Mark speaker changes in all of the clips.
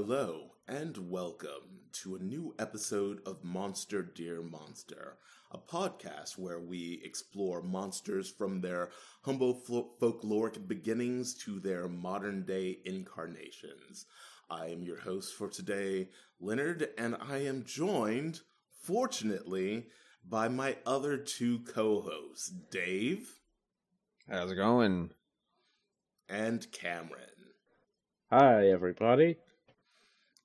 Speaker 1: Hello and welcome to a new episode of Monster Dear Monster, a podcast where we explore monsters from their humble folkloric beginnings to their modern day incarnations. I am your host for today, Leonard, and I am joined, fortunately, by my other two co hosts, Dave
Speaker 2: How's it going?
Speaker 1: and Cameron.
Speaker 3: Hi, everybody.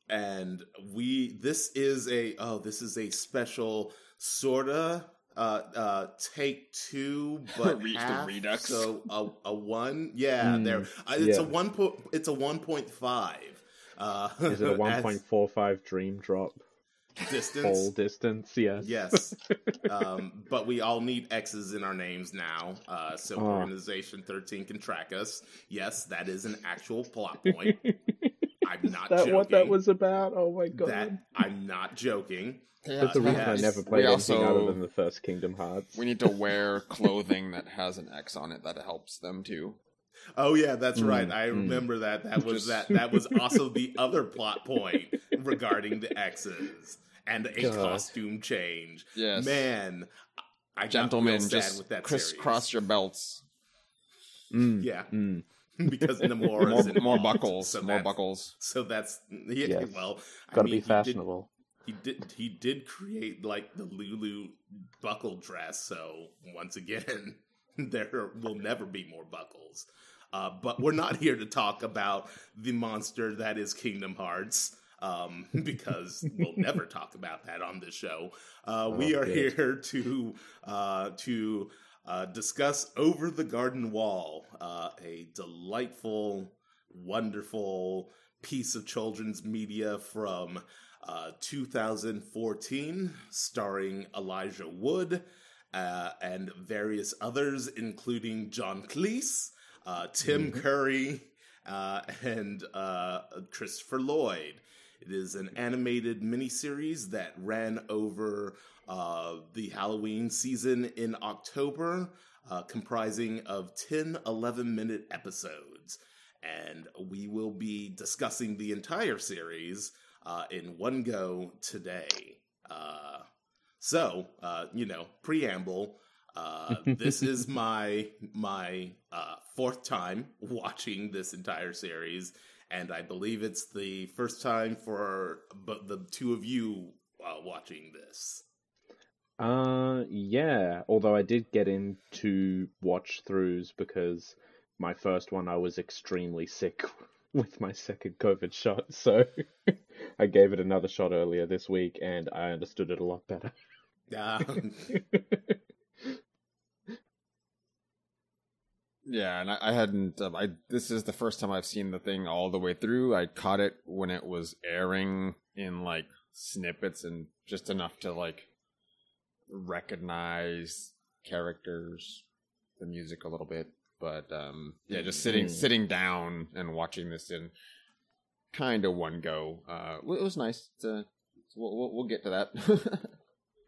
Speaker 1: And we this is a oh this is a special sorta uh uh take two but
Speaker 2: Re- the
Speaker 1: half,
Speaker 2: redux.
Speaker 1: so a, a one yeah
Speaker 3: Mm,
Speaker 1: there uh, it's a one point it's a 1.5 uh
Speaker 3: Is it a 1.45 dream drop
Speaker 1: distance
Speaker 3: full distance? Yes.
Speaker 1: yes um but we all need x's in our names now uh so
Speaker 3: Oh.
Speaker 1: organization 13 can track us yes that is an actual plot point i'm not
Speaker 3: that
Speaker 1: joking
Speaker 3: what that was about? Oh my god.
Speaker 1: that i'm not joking
Speaker 3: That's the reason
Speaker 1: yes.
Speaker 3: I never
Speaker 2: We
Speaker 3: played
Speaker 2: also-
Speaker 3: anything other than the first Kingdom Hearts.
Speaker 2: We need to wear clothing that has an X on it that helps them too.
Speaker 1: Oh yeah, that's
Speaker 3: Mm,
Speaker 1: right. I
Speaker 3: mm.
Speaker 1: remember that. That was
Speaker 2: Just-
Speaker 1: that. That was also the other plot point regarding the X's and a
Speaker 3: God.
Speaker 1: costume change.
Speaker 2: Yes.
Speaker 1: Man, I got
Speaker 2: Gentlemen,
Speaker 1: real sad
Speaker 2: just
Speaker 1: with that
Speaker 2: crisscross
Speaker 1: series.
Speaker 2: your belts.
Speaker 3: Mm,
Speaker 1: Yeah,
Speaker 3: mm.
Speaker 1: because Namor
Speaker 2: More,
Speaker 1: is
Speaker 2: more buckles.
Speaker 1: So
Speaker 2: more buckles.
Speaker 1: So that's yeah.
Speaker 3: Yes.
Speaker 1: Well, I
Speaker 3: Gotta
Speaker 1: mean,
Speaker 3: be
Speaker 1: he did-
Speaker 3: fashionable.
Speaker 1: He did. He did create like the Lulu buckle dress. So once again, there will never be more buckles. Uh, but we're not here to talk about the monster that is Kingdom Hearts. Um, because we'll never talk about that on this show. Uh, we
Speaker 3: Oh,
Speaker 1: are
Speaker 3: good.
Speaker 1: here to uh, to uh, discuss Over the Garden Wall, uh, a delightful, wonderful piece of children's media from uh, 2014, starring Elijah Wood uh, and various others, including John Cleese, uh, Tim
Speaker 3: Mhm.
Speaker 1: Curry, uh, and uh, Christopher Lloyd. It is an animated miniseries that ran over uh, the Halloween season in October, uh, comprising of 10 11 minute episodes. And we will be discussing the entire series uh, in one go today. Uh, so, uh, you know, preamble. Uh, this is my my uh, fourth time watching this entire series, and I believe it's the first time for the two of you uh, watching this.
Speaker 3: Uh, yeah. Although I did get into watch throughs because my first one I was extremely sick with my second COVID shot, so I gave it another shot earlier this week and I understood it a lot better.
Speaker 1: Um,
Speaker 2: Yeah, and I, I hadn't. Um, I this is the first time I've seen the thing all the way through. I caught it when it was airing in like snippets and just enough to like recognize characters, the music a little bit. But um, yeah, just sitting
Speaker 3: Mm.
Speaker 2: sitting down and watching this in kind of one go. Uh, it was nice. To, we'll, we'll we'll get to that.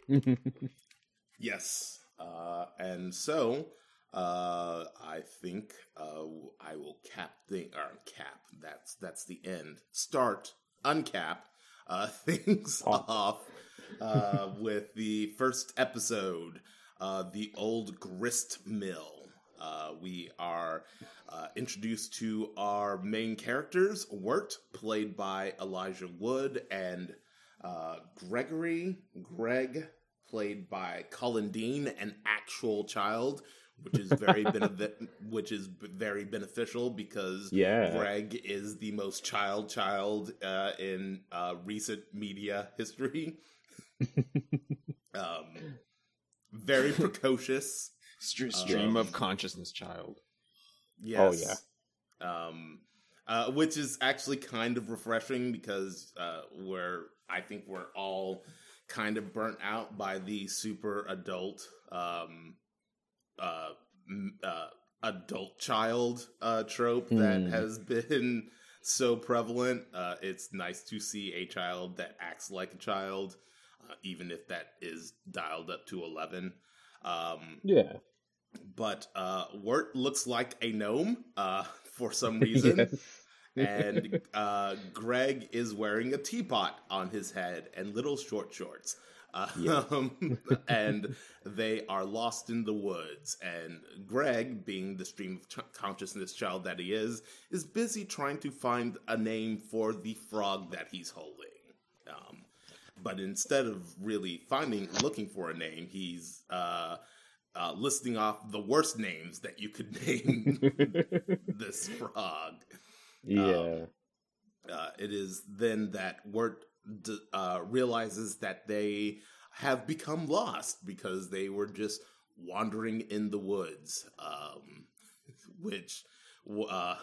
Speaker 1: Yes. Uh, and so uh, I think uh, I will cap the or cap. That's that's the end. Start uncap uh, things
Speaker 3: Oh.
Speaker 1: off uh, with the first episode, uh, the old grist mill. Uh, we are uh, introduced to our main characters, Wirt, played by Elijah Wood, and uh, Gregory, Greg, played by Colin Dean, an actual child, which is very benefi- which is very beneficial because
Speaker 3: yeah.
Speaker 1: Greg is the most child child uh, in uh, recent media history. um, very precocious.
Speaker 2: Stre- Stream
Speaker 1: Um,
Speaker 2: of consciousness, child.
Speaker 1: Yes. Oh, yeah. Um, uh, which is actually kind of refreshing because uh, we're I think we're all kind of burnt out by the super adult um, uh, m- uh, adult child uh, trope that
Speaker 3: Hmm.
Speaker 1: has been so prevalent. Uh, it's nice to see a child that acts like a child, even if that is dialed up to eleven. Um,
Speaker 3: Yeah.
Speaker 1: but uh, Wirt looks like a gnome uh, for some reason,
Speaker 3: Yes.
Speaker 1: and uh, Greg is wearing a teapot on his head and little short shorts. Um, and they are lost in the woods. And Greg, being the stream of ch- consciousness child that he is, is busy trying to find a name for the frog that he's holding. Um, but instead of really finding, looking for a name, he's uh, uh, listing off the worst names that you could name this frog.
Speaker 3: Yeah.
Speaker 1: Uh, it is then that Wirt d- uh, realizes that they have become lost because they were just wandering in the woods, um, which uh,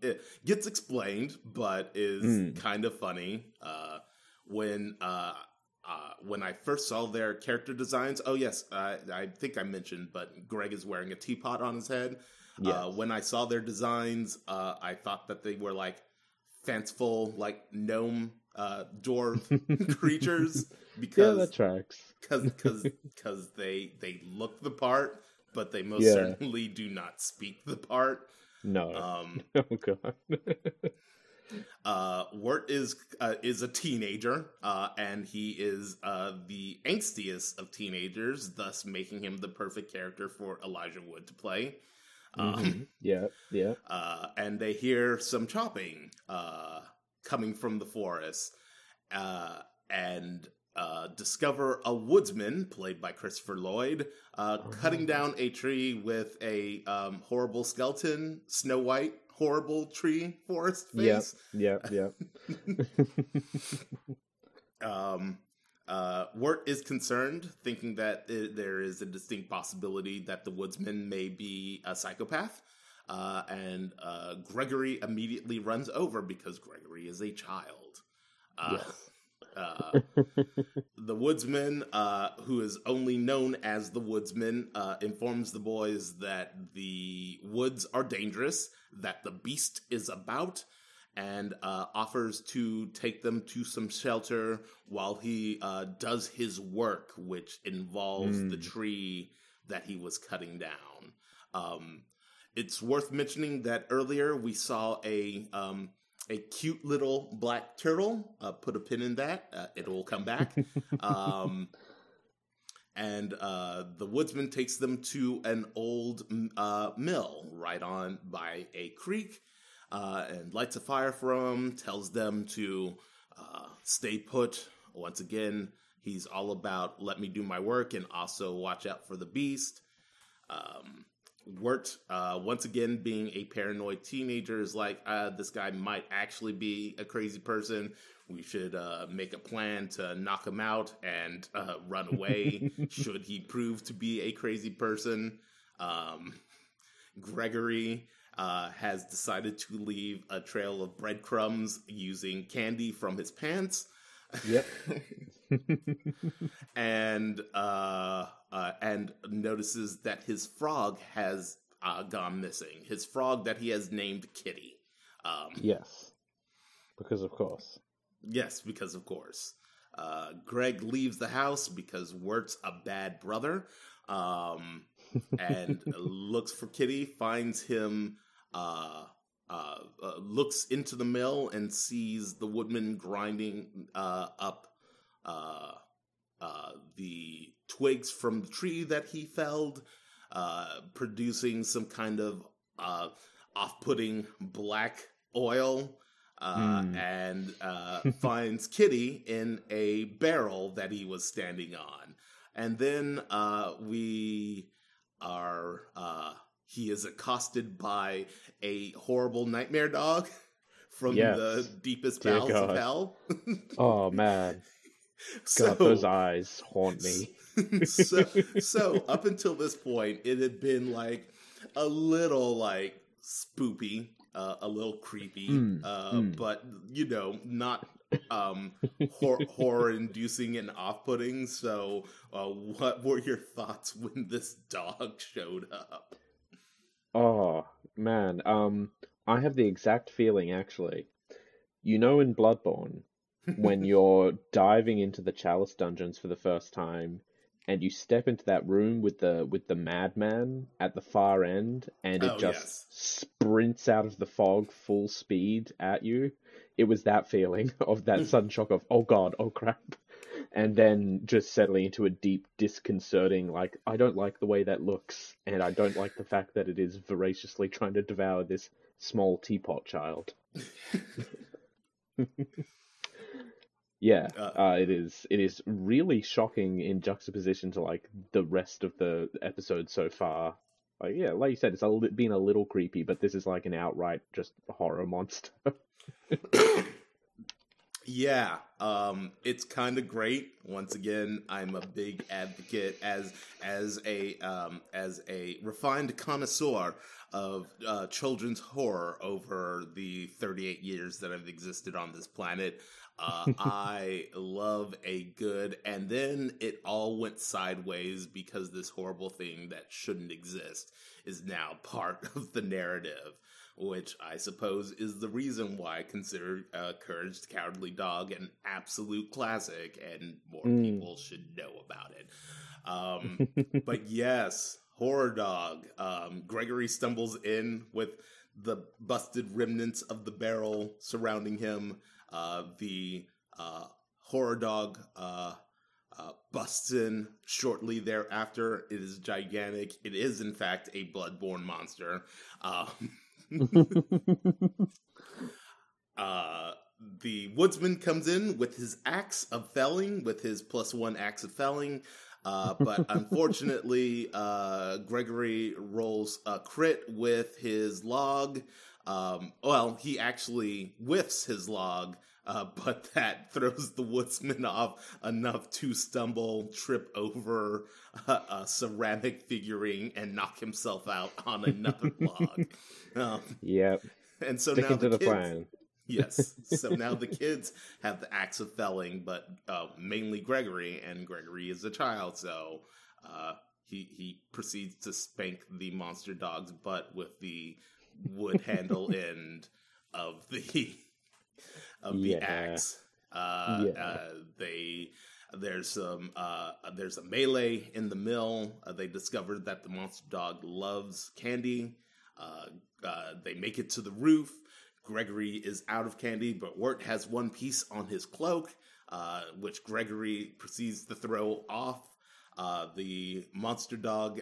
Speaker 1: it gets explained, but is
Speaker 3: Mm.
Speaker 1: kind of funny. Uh, when uh, uh, when I first saw their character designs, oh yes, uh, I think I mentioned, but Greg is wearing a teapot on his head. Uh,
Speaker 3: Yes.
Speaker 1: when I saw their designs, uh, I thought that they were like fanciful, like gnome uh, dwarf creatures
Speaker 3: yeah,
Speaker 1: because
Speaker 3: that tracks.
Speaker 1: because because because they they look the part, but they most
Speaker 3: Yeah.
Speaker 1: certainly do not speak the part.
Speaker 3: No.
Speaker 1: Um,
Speaker 3: oh god.
Speaker 1: uh, Wirt is uh, is a teenager, uh, and he is uh, the angstiest of teenagers, thus making him the perfect character for Elijah Wood to play. Um,
Speaker 3: Mhm. Yeah, yeah.
Speaker 1: uh, and they hear some chopping uh, coming from the forest, uh, and uh, discover a woodsman played by Christopher Lloyd uh, cutting down a tree with a um, horrible skeleton, Snow White, horrible tree forest face.
Speaker 3: yep, yep.
Speaker 1: Um, uh, Wirt is concerned, thinking that i there is a distinct possibility that the woodsman may be a psychopath. Uh, and uh, Gregory immediately runs over because Gregory is a child. Uh,
Speaker 3: yes.
Speaker 1: Uh, the woodsman, uh, who is only known as the woodsman, uh, informs the boys that the woods are dangerous, that the beast is about, and uh, offers to take them to some shelter while he uh, does his work, which involves the
Speaker 3: Mm.
Speaker 1: tree that he was cutting down. Um, it's worth mentioning that earlier we saw a um, a cute little black turtle. Uh, put a pin in that; uh, it will come back. um, and uh, the woodsman takes them to an old uh, mill right on by a creek, uh, and lights a fire for them. Tells them to uh, stay put. Once again, he's all about let me do my work and also watch out for the beast. Um, Wirt, uh, once again, being a paranoid teenager, is like, uh, this guy might actually be a crazy person. We should uh, make a plan to knock him out and uh, run away should he prove to be a crazy person. Um, Gregory uh, has decided to leave a trail of breadcrumbs using candy from his pants
Speaker 3: Yep.
Speaker 1: and uh, uh, and notices that his frog has uh, gone missing. His frog that he has named Kitty. Um,
Speaker 3: yes. Because of course.
Speaker 1: yes, because of course. Uh, Greg leaves the house because Wirt's a bad brother, um, and looks for Kitty. Finds him. Uh, uh, uh, looks into the mill and sees the woodman grinding uh, up uh, uh, the twigs from the tree that he felled, uh, producing some kind of uh, off-putting black oil, uh,
Speaker 3: Hmm.
Speaker 1: and uh, finds Kitty in a barrel that he was standing on, and then uh, we are. He is accosted by a horrible nightmare dog from
Speaker 3: Yes.
Speaker 1: the deepest
Speaker 3: Dear
Speaker 1: bowels of hell.
Speaker 3: Oh man.
Speaker 1: so,
Speaker 3: God, those eyes haunt me.
Speaker 1: so, so up until this point, it had been like a little like spoopy, uh, a little creepy,
Speaker 3: Mm,
Speaker 1: uh,
Speaker 3: mm.
Speaker 1: but you know, not um, hor- horror-inducing and off-putting. So, uh, what were your thoughts when this dog showed up?
Speaker 3: Oh man, um, I have the exact feeling actually. You know, in Bloodborne, when you're diving into the Chalice dungeons for the first time, and you step into that room with the with the madman at the far end, and it
Speaker 1: Oh,
Speaker 3: just
Speaker 1: yes.
Speaker 3: sprints out of the fog full speed at you. It was that feeling of that sudden shock of oh god, oh crap, and then just settling into a deep, disconcerting like I don't like the way that looks, and I don't like the fact that it is voraciously trying to devour this small teapot child. Yeah,
Speaker 1: Uh,
Speaker 3: uh, it is. It is really shocking in juxtaposition to like the rest of the episode so far. Like, yeah, like you said, it's a li- been a little creepy, but this is like an outright just horror monster.
Speaker 1: Yeah, um, it's kind of great. Once again, I'm a big advocate as as a um, as a refined connoisseur of uh, children's horror over the 38 years that I've existed on this planet. Uh, I love a good, and then it all went sideways because this horrible thing that shouldn't exist is now part of the narrative which I suppose is the reason why I consider uh, Courage the Cowardly Dog an absolute classic, and more
Speaker 3: Mm.
Speaker 1: people should know about it. Um, but yes, Horror Dog. Um, Gregory stumbles in with the busted remnants of the barrel surrounding him. Uh, the uh, Horror Dog uh, uh, busts in shortly thereafter. It is gigantic. It is, in fact, a bloodborne monster. Um, uh, the woodsman comes in with his axe of felling, with his plus one axe of felling. Uh, but unfortunately, uh, Gregory rolls a crit with his log. Um, well, he actually whiffs his log, uh, but that throws the woodsman off enough to stumble, trip over a, a ceramic figurine, and knock himself out on another log. Um,
Speaker 3: yep,
Speaker 1: and so
Speaker 3: sticking
Speaker 1: now
Speaker 3: to
Speaker 1: the,
Speaker 3: the
Speaker 1: kids,
Speaker 3: plan.
Speaker 1: yes. So now the kids have the axe of felling, but uh, mainly Gregory, and Gregory is a child, so uh, he he proceeds to spank the monster dog's butt with the wood handle end of the of the
Speaker 3: Yeah.
Speaker 1: axe. Uh,
Speaker 3: Yeah.
Speaker 1: uh, they there's some uh, there's a melee in the mill. Uh, they discovered that the monster dog loves candy. Uh, uh, they make it to the roof. Gregory is out of candy, but Wirt has one piece on his cloak, uh, which Gregory proceeds to throw off. Uh, the monster dog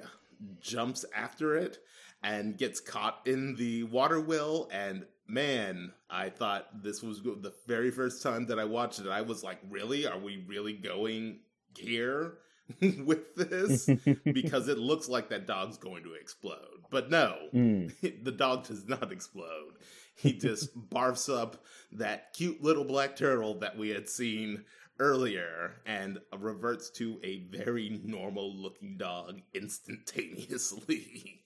Speaker 1: jumps after it and gets caught in the water wheel. And man, I thought this was the very first time that I watched it. I was like, really? Are we really going here with this? because it looks like that dog's going to explode. But no,
Speaker 3: Mm.
Speaker 1: the dog does not explode. He just barfs up that cute little black turtle that we had seen earlier and reverts to a very normal looking dog instantaneously.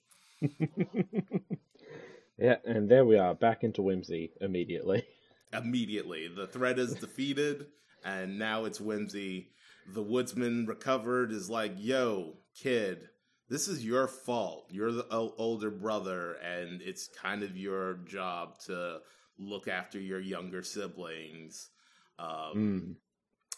Speaker 3: Yeah, and there we are, back into whimsy immediately.
Speaker 1: Immediately, the threat is defeated, and now it's whimsy. The woodsman recovered is like, yo, kid, this is your fault. You're the older brother, and it's kind of your job to look after your younger siblings. Um,
Speaker 3: Mm.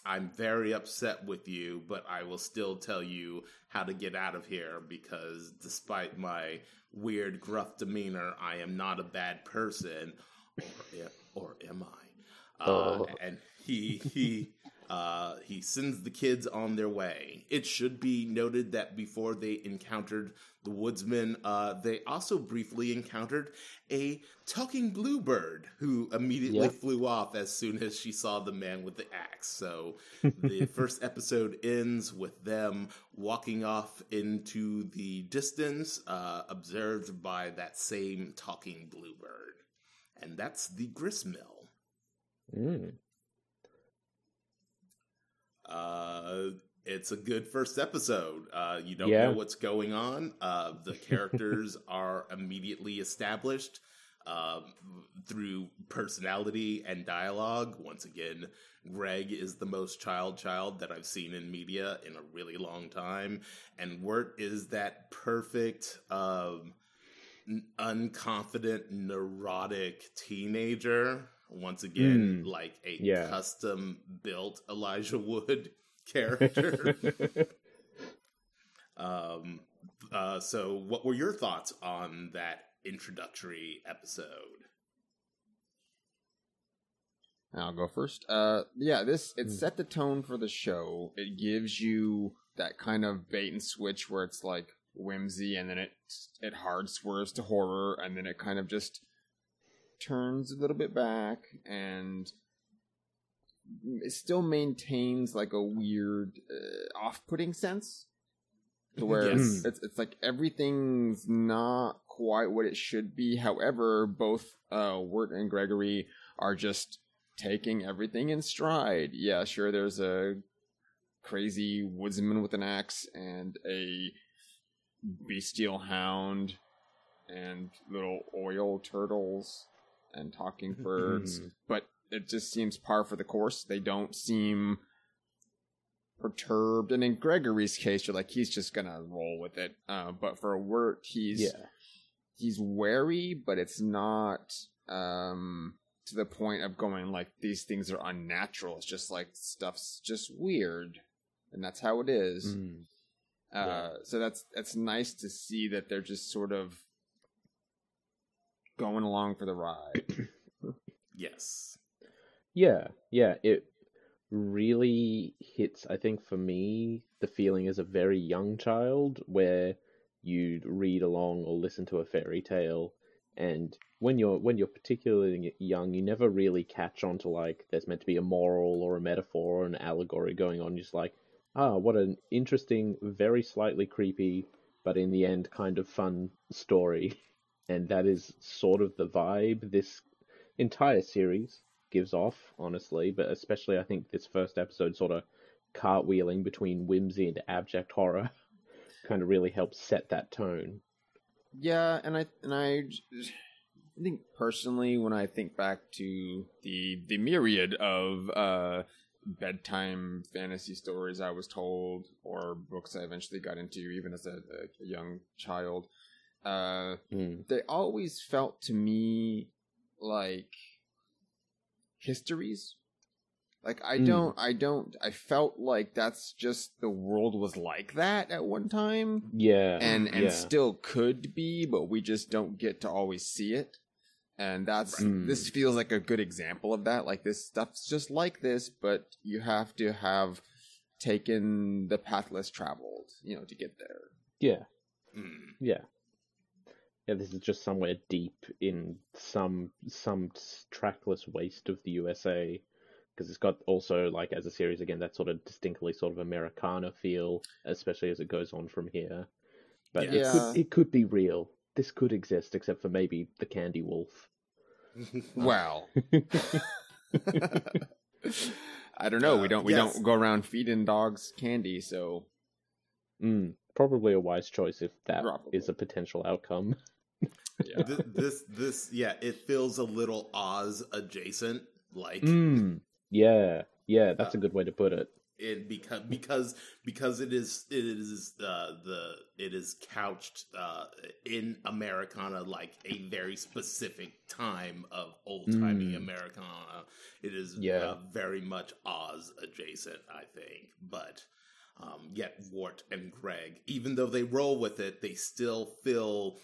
Speaker 1: I'm very upset with you, but I will still tell you how to get out of here because despite my weird, gruff demeanor, I am not a bad person, or, am- or am I? Uh,
Speaker 3: Oh.
Speaker 1: And he he uh, he sends the kids on their way. It should be noted that before they encountered the woodsman, uh, they also briefly encountered a talking bluebird who immediately
Speaker 3: Yep.
Speaker 1: flew off as soon as she saw the man with the axe. So the first episode ends with them walking off into the distance, uh, observed by that same talking bluebird. And that's the gristmill.
Speaker 3: Mm.
Speaker 1: Uh, it's a good first episode. Uh, you don't
Speaker 3: Yeah.
Speaker 1: know what's going on. Uh, the characters are immediately established um, through personality and dialogue. Once again, Greg is the most child child that I've seen in media in a really long time, and Wirt is that perfect. Um, unconfident, neurotic teenager. Once again,
Speaker 3: Mm.
Speaker 1: like a
Speaker 3: Yeah.
Speaker 1: custom built Elijah Wood character. Um, uh, so, what were your thoughts on that introductory episode?
Speaker 2: I'll go first. Uh, yeah, this it
Speaker 3: Hmm.
Speaker 2: set the tone for the show. It gives you that kind of bait and switch where it's like whimsy, and then it it hard swerves to horror, and then it kind of just turns a little bit back, and it still maintains like a weird uh, off-putting sense to where
Speaker 1: Yes.
Speaker 2: it's it's like everything's not quite what it should be. However, both uh, Wirt and Gregory are just taking everything in stride. Yeah, sure, there's a crazy woodsman with an axe and a bestial hound and little oil turtles and talking for but it just seems par for the course. They don't seem perturbed, and in Gregory's case, you're like he's just gonna roll with it. Uh, but for Wirt, he's
Speaker 3: Yeah.
Speaker 2: he's wary, but it's not um to the point of going like these things are unnatural. It's just like stuff's just weird, and that's how it is.
Speaker 3: Mm.
Speaker 2: Uh, so that's that's nice to see that they're just sort of going along for the ride.
Speaker 1: Yes.
Speaker 3: Yeah, yeah, it really hits, I think, for me, the feeling as a very young child where you'd read along or listen to a fairy tale and when you're when you're particularly young you never really catch on to like there's meant to be a moral or a metaphor or an allegory going on you're just like ah what an interesting very slightly creepy but in the end kind of fun story and that is sort of the vibe this entire series gives off, honestly, but especially I think this first episode sort of cartwheeling between whimsy and abject horror kind of really helps set that tone.
Speaker 2: Yeah, and I and I, I think personally, when I think back to the the myriad of uh, bedtime fantasy stories I was told, or books I eventually got into, even as a, a young child, uh,
Speaker 3: Mm.
Speaker 2: they always felt to me like histories. Like I
Speaker 3: Mm.
Speaker 2: don't, I don't, I felt like that's just the world was like that at one time
Speaker 3: Yeah,
Speaker 2: and and
Speaker 3: yeah.
Speaker 2: still could be, but we just don't get to always see it. And that's
Speaker 3: Right.
Speaker 2: this feels like a good example of that. Like this stuff's just like this, but you have to have taken the path less traveled, you know, to get there.
Speaker 3: yeah,
Speaker 1: Mm.
Speaker 3: yeah. Yeah, this is just somewhere deep in some some trackless waste of the USA because it's got also like as a series again that sort of distinctly sort of Americana feel, especially as it goes on from here. But it could it could be real. This could exist, except for maybe the Candy Wolf.
Speaker 2: Well, I don't know. we
Speaker 1: Uh,
Speaker 2: don't we
Speaker 1: yes.
Speaker 2: don't go around feeding dogs candy, so
Speaker 3: Mm, probably a wise choice if that is
Speaker 2: Probably.
Speaker 3: a potential outcome.
Speaker 2: yeah.
Speaker 1: Th- this this yeah, it feels a little Oz adjacent, like
Speaker 3: Mm, yeah, yeah, that's
Speaker 1: Uh,
Speaker 3: a good way to put it.
Speaker 1: it because because because it is it is uh, the it is couched uh, in Americana like a very specific time of old timey
Speaker 3: Mm.
Speaker 1: Americana. It is
Speaker 3: Yeah.
Speaker 1: uh, very much Oz adjacent, I think, but. Um, yet Wirt and Greg, even though they roll with it, they still feel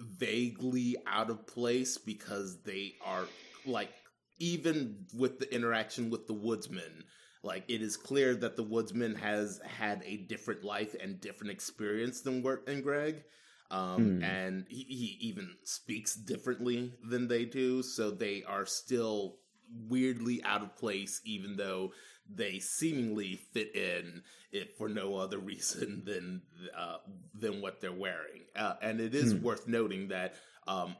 Speaker 1: vaguely out of place because they are like even with the interaction with the woodsman like it is clear that the woodsman has had a different life and different experience than Wirt and Greg. Um,
Speaker 3: Hmm.
Speaker 1: and he, he even speaks differently than they do, so they are still weirdly out of place, even though they seemingly fit in if for no other reason than uh, than what they're wearing. Uh, and it is
Speaker 3: Hmm.
Speaker 1: worth noting that um,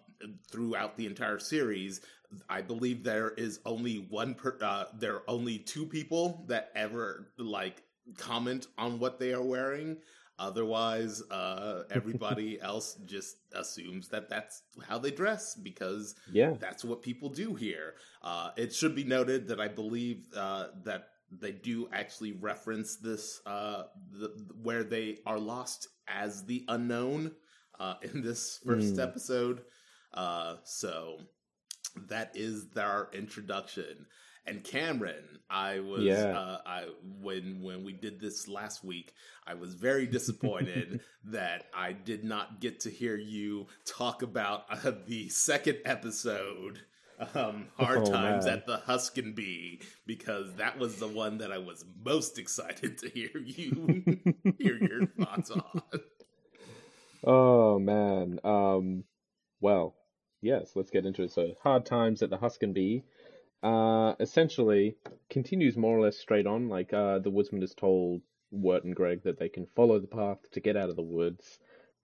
Speaker 1: throughout the entire series, I believe there is only one per. Uh, there are only two people that ever like comment on what they are wearing. Otherwise, uh, everybody else just assumes that that's how they dress because
Speaker 3: Yeah.
Speaker 1: that's what people do here. Uh, it should be noted that I believe uh, that they do actually reference this uh, the, where they are lost as the unknown uh, in this first
Speaker 3: Mm.
Speaker 1: episode. Uh, so that is their introduction. And Cameron, I was
Speaker 3: Yeah.
Speaker 1: uh, I when when we did this last week, I was very disappointed that I did not get to hear you talk about uh, the second episode, um, Hard
Speaker 3: Oh,
Speaker 1: Times
Speaker 3: man.
Speaker 1: at the Huskin Bee, because that was the one that I was most excited to hear you hear your thoughts on.
Speaker 3: Oh man. Um well, yes, let's get into it. So hard times at the Huskin Bee. Uh essentially continues more or less straight on. Like uh the woodsman has told Wirt and Greg that they can follow the path to get out of the woods.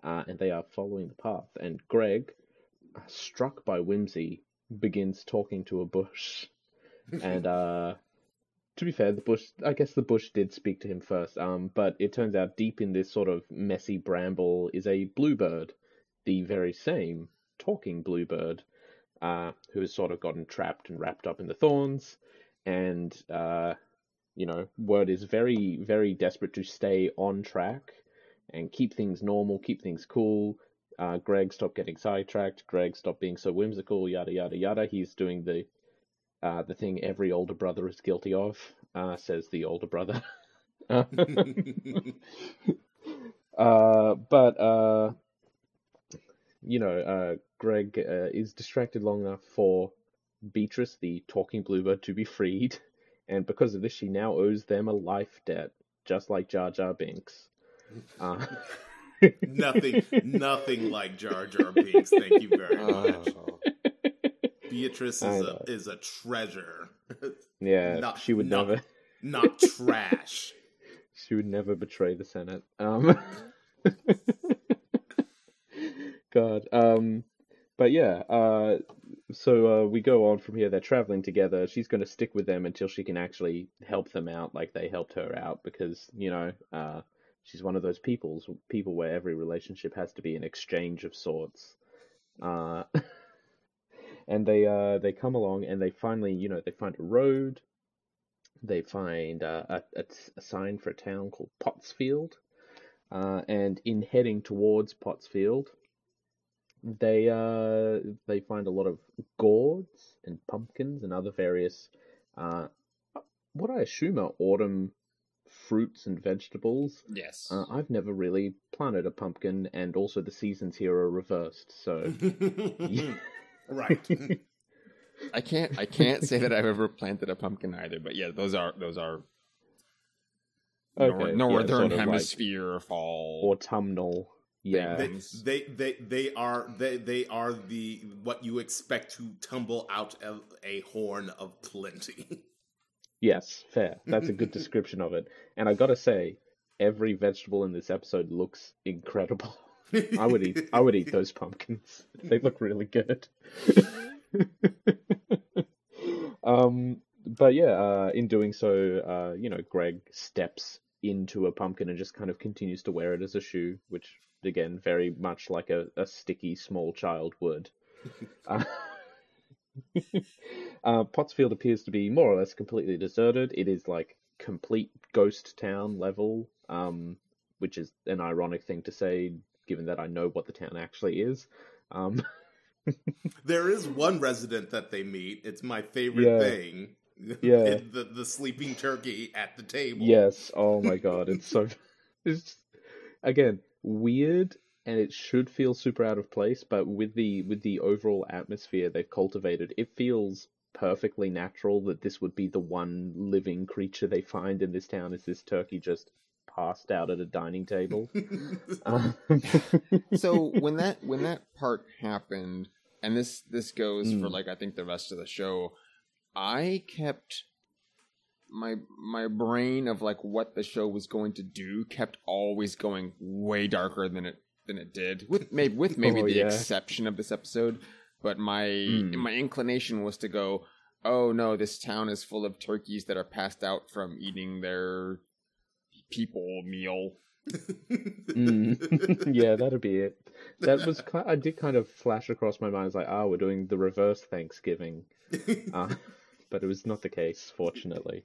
Speaker 3: Uh, and they are following the path. And Greg, uh, struck by whimsy, begins talking to a bush. and uh to be fair, the bush I guess the bush did speak to him first, um, but it turns out deep in this sort of messy bramble is a bluebird, the very same talking bluebird, uh, who has sort of gotten trapped and wrapped up in the thorns, and uh, you know, Wirt is very, very desperate to stay on track and keep things normal, keep things cool. Uh, Greg, stop getting sidetracked. Greg, stop being so whimsical. Yada yada yada. He's doing the uh, the thing every older brother is guilty of, uh, says the older brother. uh, but uh, you know, uh, Greg is distracted long enough for Beatrice, the talking bluebird, to be freed, and because of this, she now owes them a life debt, just like Jar Jar Binks.
Speaker 1: Nothing, nothing like Jar Jar Binks. Thank you very much.
Speaker 2: Oh.
Speaker 1: Beatrice is a is a treasure,
Speaker 3: yeah,
Speaker 1: Not-
Speaker 3: she would
Speaker 1: not-
Speaker 3: never.
Speaker 1: not trash.
Speaker 3: She would never betray the Senate. Um, God. Um, but yeah. Uh, so uh, we go on from here. They're traveling together. She's going to stick with them until she can actually help them out, like they helped her out, because you know, uh, she's one of those people's people where every relationship has to be an exchange of sorts. Uh, and they uh they come along and they finally, you know, they find a road they find uh, a, a, a sign for a town called Pottsfield, uh, and in heading towards Pottsfield, they uh, they find a lot of gourds and pumpkins and other various uh, what I assume are autumn fruits and vegetables.
Speaker 2: Yes.
Speaker 3: Uh, I've never really planted a pumpkin, and also the seasons here are reversed, so
Speaker 1: right.
Speaker 2: I can't. I can't say that I've ever planted a pumpkin either. But yeah, those are those are nor-
Speaker 3: okay, yeah,
Speaker 2: northern
Speaker 3: sort of like
Speaker 2: hemisphere fall.
Speaker 3: autumnal. Yeah,
Speaker 1: They, they they they are they they are the what you expect to tumble out of a horn of plenty.
Speaker 3: Yes, fair. That's a good description of it. And I gotta say, every vegetable in this episode looks incredible. I would eat. I would eat those pumpkins. They look really good. um, but yeah, uh, in doing so, uh, you know, Greg steps into a pumpkin and just kind of continues to wear it as a shoe, which again, very much like a, a sticky small child would. Uh, uh, Pottsfield appears to be more or less completely deserted. It is like complete ghost town level, um, which is an ironic thing to say, given that I know what the town actually is. Um,
Speaker 1: there is one resident that they meet. It's my favorite
Speaker 3: Yeah.
Speaker 1: thing.
Speaker 3: Yeah.
Speaker 1: the the sleeping turkey at the table.
Speaker 3: yes, oh my god, it's so. It's just- again weird, and it should feel super out of place, but with the with the overall atmosphere they've cultivated, it feels perfectly natural that this would be the one living creature they find in this town. Is this turkey just passed out at a dining table? Um,
Speaker 2: so when that when that part happened, and this this goes for
Speaker 3: Mm.
Speaker 2: like I think the rest of the show, I kept my my brain of like what the show was going to do kept always going way darker than it than it did with maybe with maybe
Speaker 3: Oh,
Speaker 2: the
Speaker 3: yeah.
Speaker 2: exception of this episode but my
Speaker 3: Mm.
Speaker 2: my inclination was to go oh no this town is full of turkeys that are passed out from eating their people meal
Speaker 3: Mm. yeah, that'd be it. That was I did kind of flash across my mind. It's like, ah, we're doing the reverse Thanksgiving, uh, but it was not the case, fortunately.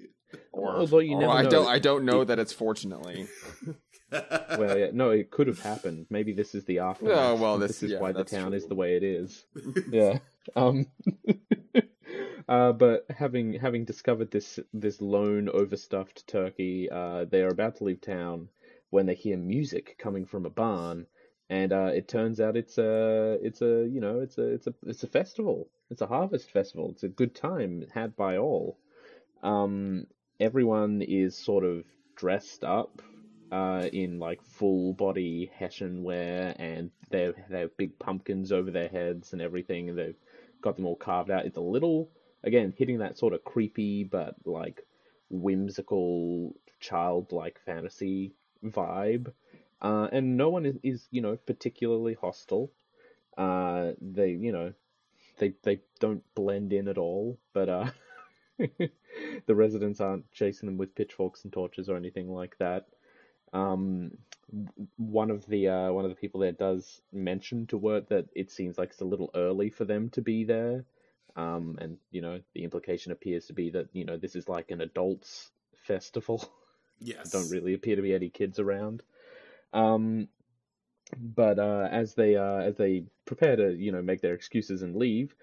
Speaker 2: or,
Speaker 3: Although you
Speaker 2: or
Speaker 3: never
Speaker 2: I
Speaker 3: know.
Speaker 2: don't I don't know that it's fortunately
Speaker 3: Well, yeah, no, it could have happened. Maybe this is the aftermath.
Speaker 2: Oh, well,
Speaker 3: this,
Speaker 2: this-
Speaker 3: is
Speaker 2: yeah,
Speaker 3: why the town
Speaker 2: true.
Speaker 3: is the way it is. yeah. Um. Uh, but having having discovered this this lone overstuffed turkey, uh, they are about to leave town when they hear music coming from a barn, and uh, it turns out it's a it's a you know it's a it's a it's a festival. It's a harvest festival. It's a good time had by all. Um, everyone is sort of dressed up uh, in like full body Hessian wear, and they they have big pumpkins over their heads and everything, and they've got them all carved out. It's a little again hitting that sort of creepy but like whimsical childlike fantasy vibe. Uh, and no one is, is, you know, particularly hostile. Uh, they, you know, they they don't blend in at all. But uh, the residents aren't chasing them with pitchforks and torches or anything like that. Um, one of the uh, one of the people there does mention to Wirt that it seems like it's a little early for them to be there. Um, and you know the implication appears to be that you know this is like an adults festival.
Speaker 1: Yes.
Speaker 3: don't really appear to be any kids around. Um, but uh, as they uh, as they prepare to you know make their excuses and leave,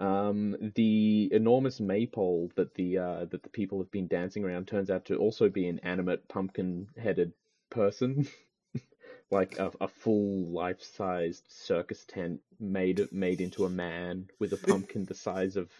Speaker 3: um, the enormous maypole that the uh, that the people have been dancing around turns out to also be an animate pumpkin-headed person, like a, a full life-sized circus tent made made into a man with a pumpkin the size of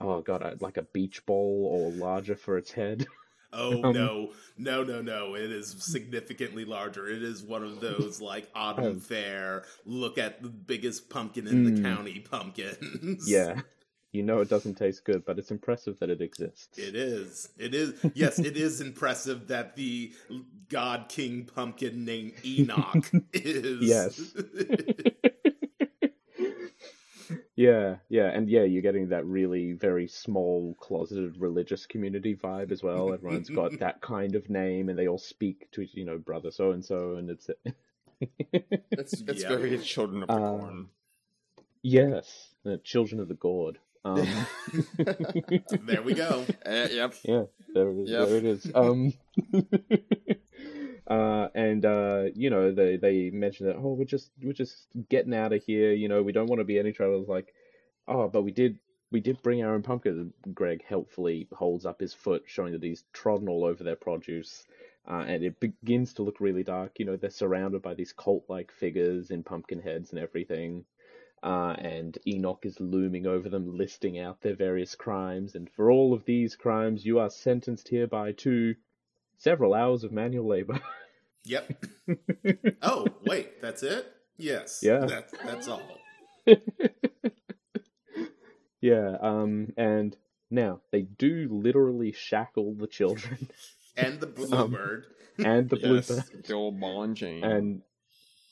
Speaker 3: oh god, like a beach ball or larger for its head.
Speaker 1: Oh
Speaker 3: Um,
Speaker 1: no, no, no, no! It is significantly larger. It is one of those like autumn
Speaker 3: Oh.
Speaker 1: fair. Look at the biggest pumpkin in the
Speaker 3: Mm.
Speaker 1: county pumpkins.
Speaker 3: yeah, you know it doesn't taste good, but it's impressive that it exists.
Speaker 1: It is. It is. Yes, it is impressive that the God King pumpkin named Enoch is.
Speaker 3: Yes. Yeah, yeah, and yeah, you're getting that really very small, closeted religious community vibe as well. Everyone's got that kind of name, and they all speak to each you know brother so and so, and it's
Speaker 2: It's it's
Speaker 1: Yeah.
Speaker 2: very children of the
Speaker 3: Uh,
Speaker 2: corn.
Speaker 3: yes, the children of the gourd. Um,
Speaker 1: There we go.
Speaker 2: Eh, yep.
Speaker 3: yeah, there it is.
Speaker 2: Yep.
Speaker 3: There it is. Um, uh, and uh, you know, they they mentioned that oh, we're just we're just getting out of here. You know, we don't want to be any trouble. Like, oh, but we did we did bring our own pumpkin. Greg helpfully holds up his foot, showing that he's trodden all over their produce. Uh, and it begins to look really dark. You know, they're surrounded by these cult-like figures in pumpkin heads and everything. Uh, and Enoch is looming over them, listing out their various crimes. And for all of these crimes, you are sentenced hereby to several hours of manual labor.
Speaker 1: Yep. Oh, wait, that's it? Yes.
Speaker 3: Yeah.
Speaker 1: That's that's all.
Speaker 3: yeah. Um. And now they do literally shackle the children
Speaker 1: And the bluebird.
Speaker 3: and the
Speaker 2: Yes,
Speaker 3: bluebird,
Speaker 2: the old ball and
Speaker 3: and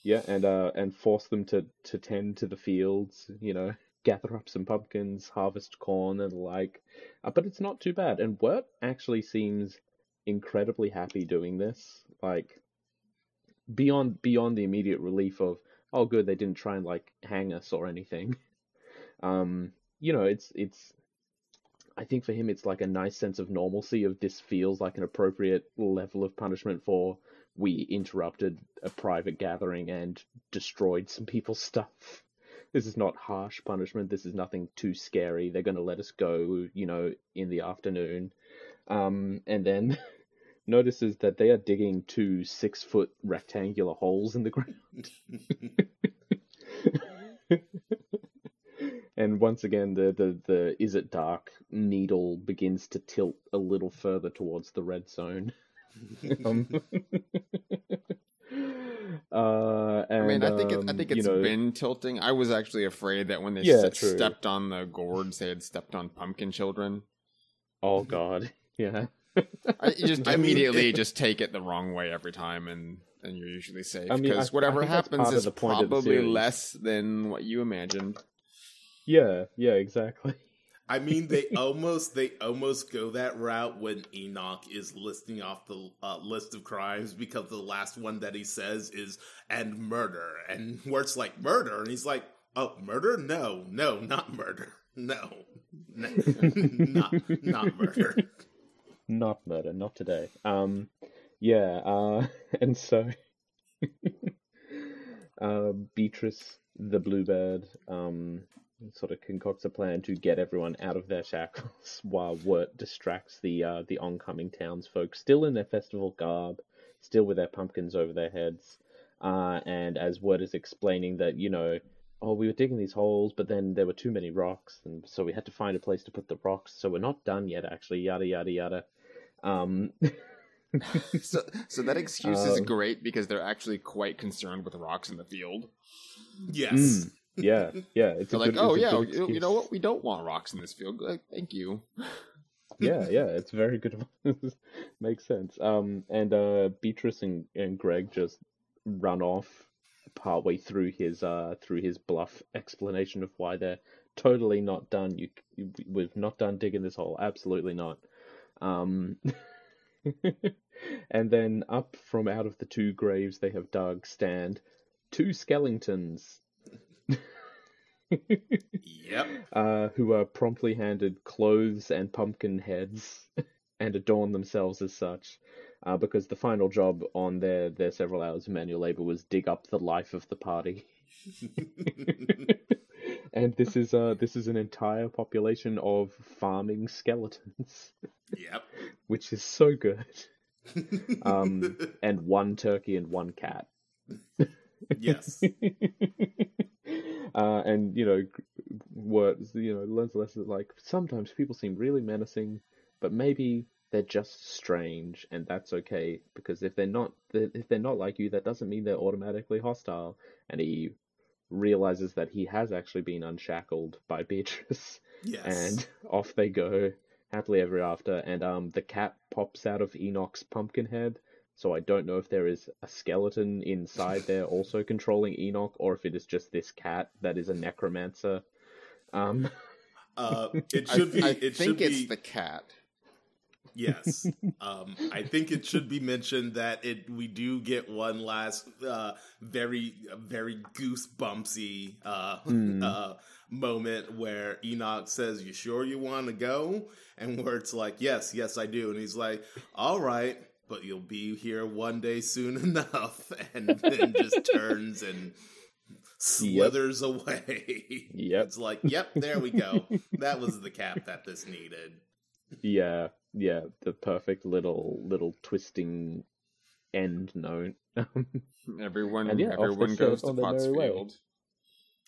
Speaker 3: yeah, and uh, and force them to to tend to the fields. You know, gather up some pumpkins, harvest corn, and the like. Uh, but it's not too bad. And Wirt actually seems incredibly happy doing this. Like beyond beyond the immediate relief of oh good they didn't try and like hang us or anything. Um, you know, it's it's. I think for him it's like a nice sense of normalcy of this feels like an appropriate level of punishment for we interrupted a private gathering and destroyed some people's stuff. This is not harsh punishment. This is nothing too scary. They're going to let us go, you know, in the afternoon. Um, and then notices that they are digging two six foot rectangular holes in the ground. and once again, the, the, the is it dark needle begins to tilt a little further towards the red zone. um, uh, and,
Speaker 2: I mean, I think it, I
Speaker 3: um,
Speaker 2: think
Speaker 3: you
Speaker 2: it's
Speaker 3: know,
Speaker 2: been tilting. I was actually afraid that when they
Speaker 3: Yeah,
Speaker 2: s-
Speaker 3: true.
Speaker 2: stepped on the gourds, they had stepped on pumpkin children.
Speaker 3: Oh god, yeah.
Speaker 2: I, you just
Speaker 1: I
Speaker 2: immediately
Speaker 1: it-
Speaker 2: just take it the wrong way every time, and and you're usually safe
Speaker 3: I mean, I-
Speaker 2: because
Speaker 3: I
Speaker 2: whatever happens is
Speaker 3: the point of the
Speaker 2: probably less than what you imagined.
Speaker 3: Yeah, yeah, exactly.
Speaker 1: I mean, they almost they almost go that route when Enoch is listing off the uh, list of crimes because the last one that he says is and murder, and where it's like murder, and he's like, oh, murder? No, no, not murder, no, no not not murder.
Speaker 3: Not murder, not today. Um, yeah, uh, and so, uh, Beatrice, the bluebird, um, sort of concocts a plan to get everyone out of their shackles while Wirt distracts the uh, the oncoming townsfolk, still in their festival garb, still with their pumpkins over their heads. Uh, and as Wirt is explaining that, you know, oh, we were digging these holes, but then there were too many rocks, and so we had to find a place to put the rocks. So we're not done yet, actually. Yada yada yada. Um,
Speaker 2: so, so that excuse is
Speaker 3: Uh,
Speaker 2: great because they're actually quite concerned with rocks in the field.
Speaker 1: Yes.
Speaker 3: Mm. yeah, yeah. It's
Speaker 2: They're
Speaker 3: a
Speaker 2: like,
Speaker 3: good,
Speaker 2: oh
Speaker 3: it's a
Speaker 2: yeah,
Speaker 3: good
Speaker 2: you, you know what? We don't want rocks in this field. Like, thank you.
Speaker 3: yeah, yeah, it's very good. Makes sense. Um, and uh, Beatrice and, and Greg just run off partway through his uh through his bluff explanation of why they're totally not done. You, you we've not done digging this hole. Absolutely not. Um, and then up from out of the two graves they have dug stand two skeletons.
Speaker 1: Yep.
Speaker 3: uh, who are promptly handed clothes and pumpkin heads and adorn themselves as such. Uh, because the final job on their, their several hours of manual labor was dig up the life of the party. And this is uh this is an entire population of farming skeletons,
Speaker 1: Yep.
Speaker 3: which is so good. Um, and one turkey and one cat.
Speaker 1: yes.
Speaker 3: uh, and you know, Wirt's you know learns lessons like sometimes people seem really menacing, but maybe they're just strange, and that's okay because if they're not if they're not like you, that doesn't mean they're automatically hostile. And he realizes that he has actually been unshackled by Beatrice,
Speaker 1: Yes.
Speaker 3: and off they go happily ever after. And um, the cat pops out of Enoch's pumpkin head. So I don't know if there is a skeleton inside there also controlling Enoch, or if it is just this cat that is a necromancer. Um,
Speaker 1: uh, it should be.
Speaker 2: I, I
Speaker 1: it
Speaker 2: think
Speaker 1: should
Speaker 2: it's
Speaker 1: be.
Speaker 2: the cat.
Speaker 1: Yes. Um, I think it should be mentioned that it we do get one last uh, very very goosebumpsy uh,
Speaker 3: Hmm.
Speaker 1: uh, moment where Enoch says, "You sure you want to go?" And where it's like, "Yes, yes, I do." And he's like, "All right." But you'll be here one day soon enough, and then just turns and slithers away.
Speaker 3: Yep.
Speaker 1: It's like, yep, there we go. That was the cap that this needed.
Speaker 3: yeah, yeah, the perfect little little twisting end note.
Speaker 2: Everyone,
Speaker 3: And yeah,
Speaker 2: everyone goes to
Speaker 3: on their merry way.
Speaker 2: Pottsfield.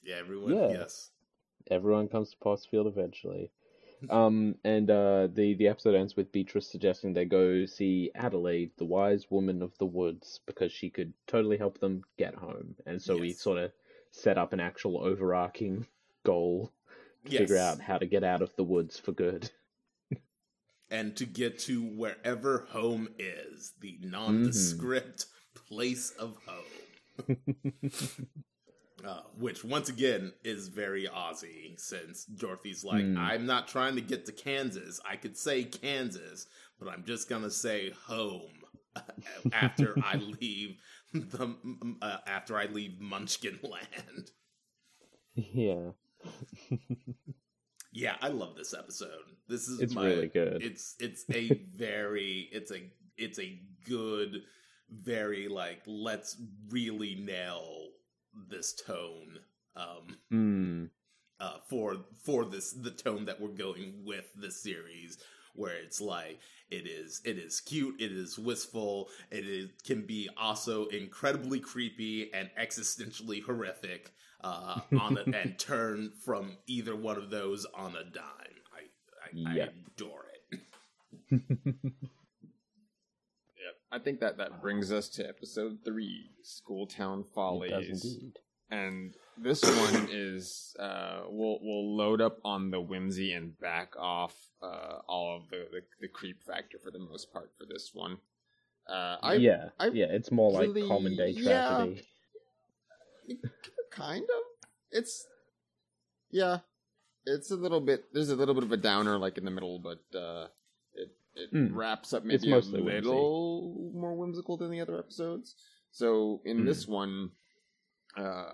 Speaker 1: Yeah, everyone.
Speaker 3: Yeah.
Speaker 1: Yes.
Speaker 3: Everyone comes to Pottsfield eventually. Um, and uh, the the episode ends with Beatrice suggesting they go see Adelaide, the wise woman of the woods, because she could totally help them get home. And so we sort of set up an actual overarching goal to figure out how to get out of the woods for good.
Speaker 1: And to get to wherever home is, the nondescript place of home. Uh, which once again is very Aussie, since Dorothy's like,
Speaker 3: Hmm.
Speaker 1: I'm not trying to get to Kansas. I could say Kansas, but I'm just gonna say home after I leave the uh, after I leave Munchkin Land.
Speaker 3: yeah,
Speaker 1: Yeah, I love this episode. This is
Speaker 3: It's
Speaker 1: my,
Speaker 3: really good.
Speaker 1: It's it's a very it's a it's a good very like let's really nail this tone um
Speaker 3: Hmm.
Speaker 1: uh for for this the tone that we're going with this series where it's like it is it is cute it is wistful it is can be also incredibly creepy and existentially horrific uh on it and turn from either one of those on a dime i i,
Speaker 3: Yep.
Speaker 1: I adore it yep.
Speaker 2: I think that that brings us to episode three, Schooltown
Speaker 3: it does
Speaker 2: Follies.
Speaker 3: indeed.
Speaker 2: and this one is uh, we'll we'll load up on the whimsy and back off uh, all of the, the the creep factor for the most part for this one. Uh, I
Speaker 3: yeah,
Speaker 2: I
Speaker 3: yeah, it's more like common day
Speaker 2: yeah.
Speaker 3: Tragedy.
Speaker 2: kind of it's yeah it's a little bit there's a little bit of a downer like in the middle but uh it it
Speaker 3: Mm.
Speaker 2: wraps up
Speaker 3: It's
Speaker 2: maybe a
Speaker 3: mostly whimsy.
Speaker 2: little more whimsical than the other episodes so in
Speaker 3: Mm.
Speaker 2: this one uh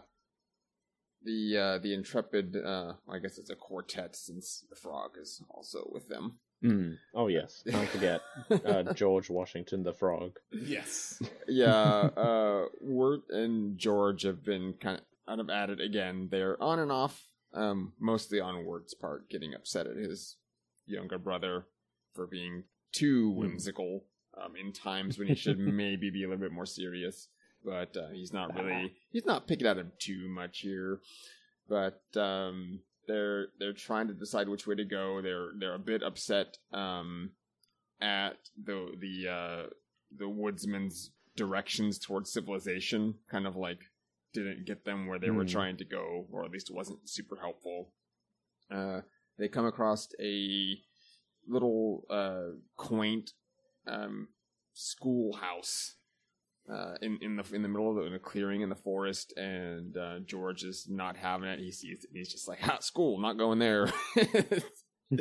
Speaker 2: the uh the intrepid uh i guess it's a quartet since the frog is also with them
Speaker 3: Mm. Oh yes, don't forget uh, George Washington the Frog.
Speaker 1: yes
Speaker 2: yeah, uh, Wirt and George have been kind of, at it again. They're on and off Um, mostly on Wirt's part, getting upset at his younger brother for being too whimsical um, in times when he should maybe be a little bit more serious. But uh, he's not really he's not picking at him too much here. But um, they're they're trying to decide which way to go. They're they're a bit upset um, at the the uh, the woodsman's directions towards civilization. Kind of like didn't get them where they were
Speaker 3: Hmm.
Speaker 2: trying to go, or at least it wasn't super helpful. Uh, they come across a little uh, quaint um, schoolhouse uh, in in the in the middle of the, in a clearing in the forest, and uh, George is not having it. He sees it. And he's just like, "Ha, school, not going there."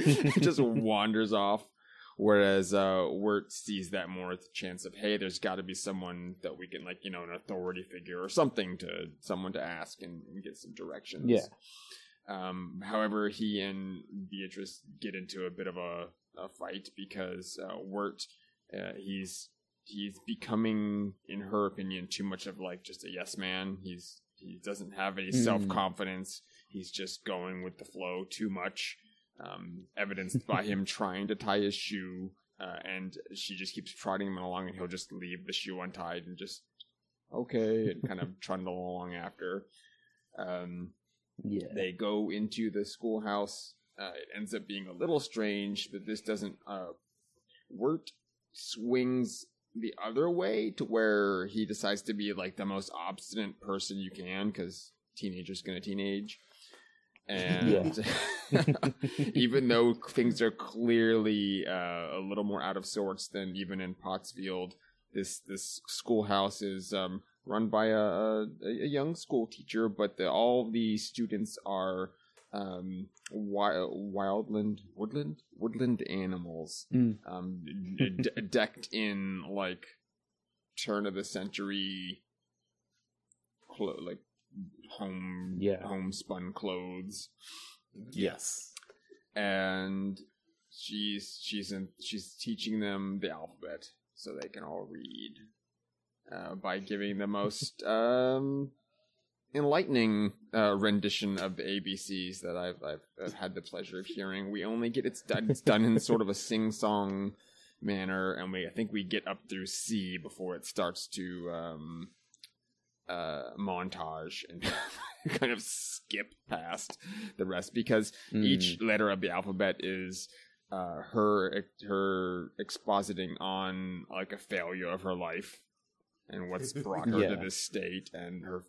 Speaker 2: just wanders off. Whereas uh, Wirt sees that more as a chance of, hey, there's got to be someone that we can, like, you know, an authority figure or something to someone to ask and, and get some directions.
Speaker 3: Yeah.
Speaker 2: Um, however, he and Beatrice get into a bit of a, a fight because uh, Wirt, uh, he's he's becoming, in her opinion, too much of like just a yes man. He's he doesn't have any
Speaker 3: Mm.
Speaker 2: self confidence. He's just going with the flow too much, um, evidenced by him trying to tie his shoe, uh, and she just keeps trotting him along, and he'll just leave the shoe untied and just okay, and kind of trundle along after. Um,
Speaker 3: Yeah.
Speaker 2: they go into the schoolhouse. Uh, it ends up being a little strange, but this doesn't. Uh, Wirt swings the other way to where he decides to be like the most obstinate person you can because teenager's gonna teenage. And even though things are clearly uh, a little more out of sorts than even in Pottsfield, this this schoolhouse is um, run by a, a, a young school teacher, but the, all the students are um, wild, wildland, woodland, woodland animals,
Speaker 3: Mm.
Speaker 2: um, d- d- decked in like turn of the century, clo- like home,
Speaker 3: Yeah.
Speaker 2: homespun clothes
Speaker 1: Yes.
Speaker 2: and she's she's in, she's teaching them the alphabet so they can all read uh, by giving the most um, enlightening uh, rendition of the ABCs that I've, I've I've had the pleasure of hearing. We only get it's done it's done in sort of a sing song manner, and we I think we get up through C before it starts to um, uh, montage and kind of skip past the rest because
Speaker 3: Mm.
Speaker 2: each letter of the alphabet is uh, her her expositing on like a failure of her life and what's brought her to this state and her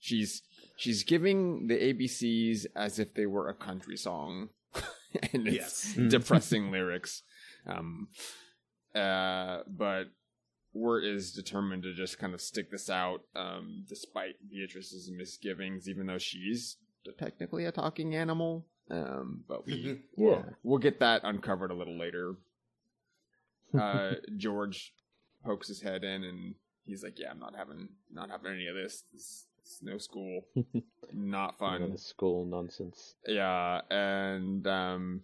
Speaker 2: she's she's giving the ABCs as if they were a country song and it's
Speaker 1: Yes.
Speaker 3: Mm.
Speaker 2: depressing lyrics um uh but Wirt is determined to just kind of stick this out um despite Beatrice's misgivings even though she's technically a talking animal. Um but we
Speaker 3: Yeah.
Speaker 2: we'll, get that uncovered a little later. Uh George pokes his head in and he's like yeah I'm not having not having any of this. This, this no school. Not fun.
Speaker 3: School nonsense.
Speaker 2: yeah, and um,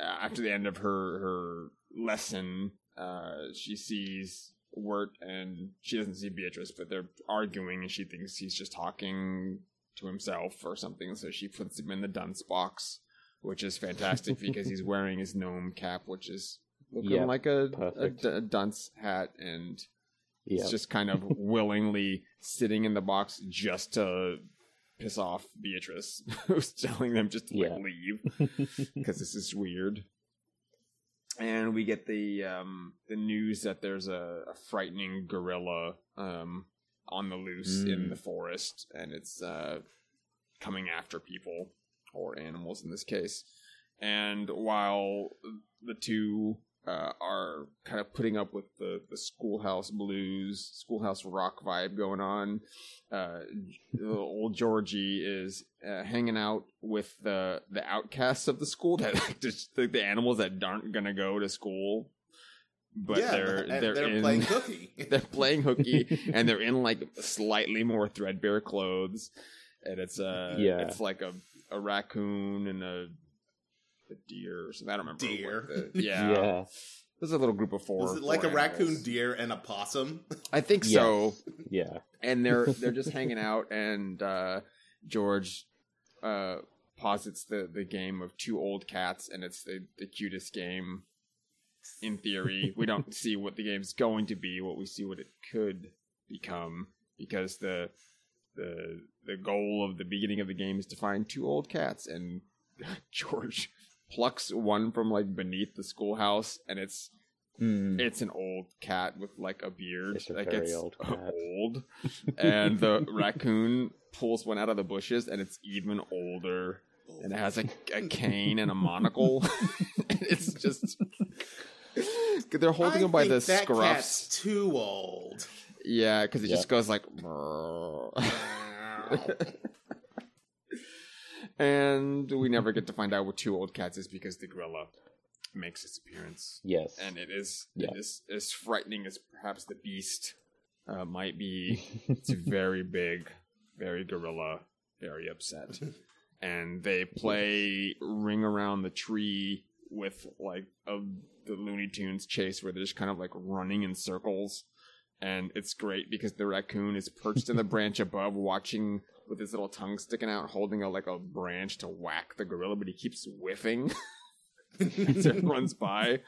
Speaker 2: after the end of her her lesson, uh, she sees Wirt, and she doesn't see Beatrice, but they're arguing, and she thinks he's just talking to himself or something. So she puts him in the dunce box, which is fantastic because he's wearing his gnome cap, which is looking
Speaker 3: Yep,
Speaker 2: like a, a, a dunce hat, and
Speaker 3: Yeah.
Speaker 2: He's just kind of willingly sitting in the box just to piss off Beatrice, who's telling them just to like, leave because this is weird. And we get the um, the news that there's a, a frightening gorilla um, on the loose in
Speaker 3: Mm.
Speaker 2: the forest, and it's uh, coming after people or animals in this case. And while the two uh, are kind of putting up with the, the schoolhouse blues, schoolhouse rock vibe going on. Uh, old Georgie is uh, hanging out with the the outcasts of the school that just the, the animals that aren't gonna go to school, but
Speaker 1: yeah,
Speaker 2: they're they're,
Speaker 1: they're
Speaker 2: in,
Speaker 1: playing hooky.
Speaker 2: they're playing hooky and they're in like slightly more threadbare clothes, and it's uh
Speaker 3: Yeah.
Speaker 2: it's like a a raccoon and a a deer or something. I don't remember.
Speaker 1: Deer.
Speaker 2: the- yeah.
Speaker 3: yeah.
Speaker 2: There's a little group of four.
Speaker 1: Was it like
Speaker 2: four
Speaker 1: a raccoon, deer, and a possum?
Speaker 2: I think
Speaker 3: Yes.
Speaker 2: so.
Speaker 3: Yeah.
Speaker 2: And they're they're just hanging out, and uh, George uh, posits the the game of two old cats, and it's the the cutest game. In theory, we don't see what the game's going to be. What we see what it could become, because the the the goal of the beginning of the game is to find two old cats, and George plucks one from like beneath the schoolhouse, and it's
Speaker 3: Mm.
Speaker 2: it's an old cat with like a beard.
Speaker 3: It's a
Speaker 2: like
Speaker 3: very
Speaker 2: it's
Speaker 3: old cat.
Speaker 2: old. and the raccoon pulls one out of the bushes, and it's even older. And it has a, a cane and a monocle. and it's just they're holding
Speaker 1: I
Speaker 2: him by
Speaker 1: think
Speaker 2: the
Speaker 1: that
Speaker 2: scruffs.
Speaker 1: cat's too old.
Speaker 2: Yeah, because it
Speaker 3: Yeah.
Speaker 2: just goes like. And we never get to find out what two old cats is because the gorilla makes its appearance
Speaker 3: Yes.
Speaker 2: and it is
Speaker 3: Yeah.
Speaker 2: it is as frightening as perhaps the beast uh, might be. It's very big, very gorilla, very upset, and they play ring around the tree with like a the Looney Tunes chase where they're just kind of like running in circles, and it's great because the raccoon is perched in the branch above, watching with his little tongue sticking out, holding a like a branch to whack the gorilla, but he keeps whiffing as it runs by.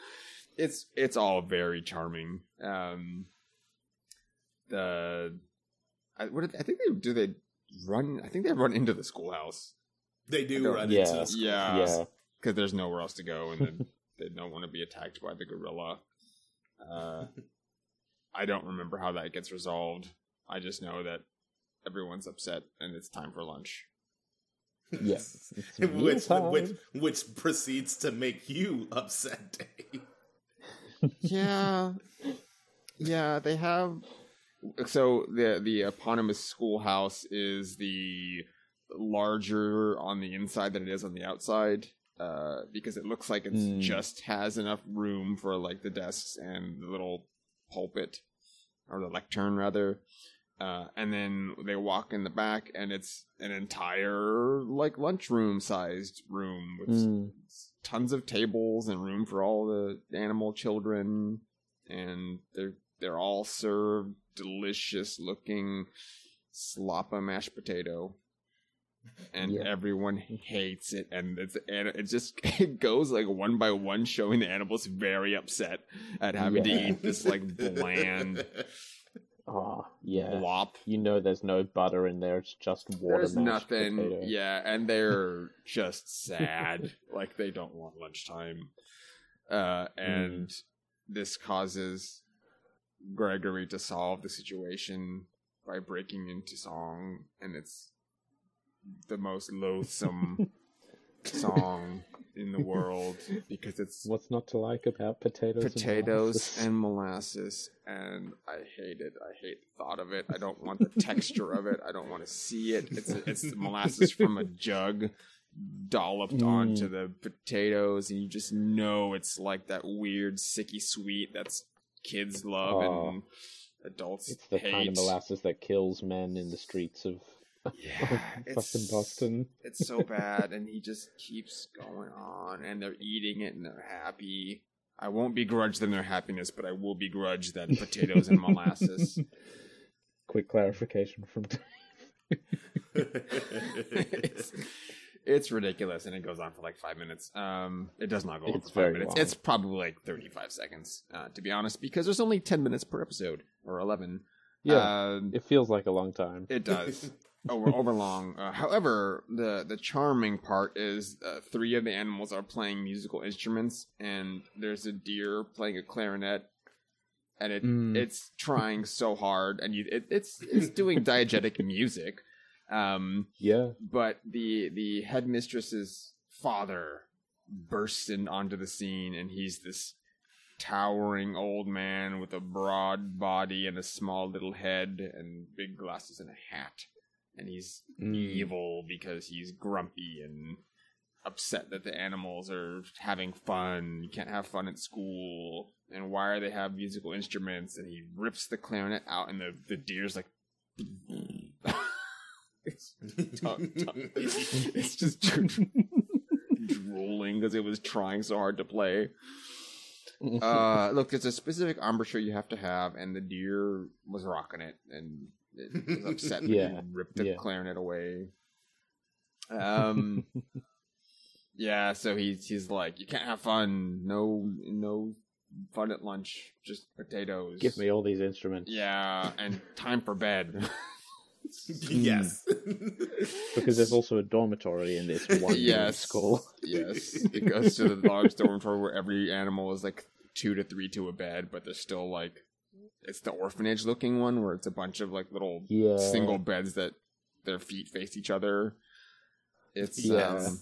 Speaker 2: It's it's all very charming. Um, the I, what did, I think they do they run. I think they run into the schoolhouse
Speaker 1: They do
Speaker 2: don't-
Speaker 1: run
Speaker 3: Yeah.
Speaker 1: into the school.
Speaker 2: Yeah.
Speaker 3: yeah.
Speaker 2: because there's nowhere else to go, and then they don't want to be attacked by the gorilla. Uh, I don't remember how that gets resolved. I just know that everyone's upset and it's time for lunch.
Speaker 3: Yes. It's
Speaker 1: which, which which proceeds to make you upset, Dave.
Speaker 2: yeah yeah they have so the the eponymous schoolhouse is the larger on the inside than it is on the outside uh because it looks like it
Speaker 3: Mm.
Speaker 2: just has enough room for like the desks and the little pulpit or the lectern rather uh, and then they walk in the back and it's an entire like lunchroom sized room with
Speaker 3: Mm.
Speaker 2: tons of tables and room for all the animal children and they're they're all served delicious looking slop sloppa mashed potato and
Speaker 3: Yeah.
Speaker 2: everyone hates it and it's and it just it goes like one by one showing the animals very upset at having
Speaker 3: Yeah.
Speaker 2: to eat this like bland
Speaker 3: Ah, yeah. You know there's no butter in there. It's just water
Speaker 2: There's nothing.
Speaker 3: potato.
Speaker 2: Yeah, and they're just sad. like they don't want lunchtime. Uh, and this causes Gregory to solve the situation by breaking into song, and it's the most loathsome song in the world because it's
Speaker 3: What's not to like about potatoes? and
Speaker 2: potatoes
Speaker 3: molasses?
Speaker 2: and molasses and i hate it i hate the thought of it i don't want the texture of it i don't want to see it it's it's the molasses from a jug dolloped
Speaker 3: Mm.
Speaker 2: onto the potatoes and you just know it's like that weird sicky sweet that's kids love
Speaker 3: Oh.
Speaker 2: and adults
Speaker 3: It's the
Speaker 2: hate
Speaker 3: kind of molasses that kills men in the streets of
Speaker 2: yeah,
Speaker 3: fucking
Speaker 2: it's
Speaker 3: Boston.
Speaker 2: It's so bad, and he just keeps going on, and they're eating it, and they're happy. I won't begrudge them their happiness, but I will begrudge that potatoes and molasses.
Speaker 3: Quick clarification from
Speaker 2: it's, it's ridiculous, and it goes on for like five minutes. Um, it does not go on
Speaker 3: It's
Speaker 2: for five minutes.
Speaker 3: long.
Speaker 2: It's probably like thirty-five seconds, uh, to be honest, because there's only ten minutes per episode or eleven.
Speaker 3: yeah,
Speaker 2: Um,
Speaker 3: it feels like a long time.
Speaker 2: It does. Over over long. Uh, however, the the charming part is uh, three of the animals are playing musical instruments, and there's a deer playing a clarinet, and it
Speaker 3: Mm.
Speaker 2: it's trying so hard, and you it, it's it's doing diegetic music. Um,
Speaker 3: Yeah,
Speaker 2: but the the headmistress's father bursts in onto the scene, and he's this towering old man with a broad body and a small little head and big glasses and a hat, and he's
Speaker 3: Mm.
Speaker 2: evil because he's grumpy and upset that the animals are having fun. You can't have fun at school. And why are they have musical instruments? And he rips the clarinet out, and the the deer's like. it's, it's just drooling because it was trying so hard to play. Uh, look, there's a specific embouchure you have to have, and the deer was rocking it, and it was upset
Speaker 3: Yeah,
Speaker 2: you ripped the
Speaker 3: yeah.
Speaker 2: clarinet away. Um, yeah, so he's he's like, you can't have fun. No, no fun at lunch. Just potatoes.
Speaker 3: Give me all these instruments.
Speaker 2: Yeah, and time for bed.
Speaker 1: yes.
Speaker 3: Because there's also a dormitory in this one
Speaker 2: Yes.
Speaker 3: school.
Speaker 2: yes, it goes to the large dormitory where every animal is like two to three to a bed, but there's still like it's the orphanage looking one where it's a bunch of like little
Speaker 3: Yeah.
Speaker 2: single beds that their feet face each other. It's
Speaker 3: Yes.
Speaker 2: um,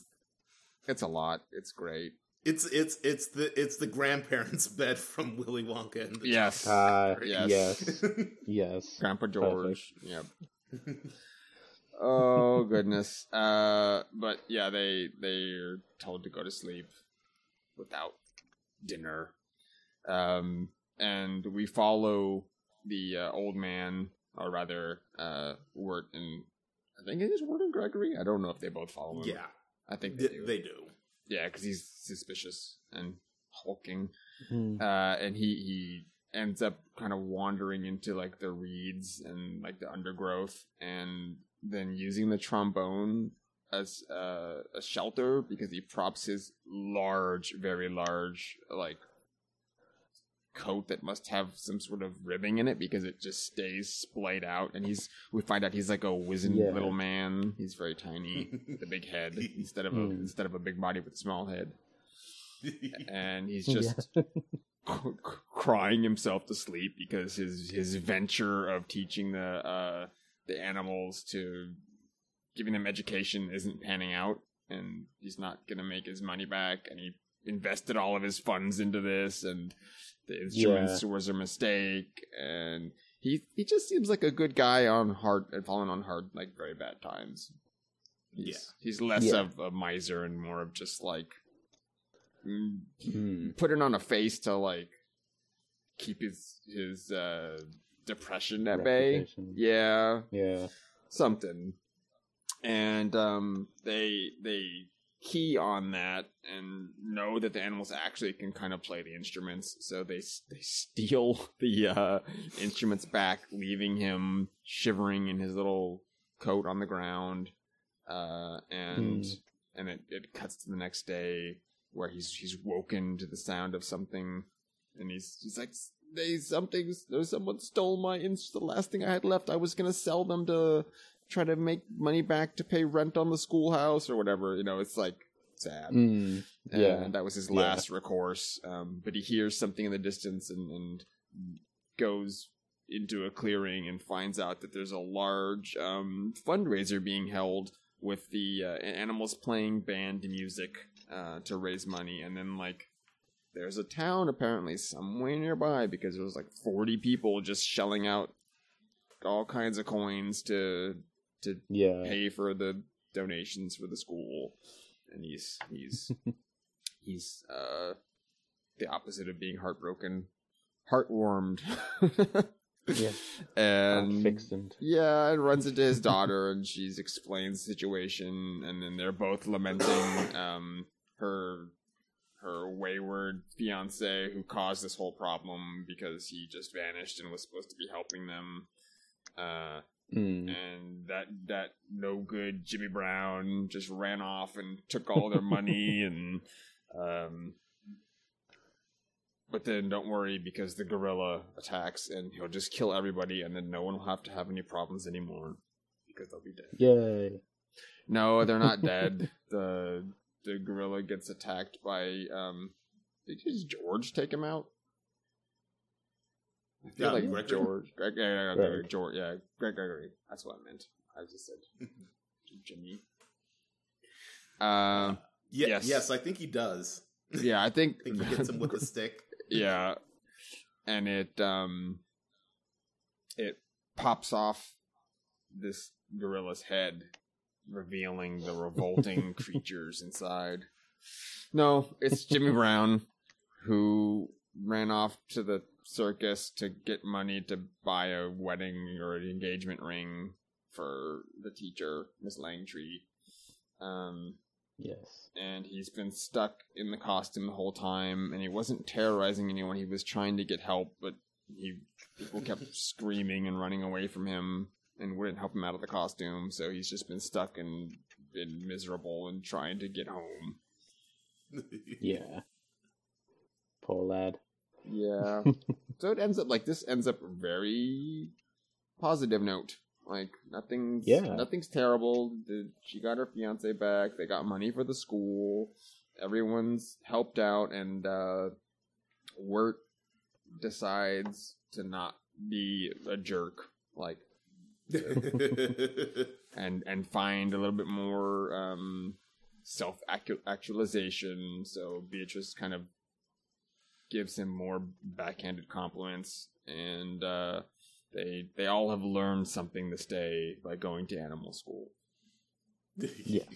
Speaker 2: it's a lot. It's great.
Speaker 1: It's it's it's the it's the grandparents' bed from Willy Wonka and the
Speaker 2: Yes,
Speaker 3: Uh,
Speaker 2: Yes.
Speaker 3: yes. Yes.
Speaker 2: Grandpa George. Yep. oh goodness. Uh, but yeah, they they're told to go to sleep without dinner. Um, and we follow the uh, old man, or rather, uh, Wirt and I think it is Wirt and Gregory. I don't know if they both follow him.
Speaker 1: yeah,
Speaker 2: I think they
Speaker 1: they,
Speaker 2: do.
Speaker 1: they do.
Speaker 2: Yeah, because he's suspicious and hulking.
Speaker 3: Hmm.
Speaker 2: Uh, and he he ends up kind of wandering into like the reeds and like the undergrowth, and then using the trombone as uh, a shelter because he props his large, very large, like coat that must have some sort of ribbing in it because it just stays splayed out and he's we find out he's like a wizened
Speaker 3: Yeah.
Speaker 2: little man he's very tiny with a big head instead of a
Speaker 3: Hmm.
Speaker 2: instead of a big body with a small head and he's just
Speaker 3: Yeah.
Speaker 2: c- c- crying himself to sleep because his his venture of teaching the uh the animals to giving them education isn't panning out and he's not gonna make his money back and he invested all of his funds into this and the insurance was a mistake and he he just seems like a good guy on hard and falling on hard like very bad times he's,
Speaker 1: Yeah.
Speaker 2: he's less
Speaker 3: Yeah.
Speaker 2: of a miser and more of just like mm,
Speaker 3: Hmm.
Speaker 2: putting on a face to like keep his his uh depression at bay. Yeah,
Speaker 3: Yeah.
Speaker 2: something. And um they they key on that and know that the animals actually can kind of play the instruments, so they they steal the uh instruments back, leaving him shivering in his little coat on the ground. Uh and
Speaker 3: Hmm.
Speaker 2: and it, it cuts to the next day where he's he's woken to the sound of something and he's he's like they something someone stole my ins the last thing I had left I was gonna sell them to try to make money back to pay rent on the schoolhouse or whatever you know it's like sad
Speaker 3: Hmm. Yeah.
Speaker 2: and that was his
Speaker 3: Yeah.
Speaker 2: last recourse um, but he hears something in the distance and, and goes into a clearing and finds out that there's a large um, fundraiser being held with the uh, animals playing band music uh, to raise money and then like there's a town apparently somewhere nearby because there was like 40 people just shelling out all kinds of coins to to
Speaker 3: Yeah.
Speaker 2: pay for the donations for the school. And he's he's he's uh the opposite of being heartbroken. Heartwarmed.
Speaker 3: Yeah.
Speaker 2: and
Speaker 3: fixed and
Speaker 2: yeah and runs into his daughter and she's explains the situation. And then they're both lamenting um her her wayward fiance who caused this whole problem because he just vanished and was supposed to be helping them. Uh
Speaker 3: Hmm.
Speaker 2: and that that no good Jimmy Brown just ran off and took all their money and um but then don't worry because the gorilla attacks and he'll just kill everybody and then no one will have to have any problems anymore because they'll be dead.
Speaker 3: Yay.
Speaker 2: No, they're not dead. The the gorilla gets attacked by um did George take him out?
Speaker 1: Yeah,
Speaker 2: like
Speaker 1: Greg-
Speaker 2: George. Greg, yeah,
Speaker 3: Greg.
Speaker 2: Greg, George, yeah, Greg Gregory. That's what I meant. I just said Jimmy. Um,
Speaker 1: Yeah,
Speaker 2: Yes.
Speaker 1: yes. I think he does.
Speaker 2: yeah, I think
Speaker 1: I think he hits him with a stick.
Speaker 2: yeah, and it um, it pops off this gorilla's head, revealing the revolting creatures inside. No, it's Jimmy Brown, who ran off to the circus to get money to buy a wedding or an engagement ring for the teacher, Miss Langtree. Um,
Speaker 3: Yes.
Speaker 2: and he's been stuck in the costume the whole time and he wasn't terrorizing anyone he was trying to get help but he people kept screaming and running away from him and wouldn't help him out of the costume so he's just been stuck and been miserable and trying to get home.
Speaker 3: Yeah. Poor lad.
Speaker 2: Yeah. so it ends up like this ends up very positive note. Like nothing's
Speaker 3: Yeah.
Speaker 2: nothing's terrible. The, she got her fiance back. They got money for the school. Everyone's helped out, and uh, Wirt decides to not be a jerk. Like and and find a little bit more um, self actualization. So Beatrice kind of gives him more backhanded compliments, and uh, they they all have learned something this day by going to animal school,
Speaker 3: Yes.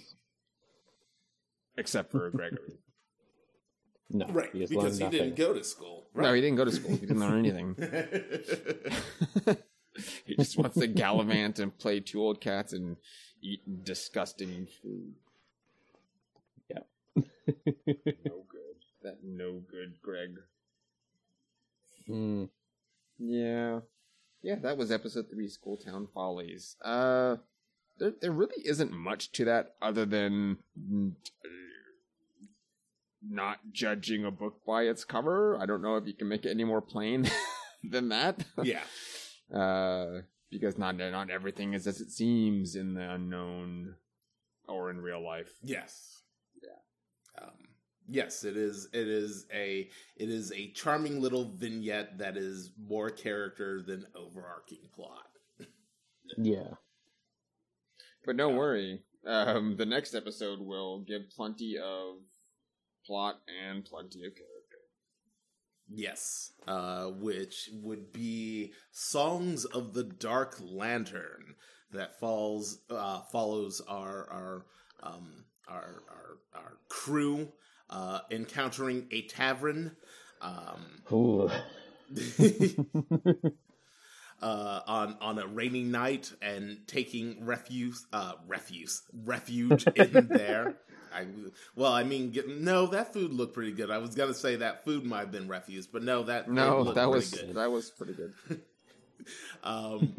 Speaker 2: except for Gregory.
Speaker 3: No,
Speaker 1: right,
Speaker 3: he
Speaker 1: because he
Speaker 3: learned
Speaker 1: didn't go to school.
Speaker 2: No, he didn't go to school. He didn't learn anything. he just wants to gallivant and play two old cats and eat disgusting food. No good. That no good, Greg.
Speaker 3: Hmm.
Speaker 2: Yeah. Yeah, that was episode three, School Town Follies. Uh there there really isn't much to that other than mm, not judging a book by its cover. I don't know if you can make it any more plain than that.
Speaker 1: yeah.
Speaker 2: Uh because not not everything is as it seems in the unknown or in real life.
Speaker 1: Yes. Yeah. Um, yes, it is. It is a. It is a charming little vignette that is more character than overarching plot.
Speaker 3: yeah.
Speaker 2: But don't worry. Um, the next episode will give plenty of plot and plenty of character.
Speaker 1: Yes, uh, which would be Songs of the Dark Lantern that falls uh, follows our our um, our, our our crew uh, encountering a tavern. Um, uh, on on a rainy night and taking refuge uh, refuse refuge in there. I well, I mean, no, that food looked pretty good. I was gonna say that food might have been refuse, but no, that
Speaker 2: No, that was
Speaker 1: good.
Speaker 2: that was pretty good.
Speaker 1: um,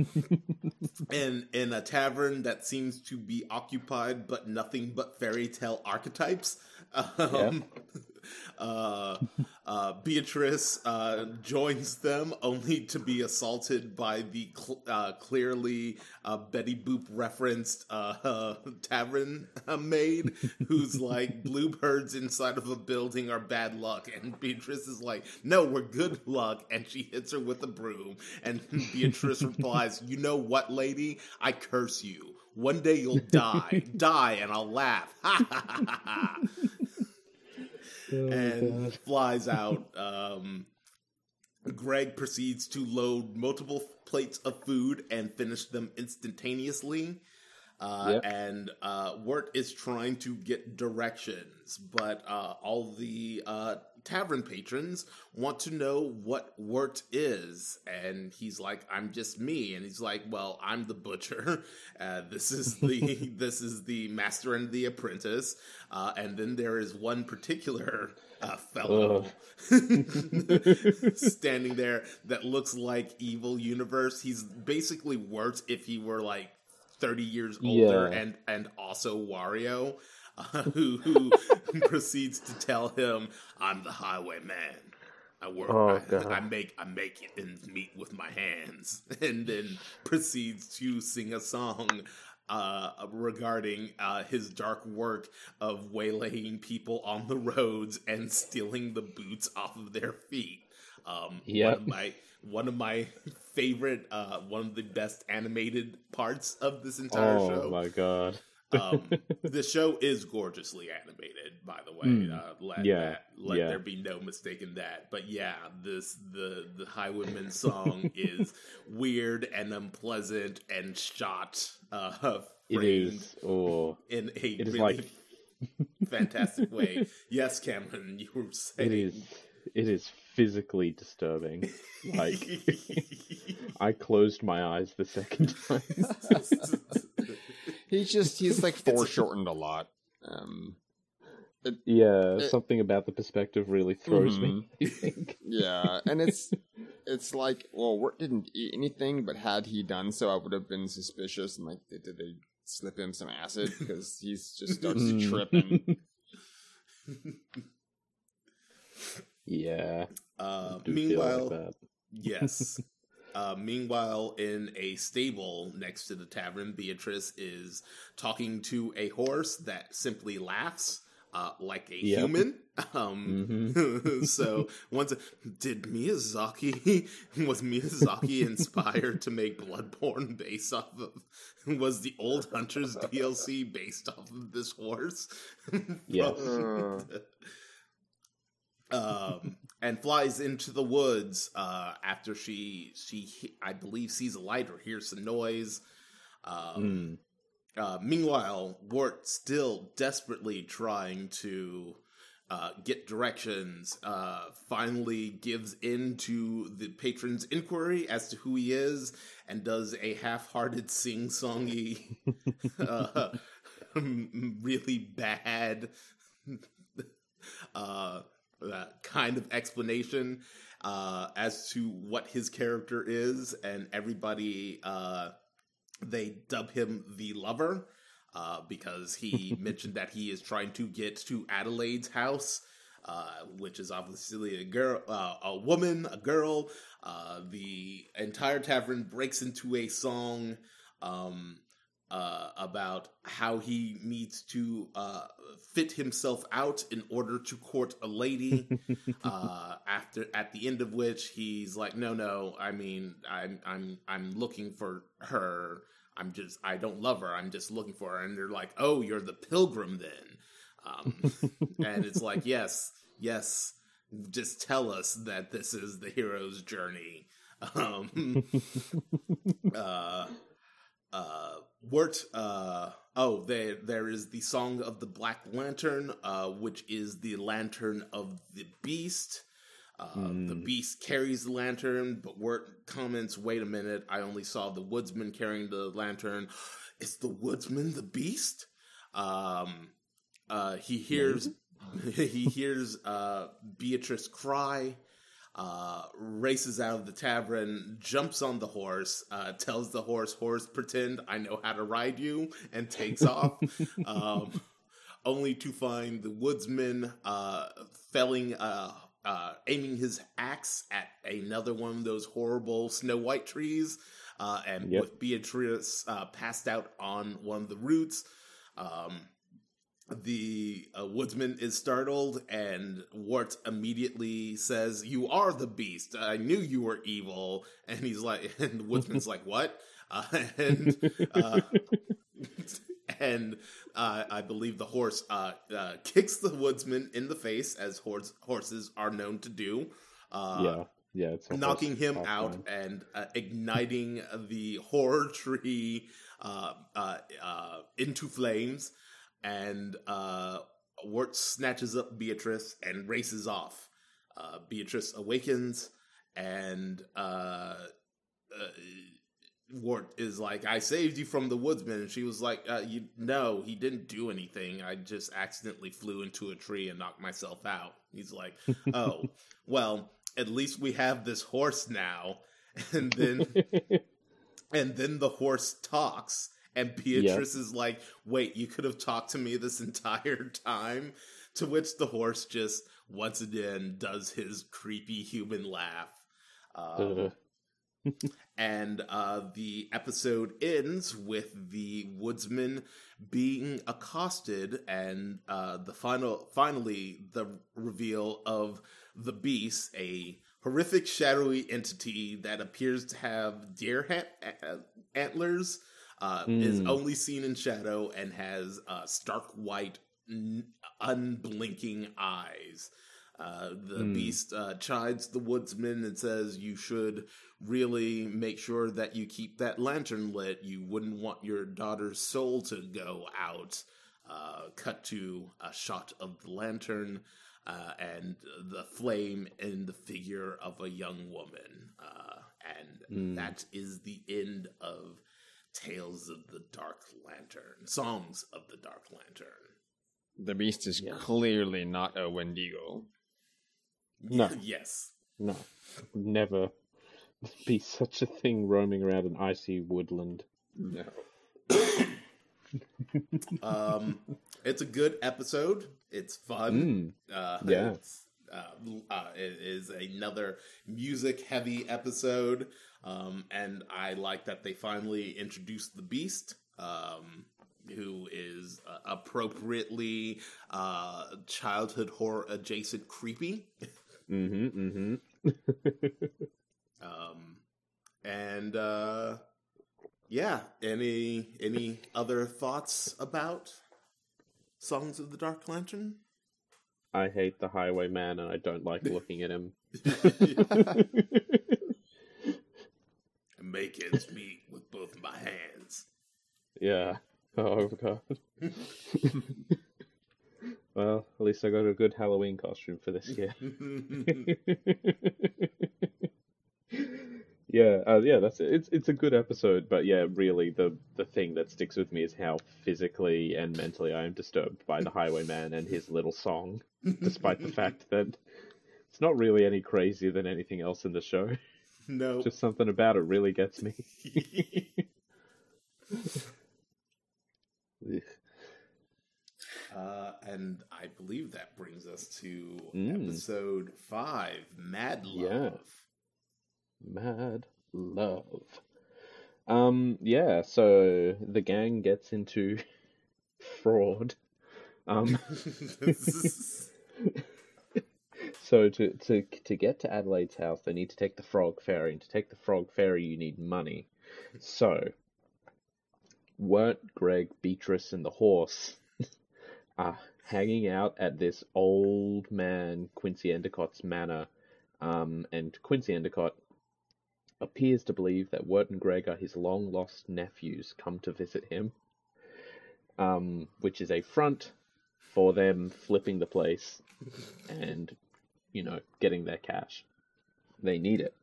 Speaker 1: in in a tavern that seems to be occupied, but nothing but fairy tale archetypes. Um, uh, uh, Beatrice uh, joins them only to be assaulted by the cl- uh, clearly uh, Betty Boop referenced uh, tavern uh, maid, who's like bluebirds inside of a building are bad luck, and Beatrice is like, "No, we're good luck," and she hits her with a broom, and Beatrice replies, "You know what, lady? I curse you." One day you'll die, die, and I'll laugh. Ha ha ha ha ha and flies out. Um, Greg proceeds to load multiple plates of food and finish them instantaneously. Uh,
Speaker 3: Yep.
Speaker 1: And uh, Wirt is trying to get directions, but uh, all the uh, tavern patrons want to know what Wirt is. And he's like, "I'm just me." And he's like, "Well, I'm the butcher. Uh, this is the this is the master and the apprentice." Uh, and then there is one particular uh, fellow standing there that looks like Evil Universe. He's basically Wirt if he were like 30 years older
Speaker 3: Yeah.
Speaker 1: and and also Wario, uh, who who proceeds to tell him, "I'm the highwayman. I work.
Speaker 3: Oh,
Speaker 1: I. I make I make ends meet with my hands," and then proceeds to sing a song. Uh, regarding uh, his dark work of waylaying people on the roads and stealing the boots off of their feet. Um,
Speaker 3: Yep.
Speaker 1: One of my one of my favorite, uh, one of the best animated parts of this entire
Speaker 3: oh
Speaker 1: show.
Speaker 3: Oh my god.
Speaker 1: Um, the show is gorgeously animated, by the way.
Speaker 3: Mm.
Speaker 1: Uh, let
Speaker 3: Yeah,
Speaker 1: that, let
Speaker 3: yeah.
Speaker 1: there be no mistake in that. But yeah, this the the Highwayman song is weird and unpleasant and shot uh,
Speaker 3: It is. Oh,
Speaker 1: in a
Speaker 3: It is
Speaker 1: really
Speaker 3: like-
Speaker 1: fantastic way. Yes, Cameron, you were saying
Speaker 3: it is. It is physically disturbing. Like I closed my eyes the second time.
Speaker 2: He's just he's like foreshortened a lot. Um,
Speaker 3: yeah,
Speaker 2: It-
Speaker 3: something about the perspective really throws me.
Speaker 2: Mhm.
Speaker 3: I think.
Speaker 2: yeah, and it's it's like well, Wirt didn't eat anything, but had he done so, I would have been suspicious and like, did, did they slip him some acid because he's just starts to trip tripping.
Speaker 3: yeah.
Speaker 1: Uh,
Speaker 3: do feel like
Speaker 1: meanwhile,
Speaker 3: that.
Speaker 1: yes. Uh, meanwhile, in a stable next to the tavern, Beatrice is talking to a horse that simply laughs uh, like a
Speaker 3: Yep.
Speaker 1: human. Um,
Speaker 3: Mhm.
Speaker 1: so once, did Miyazaki was Miyazaki inspired to make Bloodborne based off of? Was the Old Hunters DLC based off of this horse?
Speaker 3: Yes.
Speaker 1: um, and flies into the woods uh, after she she I believe sees a light or hears some noise. Um,
Speaker 3: Mm.
Speaker 1: uh, meanwhile, Wirt still desperately trying to uh, get directions. Uh, finally, gives in to the patron's inquiry as to who he is, and does a half-hearted sing-songy, uh, really bad uh, uh, kind of explanation uh, as to what his character is, and everybody uh, they dub him the lover uh, because he mentioned that he is trying to get to Adelaide's house. Uh, which is obviously a girl, uh, a woman, a girl. Uh, the entire tavern breaks into a song um, uh, about how he needs to uh, fit himself out in order to court a lady. uh, after at the end of which he's like, "No, no, I mean, I'm I'm I'm looking for her. I'm just I don't love her. I'm just looking for her." And they're like, "Oh, you're the pilgrim then." Um, and it's like, yes, yes. Just tell us that this is the hero's journey. Um, uh, Wirt, uh, oh, there, there is the Song of the Black Lantern, uh, which is the lantern of the beast. Uh, The
Speaker 3: Hmm.
Speaker 1: beast carries the lantern, but Wirt comments, wait a minute, I only saw the woodsman carrying the lantern. Is the woodsman the beast? Um, uh, he hears, he hears, uh, Beatrice cry, uh, races out of the tavern, jumps on the horse, uh, tells the horse, horse, pretend I know how to ride you, and takes off. um, only to find the woodsman uh, felling, uh, uh, aiming his axe at another one of those horrible Snow White trees, uh, and
Speaker 3: Yep.
Speaker 1: with Beatrice uh, passed out on one of the roots. Um, the uh, woodsman is startled, and Wirt immediately says, "You are the beast. I knew you were evil." And he's like, and the woodsman's like, "What?" Uh, and uh, and uh, I believe the horse uh, uh, kicks the woodsman in the face, as horse, horses are known to do. Uh,
Speaker 3: yeah, yeah, it's
Speaker 1: knocking him out and uh, igniting the horror tree uh, uh, uh, into flames. And uh, Wirt snatches up Beatrice and races off. Uh, Beatrice awakens, and uh, uh, Wirt is like, "I saved you from the woodsman," and she was like, uh, "You no, he didn't do anything. I just accidentally flew into a tree and knocked myself out." He's like, "Oh, well, at least we have this horse now." And then and then the horse talks and Beatrice is like, "Wait, you could have talked to me this entire time." To which the horse just once again does his creepy human laugh. Um, and uh, the episode ends with the woodsman being accosted, and uh, the final, finally, the reveal of the beast, a horrific shadowy entity that appears to have deer ha- antlers, uh, is
Speaker 3: Mm.
Speaker 1: only seen in shadow and has uh, stark white, n- unblinking eyes. Uh, the
Speaker 3: Hmm.
Speaker 1: beast uh, chides the woodsman and says, "You should really make sure that you keep that lantern lit. You wouldn't want your daughter's soul to go out." Uh, cut to a shot of the lantern uh, and the flame in the figure of a young woman, uh, and
Speaker 3: Hmm.
Speaker 1: that is the end of Tales of the Dark Lantern, Songs of the Dark Lantern.
Speaker 2: The beast is
Speaker 3: Yeah.
Speaker 2: clearly not a Wendigo.
Speaker 3: No.
Speaker 1: yes.
Speaker 3: No, never be such a thing roaming around an icy woodland.
Speaker 2: No.
Speaker 1: um, it's a good episode. It's fun.
Speaker 3: Mm,
Speaker 1: Uh,
Speaker 3: Yeah.
Speaker 1: It's, uh, uh, it is another music heavy episode. Um, and I like that they finally introduced the Beast, um, who is uh, appropriately uh, childhood horror adjacent creepy.
Speaker 3: mm-hmm, mm-hmm.
Speaker 1: Um, and uh, yeah, any any other thoughts about Songs of the Dark Lantern?
Speaker 3: I hate the Highwayman, and I don't like looking at him.
Speaker 1: Make ends meet with both my hands.
Speaker 3: yeah. Oh god. well, at least I got a good Halloween costume for this year. yeah, uh, yeah, that's it. It's it's a good episode, but yeah, really the the thing that sticks with me is how physically and mentally I am disturbed by the Highwayman and his little song, despite the fact that it's not really any crazier than anything else in the show.
Speaker 1: no.
Speaker 3: Just something about it really gets me.
Speaker 1: Uh, and I believe that brings us to
Speaker 3: Mm.
Speaker 1: episode five, Mad Love.
Speaker 3: Yeah. Mad love. Um, yeah, so the gang gets into fraud. Um, so to, to to get to Adelaide's house, they need to take the frog ferry, and to take the frog ferry, you need money. So, Wirt Greg, Beatrice, and the horse are hanging out at this old man Quincy Endicott's manor, um, and Quincy Endicott appears to believe that Wirt and Greg are his long lost nephews come to visit him, um, which is a front for them flipping the place and, you know, getting their cash. They need it.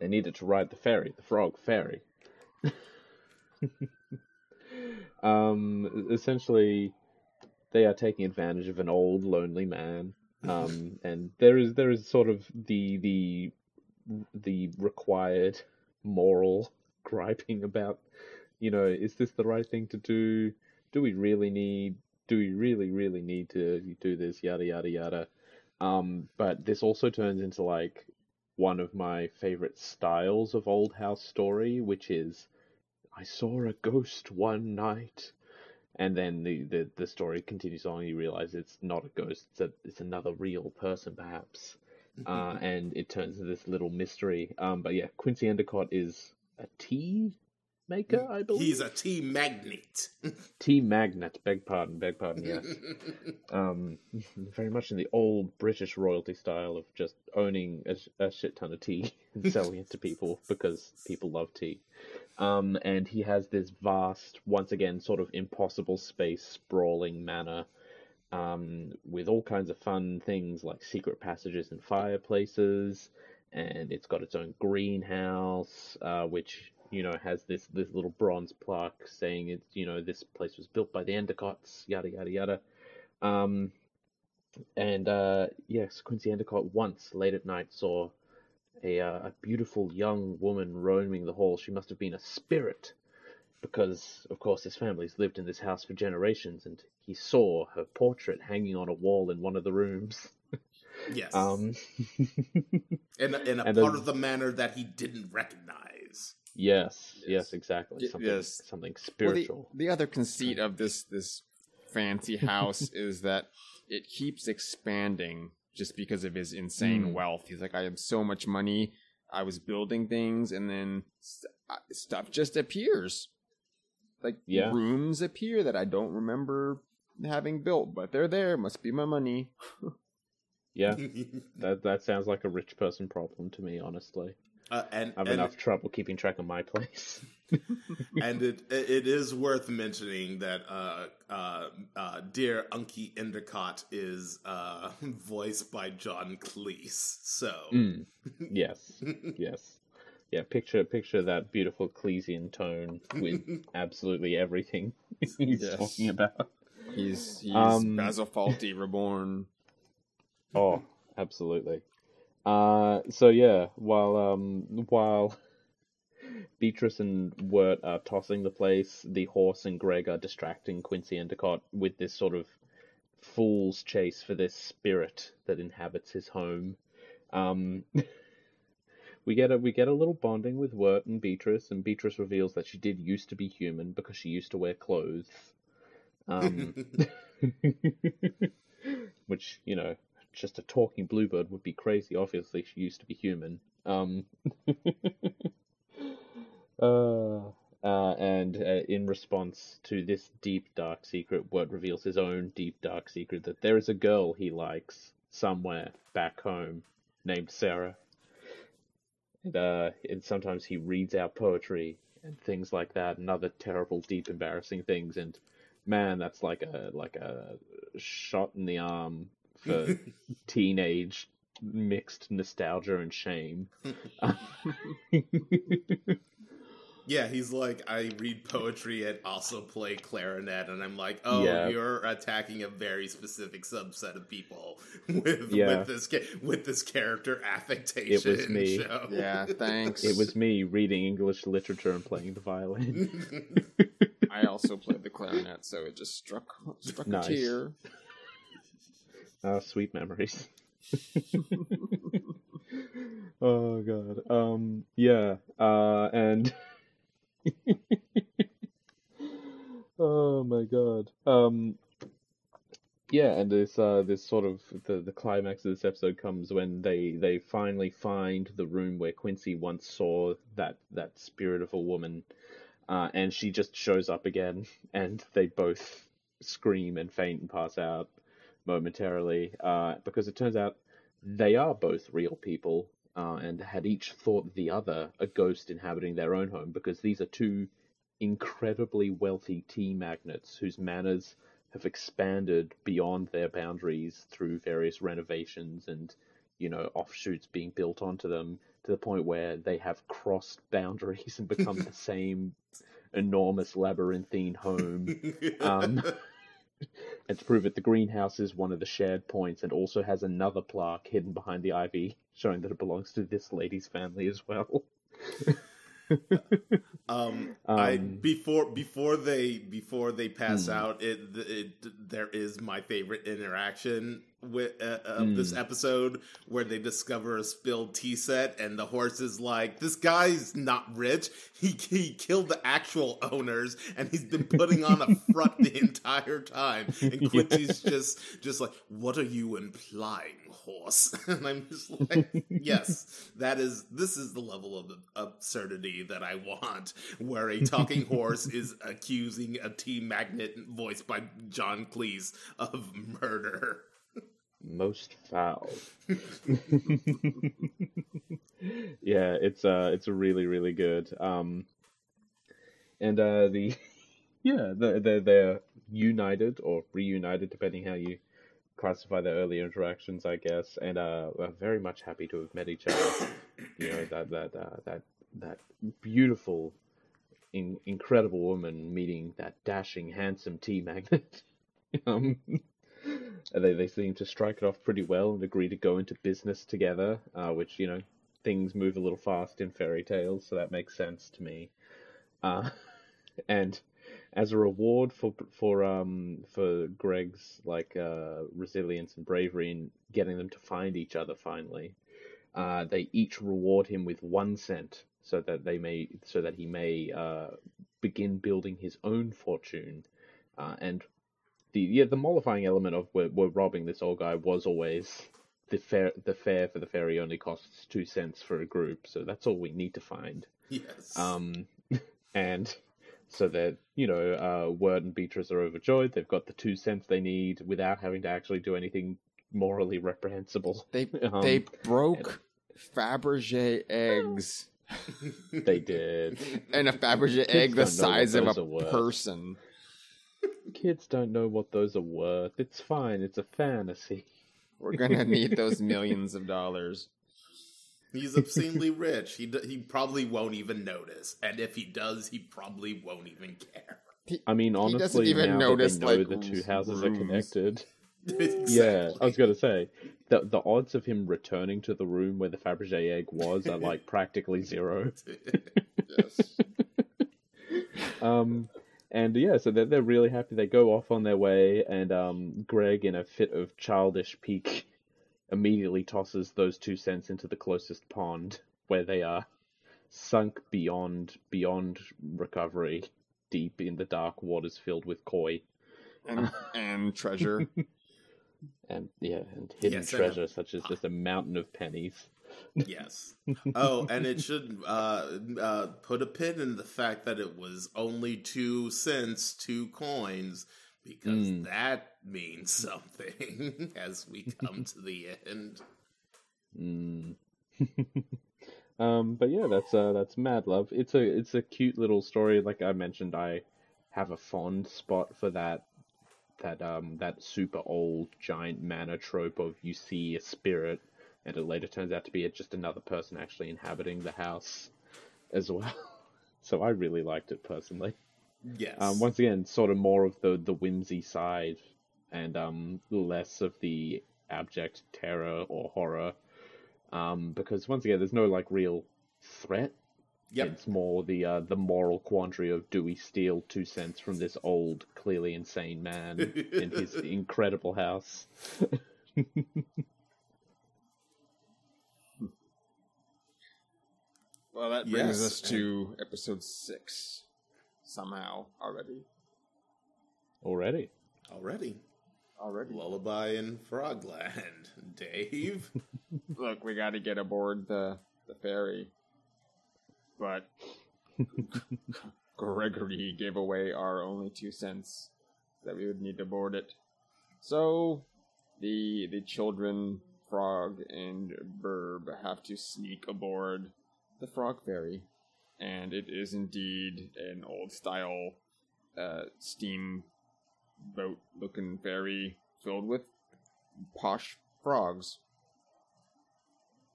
Speaker 3: They need it to ride the ferry, the frog ferry. um, essentially, they are taking advantage of an old lonely man. Um, and there is there is sort of the the the required moral griping about, you know, is this the right thing to do? Do we really need? Do we really really need to do this? Yada yada yada. Um, but this also turns into like one of my favorite styles of old house story, which is I saw a ghost one night. And then the, the, the story continues on. You realize it's not a ghost; it's a, it's another real person, perhaps. Uh, and it turns into this little mystery. Um, but yeah, Quincy Endicott is a tea maker, I believe.
Speaker 1: He's a tea magnet.
Speaker 3: tea magnate. Beg pardon, beg pardon. Yes. um, very much in the old British royalty style of just owning a, a shit ton of tea and selling it to people because people love tea. Um, and he has this vast, once again, sort of impossible space sprawling manor um, with all kinds of fun things like secret passages and fireplaces. And it's got its own greenhouse, uh, which you know has this this little bronze plaque saying it's you know this place was built by the Endicotts, yada yada yada. Um, and uh, yes, Quincy Endicott once late at night saw a uh, a beautiful young woman roaming the hall. She must have been a spirit, because of course his family's lived in this house for generations, and he saw her portrait hanging on a wall in one of the rooms.
Speaker 1: yes.
Speaker 3: Um,
Speaker 1: in a, in a
Speaker 3: and
Speaker 1: part
Speaker 3: then-
Speaker 1: of the manner that he didn't recognize.
Speaker 3: Yes, yes,
Speaker 2: Yes.
Speaker 3: exactly. Something,
Speaker 2: yes.
Speaker 3: something
Speaker 2: Well,
Speaker 3: spiritual.
Speaker 2: the, the other conceit of this this fancy house is that it keeps expanding just because of his insane
Speaker 3: Mm.
Speaker 2: wealth. He's like, I have so much money. I was building things, and then st- uh, stuff just appears. Like
Speaker 3: Yeah.
Speaker 2: rooms appear that I don't remember having built, but they're there. Must be my money.
Speaker 3: Yeah, that that sounds like a rich person problem to me, honestly.
Speaker 1: Uh, and
Speaker 3: I have
Speaker 1: and,
Speaker 3: enough trouble keeping track of my place.
Speaker 1: and it it is worth mentioning that uh, uh, uh, dear Unky Endicott is uh, voiced by John Cleese. So
Speaker 3: Mm. Yes, yes, yeah. Picture picture that beautiful Cleesian tone with absolutely everything he's
Speaker 2: Yes.
Speaker 3: talking about.
Speaker 2: He's he's
Speaker 3: Um,
Speaker 2: Basil Fawlty reborn.
Speaker 3: Oh, absolutely. Uh, so yeah, while um while Beatrice and Wirt are tossing the place. The horse and Greg are distracting Quincy Endicott with this sort of fool's chase for this spirit that inhabits his home. Um, we get a we get a little bonding with Wirt and Beatrice, and Beatrice reveals that she did used to be human because she used to wear clothes. Um, which you know, just a talking bluebird would be crazy. Obviously, she used to be human. Um, uh, uh, and uh, in response to this deep dark secret, Wirt reveals his own deep dark secret that there is a girl he likes somewhere back home named Sarah. And, uh, and sometimes he reads out poetry and things like that, and other terrible, deep, embarrassing things. And man, that's like a like a shot in the arm for teenage mixed nostalgia and shame.
Speaker 1: Yeah, he's like, I read poetry and also play clarinet, and I'm like, oh,
Speaker 3: Yeah.
Speaker 1: you're attacking a very specific subset of people with
Speaker 3: Yeah.
Speaker 1: with this with this character affectation.
Speaker 3: It was me.
Speaker 1: show.
Speaker 2: Yeah, thanks.
Speaker 3: it was me reading English literature and playing the violin.
Speaker 2: I also played the clarinet, so it just struck struck
Speaker 3: Nice.
Speaker 2: a tear.
Speaker 3: Ah, sweet memories. oh god. Um yeah. Uh and Oh my god. Um yeah, and this uh this sort of the the climax of this episode comes when they they finally find the room where Quincy once saw that that spirit of a woman. Uh and she just shows up again and they both scream and faint and pass out momentarily uh, because it turns out they are both real people uh, and had each thought the other a ghost inhabiting their own home because these are two incredibly wealthy tea magnates whose manners have expanded beyond their boundaries through various renovations and you know offshoots being built onto them to the point where they have crossed boundaries and become the same enormous labyrinthine home. Um, and to prove it, the greenhouse is one of the shared points and also has another plaque hidden behind the ivy showing that it belongs to this lady's family as well.
Speaker 1: Um, I
Speaker 3: Um,
Speaker 1: before before they before they pass
Speaker 3: Hmm.
Speaker 1: out, it, it there is my favorite interaction with uh, of this
Speaker 3: Hmm.
Speaker 1: episode where they discover a spilled tea set, and the horse is like, "This guy's not rich. He he killed the actual owners, and he's been putting on a front the entire time." And Quincy's just just like, "What are you implying, horse?" And I'm just like, "Yes, that is this is the level of absurdity that I want, where a talking horse is accusing a tea magnet voiced by John Cleese of murder."
Speaker 3: Most foul. yeah, it's uh it's really really good. Um and uh the yeah, they're they're, they're united or reunited depending how you classify their early interactions, I guess, and uh are very much happy to have met each other. you know, that that uh, that that beautiful in, incredible woman meeting that dashing handsome tea magnet. um they they seem to strike it off pretty well and agree to go into business together, uh, which you know things move a little fast in fairy tales, so that makes sense to me. Uh, and as a reward for for um for Greg's like uh, resilience and bravery in getting them to find each other finally, uh, they each reward him with one cent so that they may so that he may uh, begin building his own fortune, uh, and the yeah the mollifying element of we're, we're robbing this old guy was always the fare the fare for the ferry only costs two cents for a group, so that's all we need to find.
Speaker 1: Yes.
Speaker 3: Um, and so that you know, uh, Wirt and Beatrice are overjoyed. They've got the two cents they need without having to actually do anything morally reprehensible.
Speaker 2: They
Speaker 3: Um,
Speaker 2: they broke Fabergé eggs
Speaker 3: They did.
Speaker 2: and a Fabergé egg the
Speaker 3: don't know what
Speaker 2: size of a
Speaker 3: are worth.
Speaker 2: person.
Speaker 3: Kids don't know what those are worth. It's fine. It's a fantasy.
Speaker 2: We're gonna need those millions of dollars.
Speaker 1: He's obscenely rich. He d- he probably won't even notice, and if he does, he probably won't even care.
Speaker 3: I mean, honestly, he doesn't
Speaker 2: even
Speaker 3: now
Speaker 2: notice,
Speaker 3: that they know
Speaker 2: like,
Speaker 3: the two houses are
Speaker 2: rooms.
Speaker 3: connected. Yeah, I was gonna say the the odds of him returning to the room where the Fabergé egg was are like practically zero.
Speaker 2: Yes.
Speaker 3: um, and yeah, so they're they're really happy. They go off on their way, and um, Greg, in a fit of childish pique, immediately tosses those two cents into the closest pond, where they are sunk beyond beyond recovery, deep in the dark waters filled with koi
Speaker 2: and and treasure.
Speaker 3: and yeah, and hidden
Speaker 1: Yes,
Speaker 3: treasure such as just a mountain of pennies.
Speaker 1: Yes. Oh, and it should uh, uh, put a pin in the fact that it was only two cents, two coins, because
Speaker 3: Mm.
Speaker 1: that means something as we come to the end.
Speaker 3: Mm. um, but yeah, that's uh, that's Mad Love. It's a it's a cute little story. Like I mentioned, I have a fond spot for that that um that super old giant mana trope of you see a spirit and it later turns out to be just another person actually inhabiting the house as well. so I really liked it personally.
Speaker 1: Yes.
Speaker 3: Um, once again, sort of more of the the whimsy side, and um, less of the abject terror or horror. Um, because once again, there's no like real threat.
Speaker 1: yep.
Speaker 3: It's more the uh, the moral quandary of do we steal two cents from this old, clearly insane man in his incredible house?
Speaker 2: Well, that brings
Speaker 1: Yes,
Speaker 2: us to episode six somehow already.
Speaker 3: Already,
Speaker 1: Already.
Speaker 2: Already.
Speaker 1: Lullaby in Frogland. Dave?
Speaker 2: Look, we got to get aboard the the ferry, but Gregory gave away our only two cents that we would need to board it. So the the children, Frog and Burb, have to sneak aboard the Frog Ferry, and it is indeed an old style uh, steam boat looking ferry filled with posh frogs.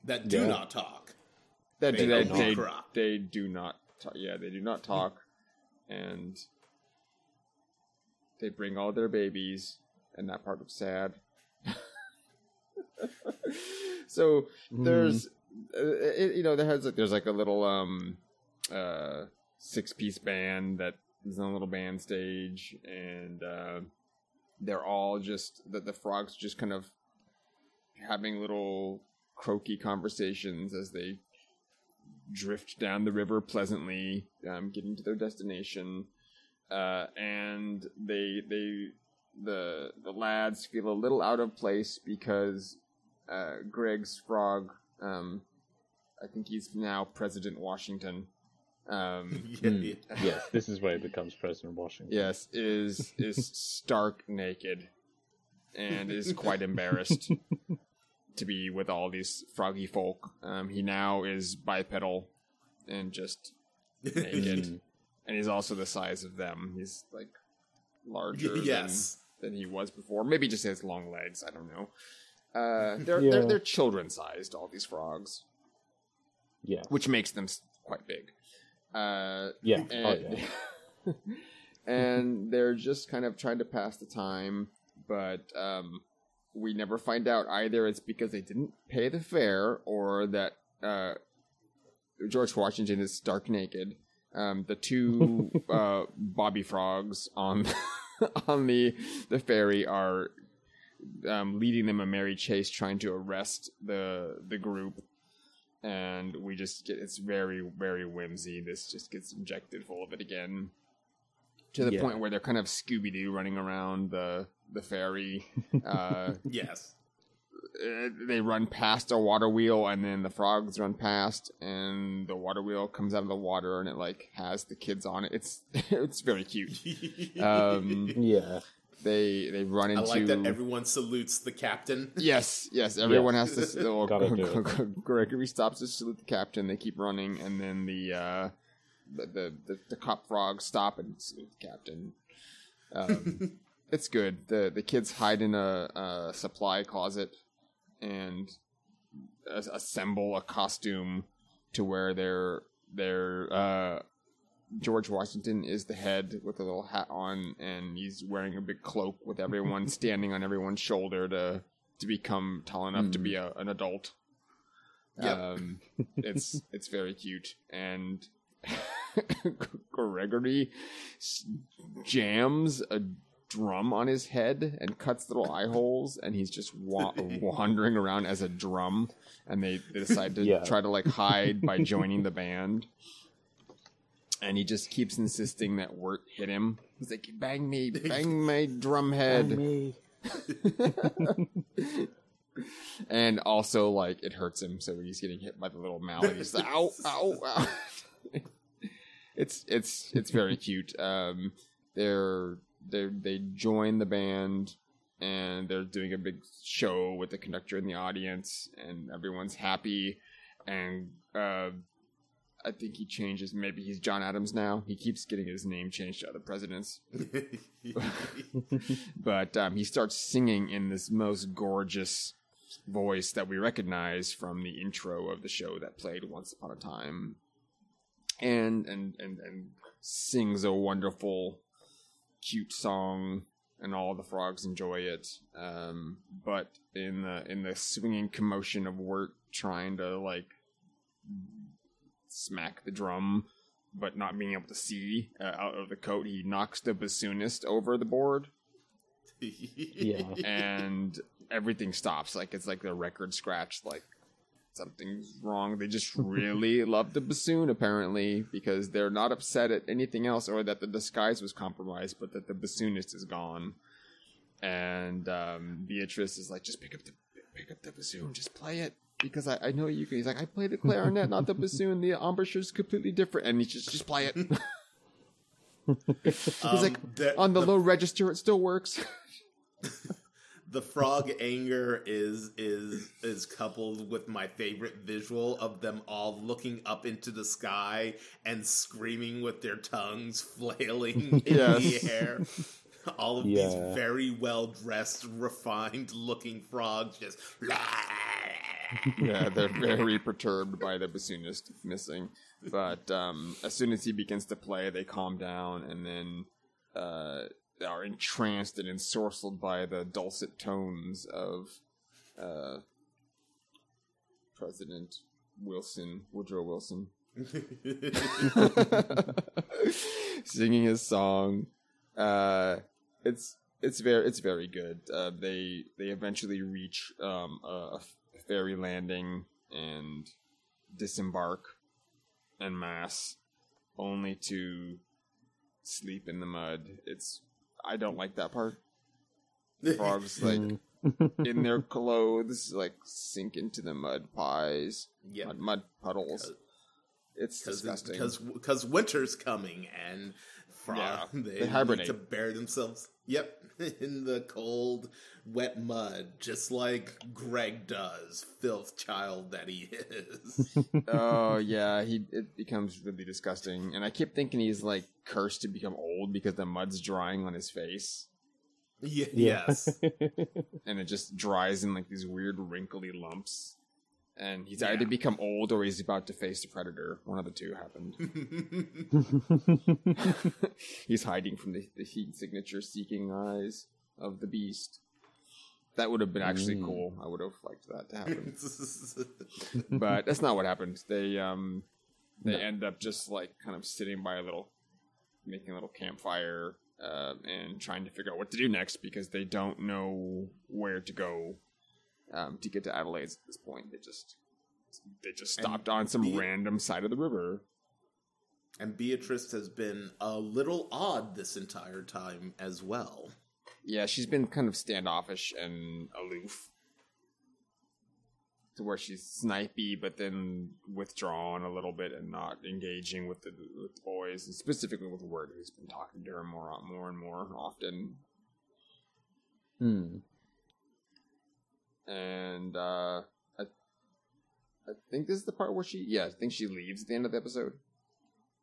Speaker 1: That do
Speaker 3: Yeah.
Speaker 1: not talk.
Speaker 2: That
Speaker 1: They
Speaker 2: do, they,
Speaker 1: don't
Speaker 2: they,
Speaker 1: cry.
Speaker 2: they do not talk. Yeah, they do not talk, and they bring all their babies, and that part was sad. so there's, uh, it, you know, there has like there's like a little um, uh, six piece band that is on a little band stage, and uh, they're all just the the frogs just kind of having little croaky conversations as they drift down the river pleasantly, um, getting to their destination, uh, and they they the the lads feel a little out of place because uh, Greg's frog, um, I think he's now President Washington. Um,
Speaker 1: Yeah,
Speaker 3: Mm.
Speaker 1: yeah.
Speaker 3: yes, this is where he becomes President Washington.
Speaker 2: yes, is is stark naked and is quite embarrassed to be with all these froggy folk. Um, he now is bipedal and just naked,
Speaker 3: Mm.
Speaker 2: and he's also the size of them. He's like larger
Speaker 1: yes.
Speaker 2: than, than he was before. Maybe just has long legs. I don't know. Uh, they're,
Speaker 3: Yeah.
Speaker 2: they're they're children sized. All these frogs,
Speaker 3: Yeah,
Speaker 2: which makes them quite big. Uh,
Speaker 3: yeah, oh,
Speaker 2: and,
Speaker 3: yeah.
Speaker 2: and they're just kind of trying to pass the time, but um, we never find out either it's because they didn't pay the fare or that uh, George Washington is stark naked. Um, the two uh, Bobby Frogs on on the the ferry are um, leading them a merry chase, trying to arrest the the group and we just get it's very very whimsy. This just gets injected full of it again, to the
Speaker 3: Yeah.
Speaker 2: point where they're kind of Scooby Doo running around the the ferry. uh,
Speaker 1: Yes.
Speaker 2: uh, they run past a water wheel, and then the frogs run past, and the water wheel comes out of the water, and it like has the kids on it. It's it's very cute. Um,
Speaker 3: yeah.
Speaker 2: They they run into.
Speaker 1: I like that everyone salutes the captain.
Speaker 2: Yes, yes. Everyone
Speaker 3: Yeah.
Speaker 2: has to. s- Well, Gregory stops to salute the captain. They keep running, and then the uh, the, the the the cop frogs stop and salute the captain. Um, it's good. the The kids hide in a, a supply closet and assemble a costume to where they're they're uh, George Washington is the head with a little hat on, and he's wearing a big cloak with everyone standing on everyone's shoulder to to become tall enough to be a, an adult.
Speaker 1: Yep.
Speaker 2: Um, it's it's very cute, and Gregory jams a drum on his head and cuts little eye holes, and he's just wa- wandering around as a drum. And they, they decide to
Speaker 3: Yeah.
Speaker 2: try to like hide by joining the band. And he just keeps insisting that Wirt hit him. He's like, "Bang me, bang my drum head." and also like it hurts him, so he's getting hit by the little mallet. He's like, ow, ow, ow. it's it's it's very cute. Um, they're they they join the band and they're doing a big show with the conductor in the audience, and everyone's happy. And uh, I think he changes. Maybe he's John Adams now. He keeps getting his name changed to other presidents but um, he starts singing in this most gorgeous voice that we recognize from the intro of the show that played once upon a time and and and, and sings a wonderful cute song and all the frogs enjoy it um, but in the in the swinging commotion of Wirt, trying to like smack the drum but not being able to see uh, out of the coat, he knocks the bassoonist over the board,
Speaker 3: Yeah.
Speaker 2: and everything stops. Like it's like the record scratch. Like something's wrong. They just really love the bassoon, apparently, because they're not upset at anything else or that the disguise was compromised, but that the bassoonist is gone. And um, Beatrice is like, just pick up the pick up the bassoon, just play it. Because I, I know you can. He's like, I play the clarinet, not the bassoon. The embouchure is completely different, and he just just play it. He's like,
Speaker 1: Um, the-
Speaker 2: on the,
Speaker 1: the-
Speaker 2: low register, it still works.
Speaker 1: the frog anger is is is coupled with my favorite visual of them all looking up into the sky and screaming with their tongues flailing in
Speaker 2: Yes.
Speaker 1: the air. All of
Speaker 3: Yeah.
Speaker 1: these very well dressed, refined looking frogs just
Speaker 2: yeah, they're very perturbed by the bassoonist missing. But um, as soon as he begins to play, they calm down and then uh, are entranced and ensorcelled by the dulcet tones of uh, President Wilson, Woodrow Wilson, singing his song. Uh, it's it's very it's very good. Uh, they they eventually reach um, a, a ferry landing and disembark en masse, only to sleep in the mud. It's I don't like that part. Frogs like in their clothes, like sink into the mud pies,
Speaker 1: yeah,
Speaker 2: mud, mud puddles. It's disgusting.
Speaker 1: because because winter's coming and frog
Speaker 2: Yeah,
Speaker 1: they,
Speaker 2: they hibernate.
Speaker 1: to bury themselves. Yep, in the cold, wet mud, just like Greg does, filth child that he is.
Speaker 2: oh yeah, he it becomes really disgusting, and I keep thinking he's like cursed to become old because the mud's drying on his face,
Speaker 1: Ye-
Speaker 3: Yeah.
Speaker 1: Yes.
Speaker 2: and it just dries in like these weird wrinkly lumps. And he's
Speaker 1: Yeah.
Speaker 2: either become old or he's about to face the predator. One of the two happened. he's hiding from the, the heat signature seeking eyes of the beast. That would have been actually
Speaker 3: Mm.
Speaker 2: cool. I would have liked that to happen. but that's not what happened. They um they
Speaker 3: No.
Speaker 2: end up just like kind of sitting by a little making a little campfire uh, and trying to figure out what to do next because they don't know where to go um, to get to Adelaide at this point. They just they just
Speaker 1: And
Speaker 2: stopped on some
Speaker 1: the-
Speaker 2: random side of the river.
Speaker 1: and Beatrice has been a little odd this entire time as well.
Speaker 2: Yeah, she's been kind of standoffish and aloof. To where she's snipey, but then withdrawn a little bit and not engaging with the, with the boys, and specifically with Wirt, who's been talking to her more, more and more often.
Speaker 3: Hmm.
Speaker 2: And uh, I, I think this is the part where she, yeah, I think she leaves at the end of the episode.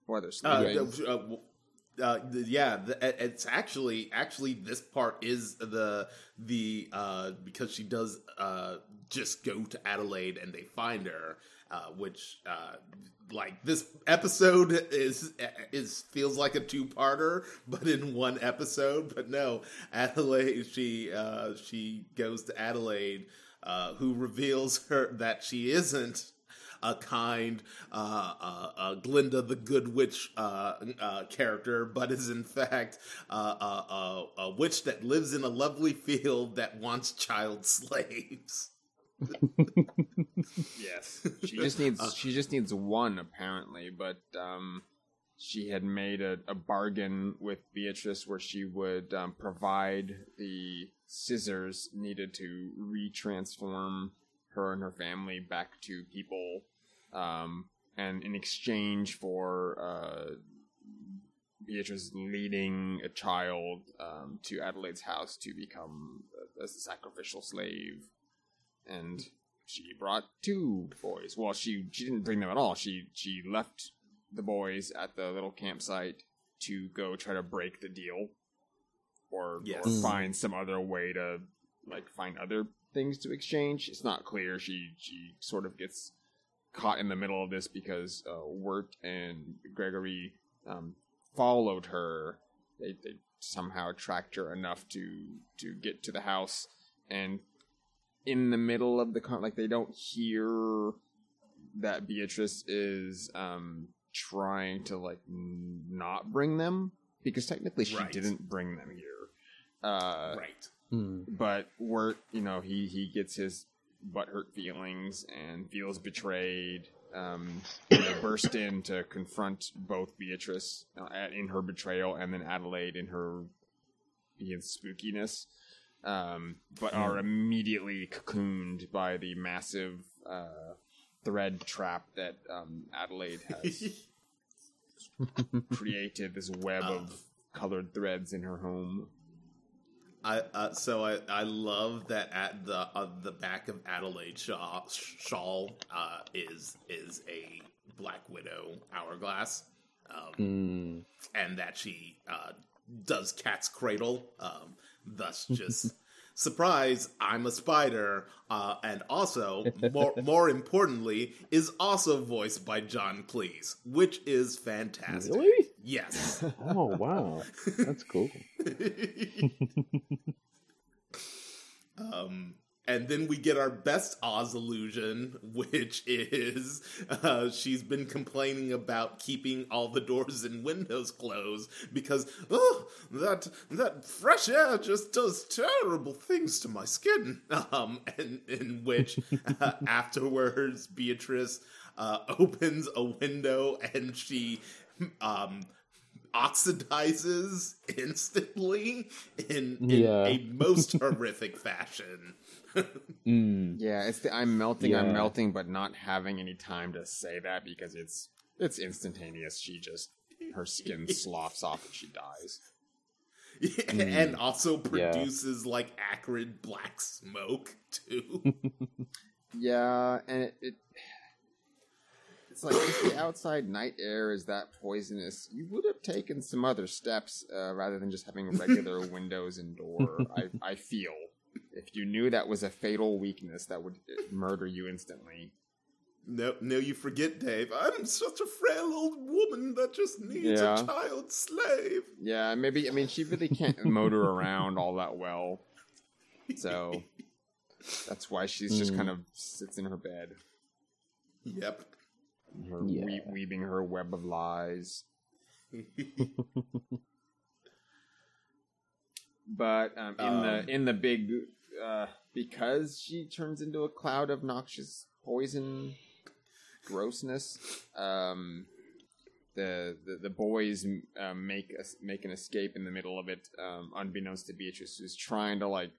Speaker 2: While they're
Speaker 1: Uh,
Speaker 2: sleeping.
Speaker 1: uh, uh, uh, yeah, the, it's actually actually this part is the the uh, because she does uh, just go to Adelaide and they find her, uh, which uh, like this episode is is feels like a two parter, but in one episode. But no, Adelaide she uh, she goes to Adelaide, uh, who reveals her that she isn't a kind uh, uh, uh, Glinda the Good Witch uh, uh, character, but is in fact a witch that lives in a lovely field that wants child slaves.
Speaker 2: Yes, she just needs she just needs one apparently, but um, she had made a, a bargain with Beatrice where she would um, provide the scissors needed to retransform her and her family back to people, um, and in exchange for uh, Beatrice leading a child um, to Adelaide's house to become a, a sacrificial slave, and she brought two boys. Well, she she didn't bring them at all. She she left the boys at the little campsite to go try to break the deal or, yes. or find some other way to like find other things to exchange. It's not clear. She she sort of gets caught in the middle of this because uh, Wirt and Gregory um, followed her. They, they somehow tracked her enough to to get to the house, and in the middle of the con- like they don't hear that Beatrice is um, trying to like not bring them because technically she right. didn't bring them here. Uh,
Speaker 1: right.
Speaker 2: Hmm. But Wirt, you know, he he gets his butthurt feelings and feels betrayed. Um, they burst in to confront both Beatrice uh, in her betrayal and then Adelaide in her being spookiness, um, but are hmm. immediately cocooned by the massive uh, thread trap that um, Adelaide has created. This web uh, of colored threads in her home.
Speaker 1: I uh, so I, I love that at the uh, the back of Adelaide shawl, shawl uh, is is a Black Widow hourglass, um, mm. and that she uh, does cat's cradle, um, thus just surprise, I'm a spider, uh, and also more more importantly, is also voiced by John Cleese, which is fantastic.
Speaker 3: Really?
Speaker 1: Yes.
Speaker 3: oh wow, that's cool.
Speaker 1: um, and then we get our best Oz illusion, which is uh, she's been complaining about keeping all the doors and windows closed because oh that that fresh air just does terrible things to my skin. Um, and in which uh, afterwards Beatrice uh, opens a window and she um oxidizes instantly in, in yeah. a most horrific fashion.
Speaker 2: Mm. Yeah, it's the I'm melting, yeah. I'm melting, but not having any time to say that because it's it's instantaneous. She just her skin sloughs off and she dies.
Speaker 1: Mm. And also produces yeah. like acrid black smoke too.
Speaker 2: yeah, and it, it it's like if the outside night air is that poisonous, you would have taken some other steps uh, rather than just having regular windows and door. I, I feel if you knew that was a fatal weakness that would murder you instantly.
Speaker 1: No, no, you forget, Dave. I'm such a frail old woman that just needs yeah. a child slave.
Speaker 2: Yeah, maybe. I mean, she really can't motor around all that well, so that's why she's just kind hmm. of sits in her bed.
Speaker 1: Yep.
Speaker 2: Her yeah. we- weaving her web of lies. but um, in um, the in the big uh, because she turns into a cloud of noxious poison grossness. Um, the, the, the boys um, make a, make an escape in the middle of it, um, unbeknownst to Beatrice, who's trying to like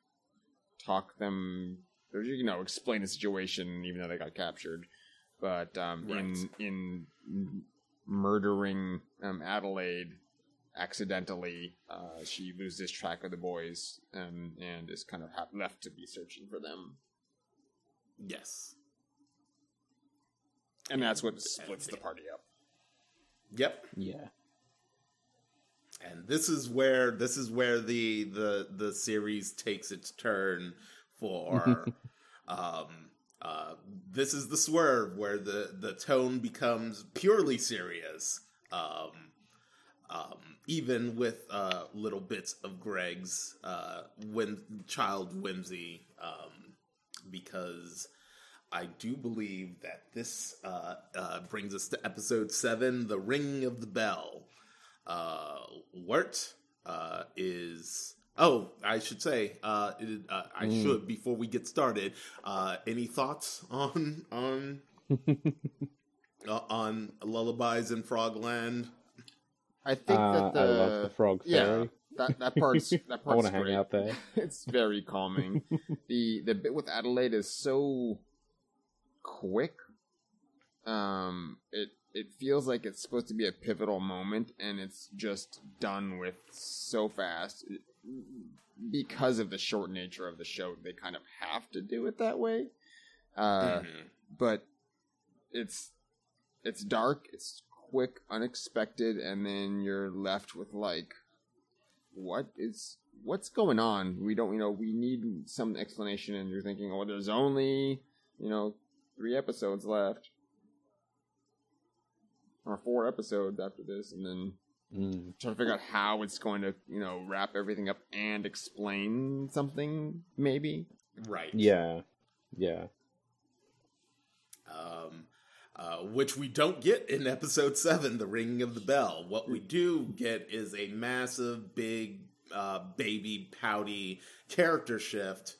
Speaker 2: talk them, or, you know, explain the situation, even though they got captured. But um, right. in in murdering um, Adelaide, accidentally, uh, she loses track of the boys and and is kind of left to be searching for them.
Speaker 1: Yes,
Speaker 2: and that's what splits the party up.
Speaker 1: Yep.
Speaker 3: Yeah.
Speaker 1: And this is where this is where the the the series takes its turn for um uh this is the swerve where the the tone becomes purely serious. Um um even with uh, little bits of Greg's uh, when child whimsy, um, because I do believe that this uh, uh, brings us to episode seven, "The Ring of the Bell." Uh, Wirt uh, is. Oh, I should say, uh, it, uh, I
Speaker 2: Mm.
Speaker 1: should before we get started. Uh, any thoughts on on uh, on lullabies in Frogland?
Speaker 2: I think
Speaker 3: Uh,
Speaker 2: that the
Speaker 3: I love the frog
Speaker 2: yeah
Speaker 3: fairy.
Speaker 2: that that part's that
Speaker 3: I
Speaker 2: part's
Speaker 3: want to hang out there.
Speaker 2: it's very calming. the the bit with Adelaide is so quick. Um, it it feels like it's supposed to be a pivotal moment, and it's just done with so fast It- because of the short nature of the show. They kind of have to do it that way. Uh,
Speaker 1: Mhm.
Speaker 2: but it's it's dark, it's quick, unexpected, and then you're left with like, what is what's going on? We don't, you know, we need some explanation, and you're thinking, oh, there's only you know three episodes left, or four episodes after this, and then
Speaker 3: Mm.
Speaker 2: trying to figure out how it's going to you know wrap everything up and explain something, maybe.
Speaker 1: Right.
Speaker 3: Yeah, yeah.
Speaker 1: Uh, which we don't get in episode seven, the ringing of the bell. What we do get is a massive, big, uh, baby, pouty character shift.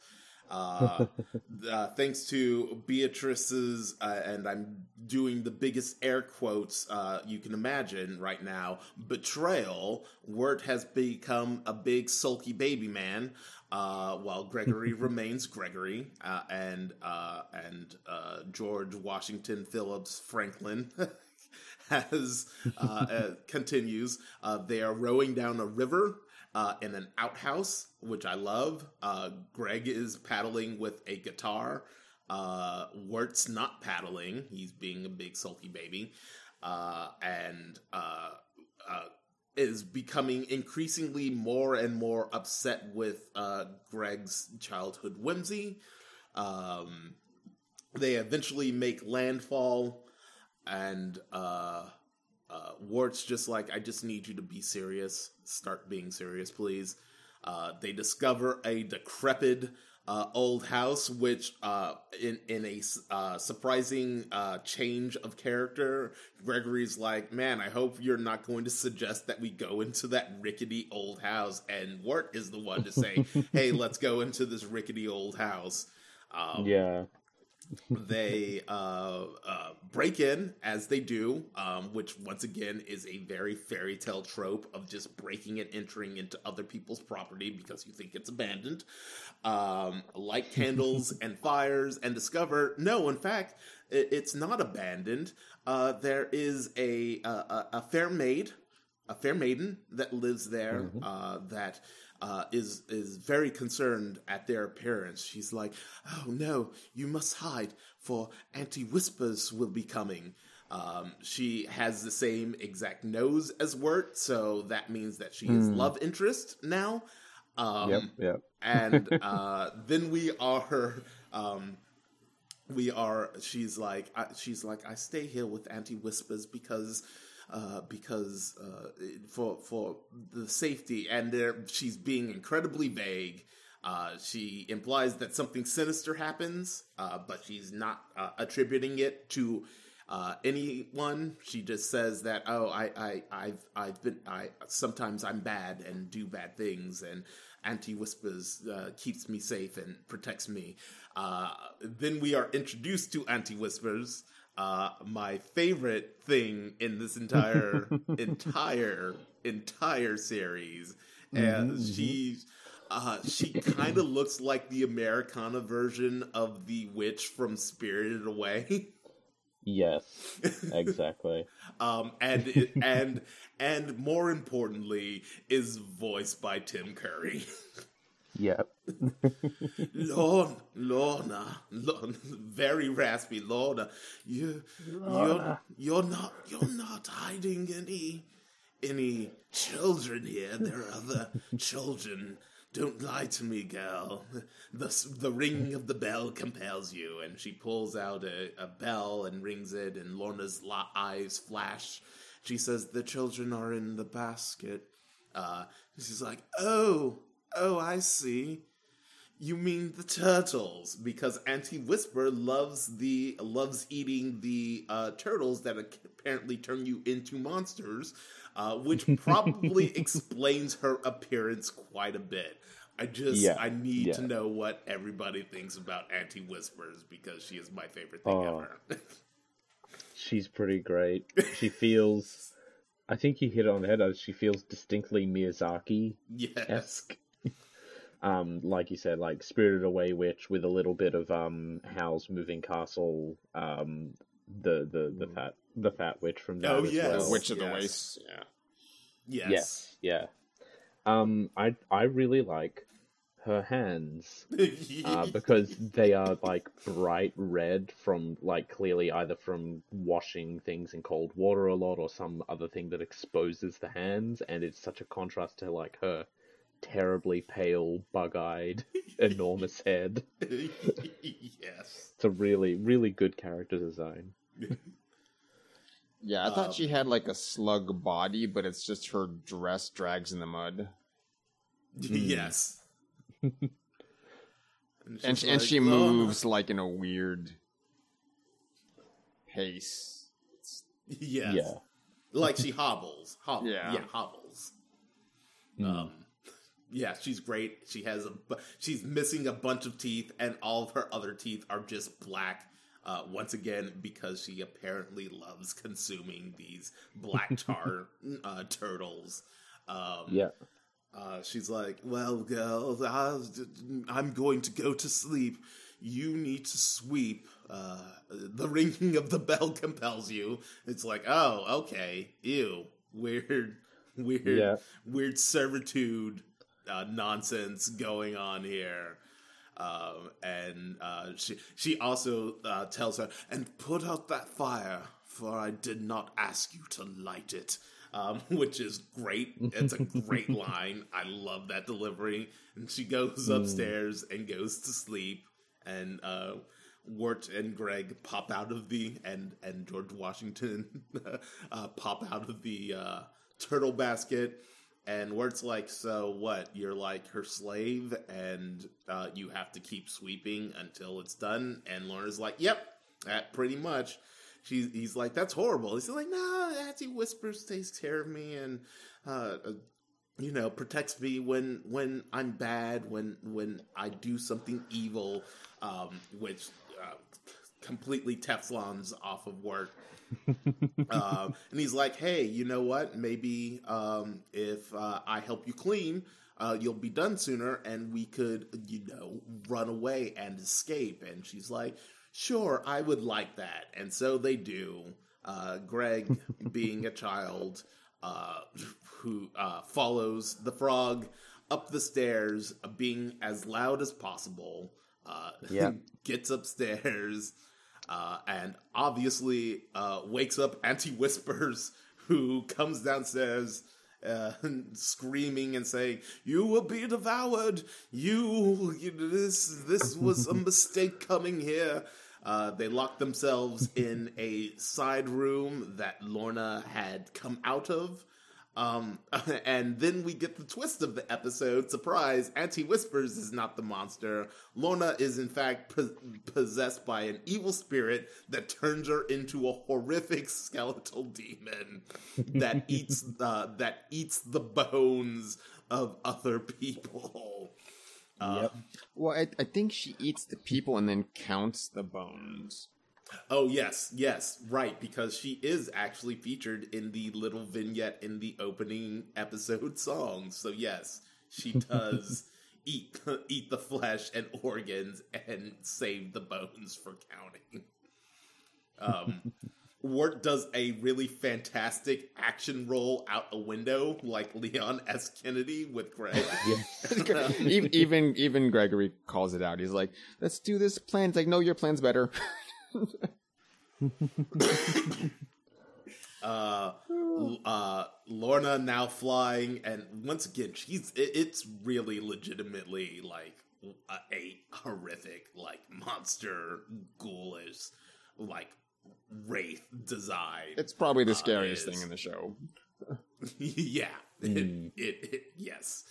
Speaker 1: Uh, uh, thanks to Beatrice's, uh, and I'm doing the biggest air quotes uh, you can imagine right now, betrayal. Wirt has become a big, sulky baby man, uh, while Gregory remains Gregory, uh, and uh, and uh, George Washington Phillips Franklin has uh, uh, continues. Uh, they are rowing down a river uh, in an outhouse, which I love. Uh, Greg is paddling with a guitar. Uh, Wirt's not paddling; he's being a big sulky baby, uh, and uh, uh, is becoming increasingly more and more upset with uh, Greg's childhood whimsy. Um, they eventually make landfall, and uh, uh, Wirt's just like, I just need you to be serious. Start being serious, please. Uh, they discover a decrepit uh, old house, which, uh, in in a uh, surprising uh, change of character, Gregory's like, "Man, I hope you're not going to suggest that we go into that rickety old house." And Wirt is the one to say, "Hey, let's go into this rickety old house." Um,
Speaker 3: yeah.
Speaker 1: They uh, uh, break in as they do, um, which once again is a very fairy tale trope of just breaking and entering into other people's property because you think it's abandoned. Um, light candles and fires and discover no, in fact, it's not abandoned. Uh, there is a, a a a fair maid, a fair maiden that lives there uh, that uh, is is very concerned at their appearance. She's like, "Oh no, you must hide, for Auntie Whispers will be coming." Um, she has the same exact nose as Wirt, so that means that she is
Speaker 2: Hmm.
Speaker 1: love interest now. Um,
Speaker 3: yep. Yep.
Speaker 1: and uh, then we are um, we are she's like I, she's like i stay here with auntie whispers because uh, because uh, for for the safety and there she's being incredibly vague. Uh, she implies that something sinister happens uh, but she's not uh, attributing it to anyone. She just says that oh I, I i've i've been i sometimes i'm bad and do bad things and auntie whispers uh, keeps me safe and protects me. Uh, then we are introduced to auntie whispers uh, my favorite thing in this entire entire entire series and she uh, she kind of looks like the americana version of the witch from spirited away
Speaker 3: Yes. Exactly.
Speaker 1: um, and and and more importantly, is voiced by Tim Curry.
Speaker 3: yep.
Speaker 1: Lorna, Lorna, Lorna, very raspy. Lorna, you, you're you're not you're not hiding any any children here. There are other children. Don't lie to me, girl. The the ring of the bell compels you. And she pulls out a, a bell and rings it, and Lorna's eyes flash. She says, "The children are in the basket." Uh, she's like, "Oh, oh, I see. You mean the turtles? Because Auntie Whisper loves the loves eating the uh, turtles that apparently turn you into monsters, uh, which probably explains her appearance quite a bit. I just
Speaker 3: Yeah,
Speaker 1: I need
Speaker 3: yeah.
Speaker 1: to know what everybody thinks about Auntie Whispers because she is my favorite thing
Speaker 3: Oh.
Speaker 1: ever.
Speaker 3: She's pretty great. She feels. I think you hit it on the head. uh, She feels distinctly Miyazaki
Speaker 1: yes.
Speaker 3: Esque. um, like you said, like Spirited Away Witch with a little bit of um Howl's Moving Castle. Um, the the the fat the fat witch from that
Speaker 1: Oh,
Speaker 3: as
Speaker 1: yes.
Speaker 2: The
Speaker 3: well.
Speaker 2: Witch of the
Speaker 1: yes.
Speaker 2: Waste. Yeah.
Speaker 1: Yes.
Speaker 3: Yes, yeah. Um, I I really like her hands uh, because they are like bright red from like clearly either from washing things in cold water a lot or some other thing that exposes the hands, and it's such a contrast to like her terribly pale, bug-eyed, enormous head.
Speaker 1: yes.
Speaker 3: It's a really really good character design.
Speaker 2: Yeah, I thought
Speaker 1: Um,
Speaker 2: she had like a slug body, but it's just her dress drags in the mud.
Speaker 1: Yes.
Speaker 2: And,
Speaker 1: she's
Speaker 2: and
Speaker 1: like,
Speaker 2: she
Speaker 1: "Oh."
Speaker 2: moves like in a weird pace.
Speaker 1: Yes.
Speaker 3: Yeah.
Speaker 1: Like she hobbles. Hob-
Speaker 2: Yeah.
Speaker 1: yeah. hobbles.
Speaker 3: Mm.
Speaker 1: Um, yeah, she's great. She has a, she's missing a bunch of teeth, and all of her other teeth are just black. Uh, once again, because she apparently loves consuming these black tar uh, turtles. Um,
Speaker 3: yeah.
Speaker 1: uh, she's like, "Well, girl, I- I'm going to go to sleep. You need to sweep. Uh, the ringing of the bell compels you." It's like, "Oh, okay. Ew, weird, weird,
Speaker 3: Yeah.
Speaker 1: weird servitude uh, nonsense going on here." Um, and uh, she she also uh, tells her, "And put out that fire, for I did not ask you to light it." Um, which is great. It's a great line. I love that delivery. And she goes upstairs and goes to sleep. And uh, Wirt and Greg pop out of the and and George Washington uh, pop out of the uh, turtle basket. And Wirt's like, so what? You're like her slave, and uh, you have to keep sweeping until it's done. And Lorna's like, yep, that pretty much. She's, he's like, that's horrible. He's like, no, Auntie Whispers takes care of me and, uh, uh, you know, protects me when when I'm bad, when when I do something evil, um, which uh, completely Teflon's off of Wirt. Um, and he's like, "Hey, you know what? Maybe um, if uh, I help you clean, uh, you'll be done sooner, and we could, you know, run away and escape." And she's like, "Sure, I would like that." And so they do. Uh, Greg, being a child uh, who uh, follows the frog up the stairs, being as loud as possible, uh,
Speaker 3: Yeah.
Speaker 1: gets upstairs uh, and obviously uh, wakes up Auntie Whispers, who comes downstairs uh, screaming and saying, "You will be devoured. You, you this this was a mistake coming here." Uh, they lock themselves in a side room that Lorna had come out of. Um, and then we get the twist of the episode. Surprise! Auntie Whispers is not the monster. Lorna is in fact po- possessed by an evil spirit that turns her into a horrific skeletal demon that eats uh, that eats the bones of other people. Uh,
Speaker 3: Yep.
Speaker 2: Well, I, I think she eats the people and then counts the bones.
Speaker 1: Oh yes, yes, right. Because she is actually featured in the little vignette in the opening episode song. So yes, she does eat eat the flesh and organs and save the bones for counting. Um, Wirt does a really fantastic action roll out a window, like Leon S. Kennedy with Greg.
Speaker 2: even, even even Gregory calls it out. He's like, "Let's do this plan." It's like, "No, your plan's better."
Speaker 1: Uh, uh, Lorna now flying, and once again, she's it, it's really legitimately like a, a horrific, like monster, ghoulish, like wraith design.
Speaker 2: It's probably the
Speaker 1: Uh,
Speaker 2: scariest
Speaker 1: is.
Speaker 2: thing in the show.
Speaker 1: yeah,
Speaker 3: Mm.
Speaker 1: it, it, it yes.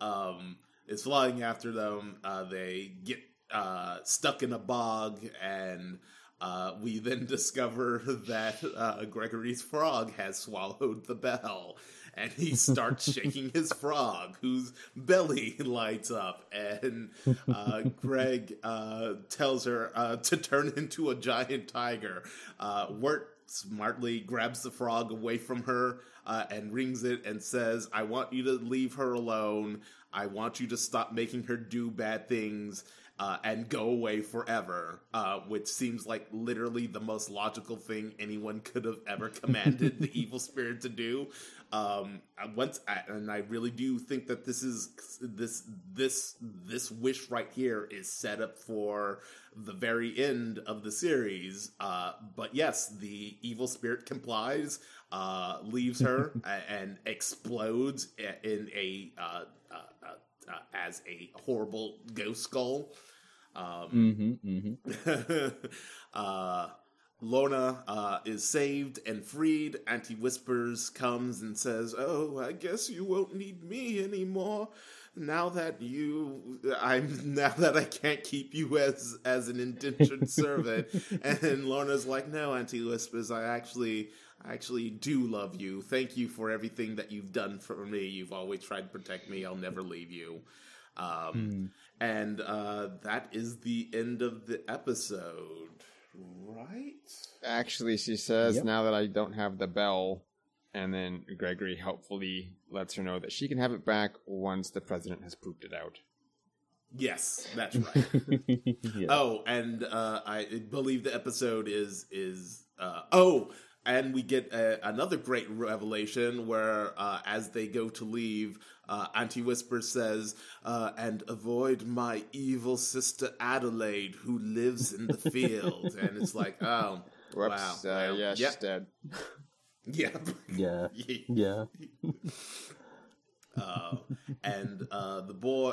Speaker 1: Um, is flying after them. Uh, they get uh, stuck in a bog, and uh, we then discover that uh, Gregory's frog has swallowed the bell. And he starts shaking his frog, whose belly lights up. And uh, Greg uh, tells her uh, to turn into a giant tiger. Uh, Wirt smartly grabs the frog away from her uh, and rings it and says, I want you to leave her alone. I want you to stop making her do bad things uh, and go away forever, uh, which seems like literally the most logical thing anyone could have ever commanded the evil spirit to do. Um, once, and I really do think that this is this this this wish right here is set up for the very end of the series. Uh, but yes, the evil spirit complies, uh, leaves her, and explodes in a uh, as a horrible ghost skull. Um, mm-hmm, mm-hmm. uh, Lorna uh, is saved and freed. Auntie Whispers comes and says, "Oh, I guess you won't need me anymore." Now that you, I'm now that I can't keep you as as an indentured servant, and Lorna's like, "No, Auntie Whispers, I actually, I actually do love you. Thank you for everything that you've done for me. You've always tried to protect me. I'll never leave you." Um, mm. And uh, that is the end of the episode, right?
Speaker 2: Actually, she says, yep. now that I don't have the bell, and then Gregory helpfully lets her know that she can have it back once the president has pooped it out.
Speaker 1: Yes, that's right. yeah. Oh, and uh, I believe the episode is is uh, oh, and we get a, another great revelation where, uh, as they go to leave, uh, Auntie Whisper says, uh, "And avoid my evil sister Adelaide, who lives in the field." and it's like, oh, Whoops, wow,
Speaker 2: uh, well, yeah, she's dead.
Speaker 1: yeah,
Speaker 3: yeah, yeah.
Speaker 1: Uh, and uh, the boy,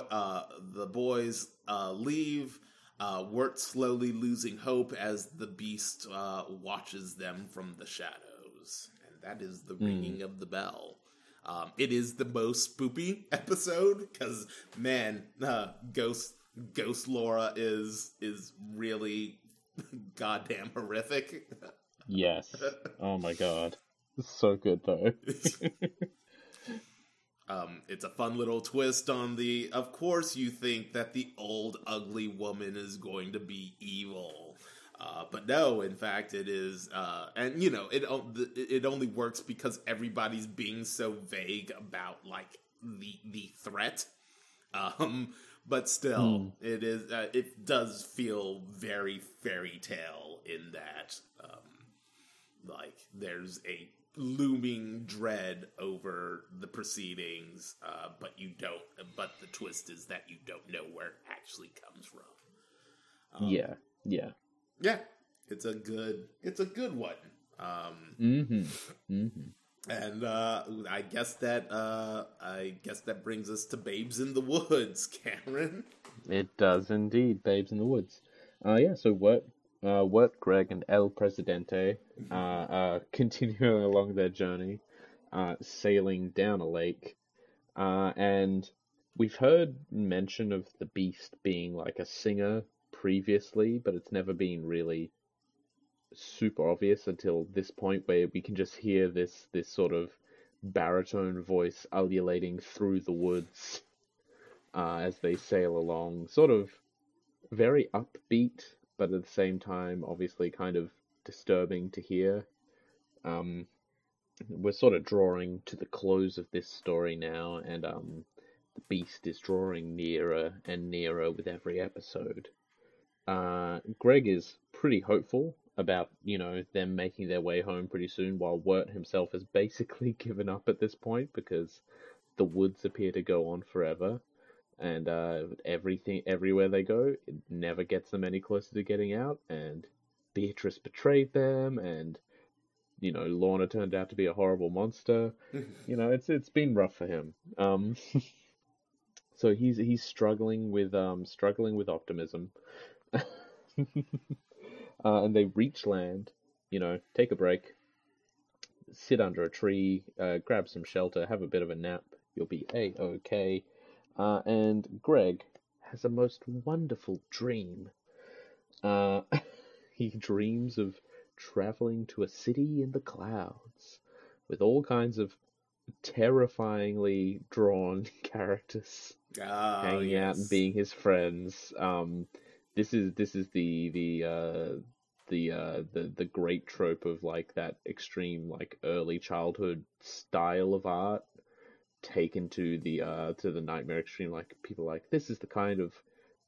Speaker 1: the boys leave uh, Wirt slowly losing hope as the beast uh, watches them from the shadows. And that is the mm. ringing of the bell. Um, it is the most spoopy episode because, man, uh, Ghost Ghost Lorna is is really goddamn horrific.
Speaker 3: yes. Oh my god. So good though.
Speaker 1: Um, it's a fun little twist on the. Of course, you think that the old ugly woman is going to be evil, uh, but no. In fact, it is, uh, and you know, it it only works because everybody's being so vague about like the the threat. Um, but still, mm. it is. Uh, it does feel very fairy tale in that. Um, like there's a looming dread over the proceedings, uh, but you don't. But the twist is that you don't know where it actually comes from.
Speaker 3: Um, yeah, yeah,
Speaker 1: yeah. It's a good. It's a good one. Um,
Speaker 3: mm-hmm. Mm-hmm.
Speaker 1: And uh, I guess that uh, I guess that brings us to Babes in the Woods, Cameron.
Speaker 3: It does indeed, Babes in the Woods. Uh, yeah. So what uh, Greg, and El Presidente uh, are continuing along their journey, uh, sailing down a lake. Uh, and we've heard mention of the beast being like a singer previously, but it's never been really super obvious until this point where we can just hear this this sort of baritone voice ululating through the woods uh, as they sail along, sort of very upbeat but at the same time, obviously, kind of disturbing to hear. Um, we're sort of drawing to the close of this story now, and um, the beast is drawing nearer and nearer with every episode. Uh, Greg is pretty hopeful about you know them making their way home pretty soon, while Wirt himself has basically given up at this point because the woods appear to go on forever and uh, everything everywhere they go, it never gets them any closer to getting out. And Beatrice betrayed them, and you know Lorna turned out to be a horrible monster. you know, it's it's been rough for him. Um, so he's he's struggling with um struggling with optimism. uh, and they reach land. You know, take a break, sit under a tree, uh, grab some shelter, have a bit of a nap. You'll be a okay uh, and Greg has a most wonderful dream. Uh, he dreams of traveling to a city in the clouds with all kinds of terrifyingly drawn characters
Speaker 1: Ah,
Speaker 3: hanging out and being his friends. Um, this is this is the the uh, the uh, the the great trope of like that extreme like early childhood style of art taken to the uh to the nightmare extreme. Like people like this is the kind of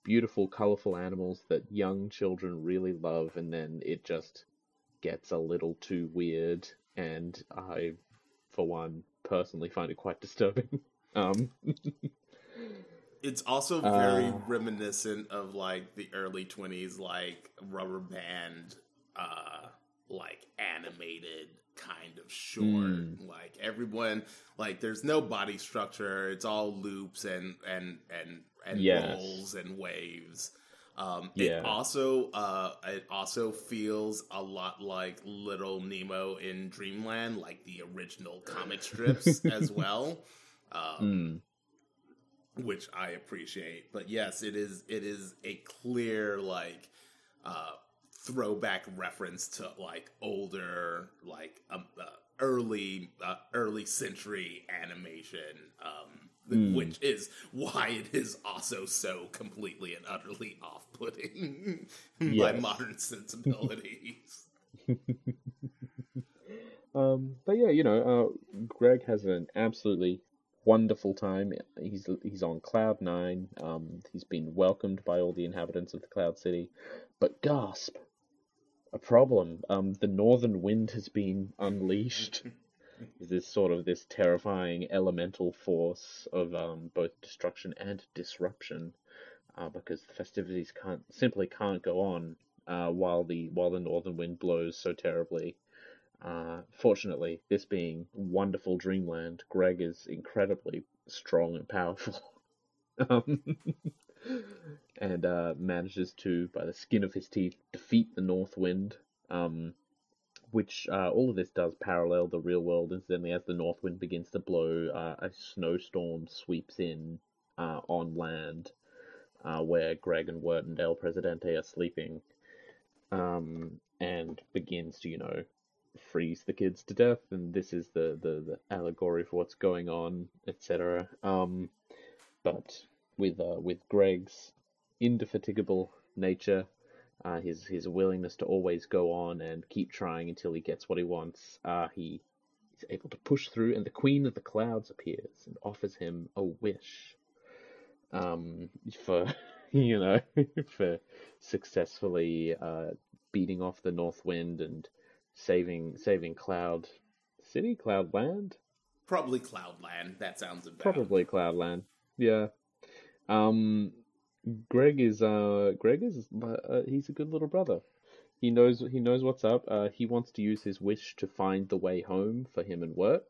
Speaker 3: beautiful, colorful animals that young children really love, and then it just gets a little too weird. And I, for one, personally find it quite disturbing. Um,
Speaker 1: It's also very
Speaker 3: Uh.
Speaker 1: reminiscent of like the early twenties, like rubber band, uh, like animated kind of short.
Speaker 3: Mm.
Speaker 1: Like everyone, like there's no body structure. It's all loops and and and and
Speaker 3: Yes.
Speaker 1: rolls and waves. Um,
Speaker 3: Yeah.
Speaker 1: It also uh, it also feels a lot like Little Nemo in Dreamland, like the original comic strips as well. Um,
Speaker 3: mm.
Speaker 1: which I appreciate. But yes, it is it is a clear like uh throwback reference to like older like um, uh, early uh, early century animation um
Speaker 3: Mm.
Speaker 1: which is why it is also so completely and utterly off-putting by
Speaker 3: Yes.
Speaker 1: modern sensibilities.
Speaker 3: Um, but yeah, you know, uh, Greg has an absolutely wonderful time. He's he's on cloud nine. Um, he's been welcomed by all the inhabitants of the Cloud City, but gasp, a problem. Um, the northern wind has been unleashed. this sort of this terrifying elemental force of um, both destruction and disruption, uh, because the festivities can't simply can't go on uh, while the while the northern wind blows so terribly. Uh, fortunately, this being wonderful dreamland, Greg is incredibly strong and powerful. um, and uh, manages to, by the skin of his teeth, defeat the North Wind. Um, which uh, all of this does parallel the real world. Incidentally, as the North Wind begins to blow, uh, a snowstorm sweeps in uh, on land, uh, where Greg and Wirt and El Presidente are sleeping, um, and begins to, you know, freeze the kids to death, and this is the, the, the allegory for what's going on, etc. Um, but with uh, with Greg's indefatigable nature, uh, his his willingness to always go on and keep trying until he gets what he wants, uh, he is able to push through, and the Queen of the Clouds appears and offers him a wish. Um, for you know, for successfully uh, beating off the North Wind and saving saving Cloud City, Cloudland,
Speaker 1: Probably Cloudland. That sounds about
Speaker 3: probably Cloudland. Yeah. Um, Greg is uh Greg is uh, he's a good little brother. He knows he knows what's up. Uh, he wants to use his wish to find the way home for him and Wirt.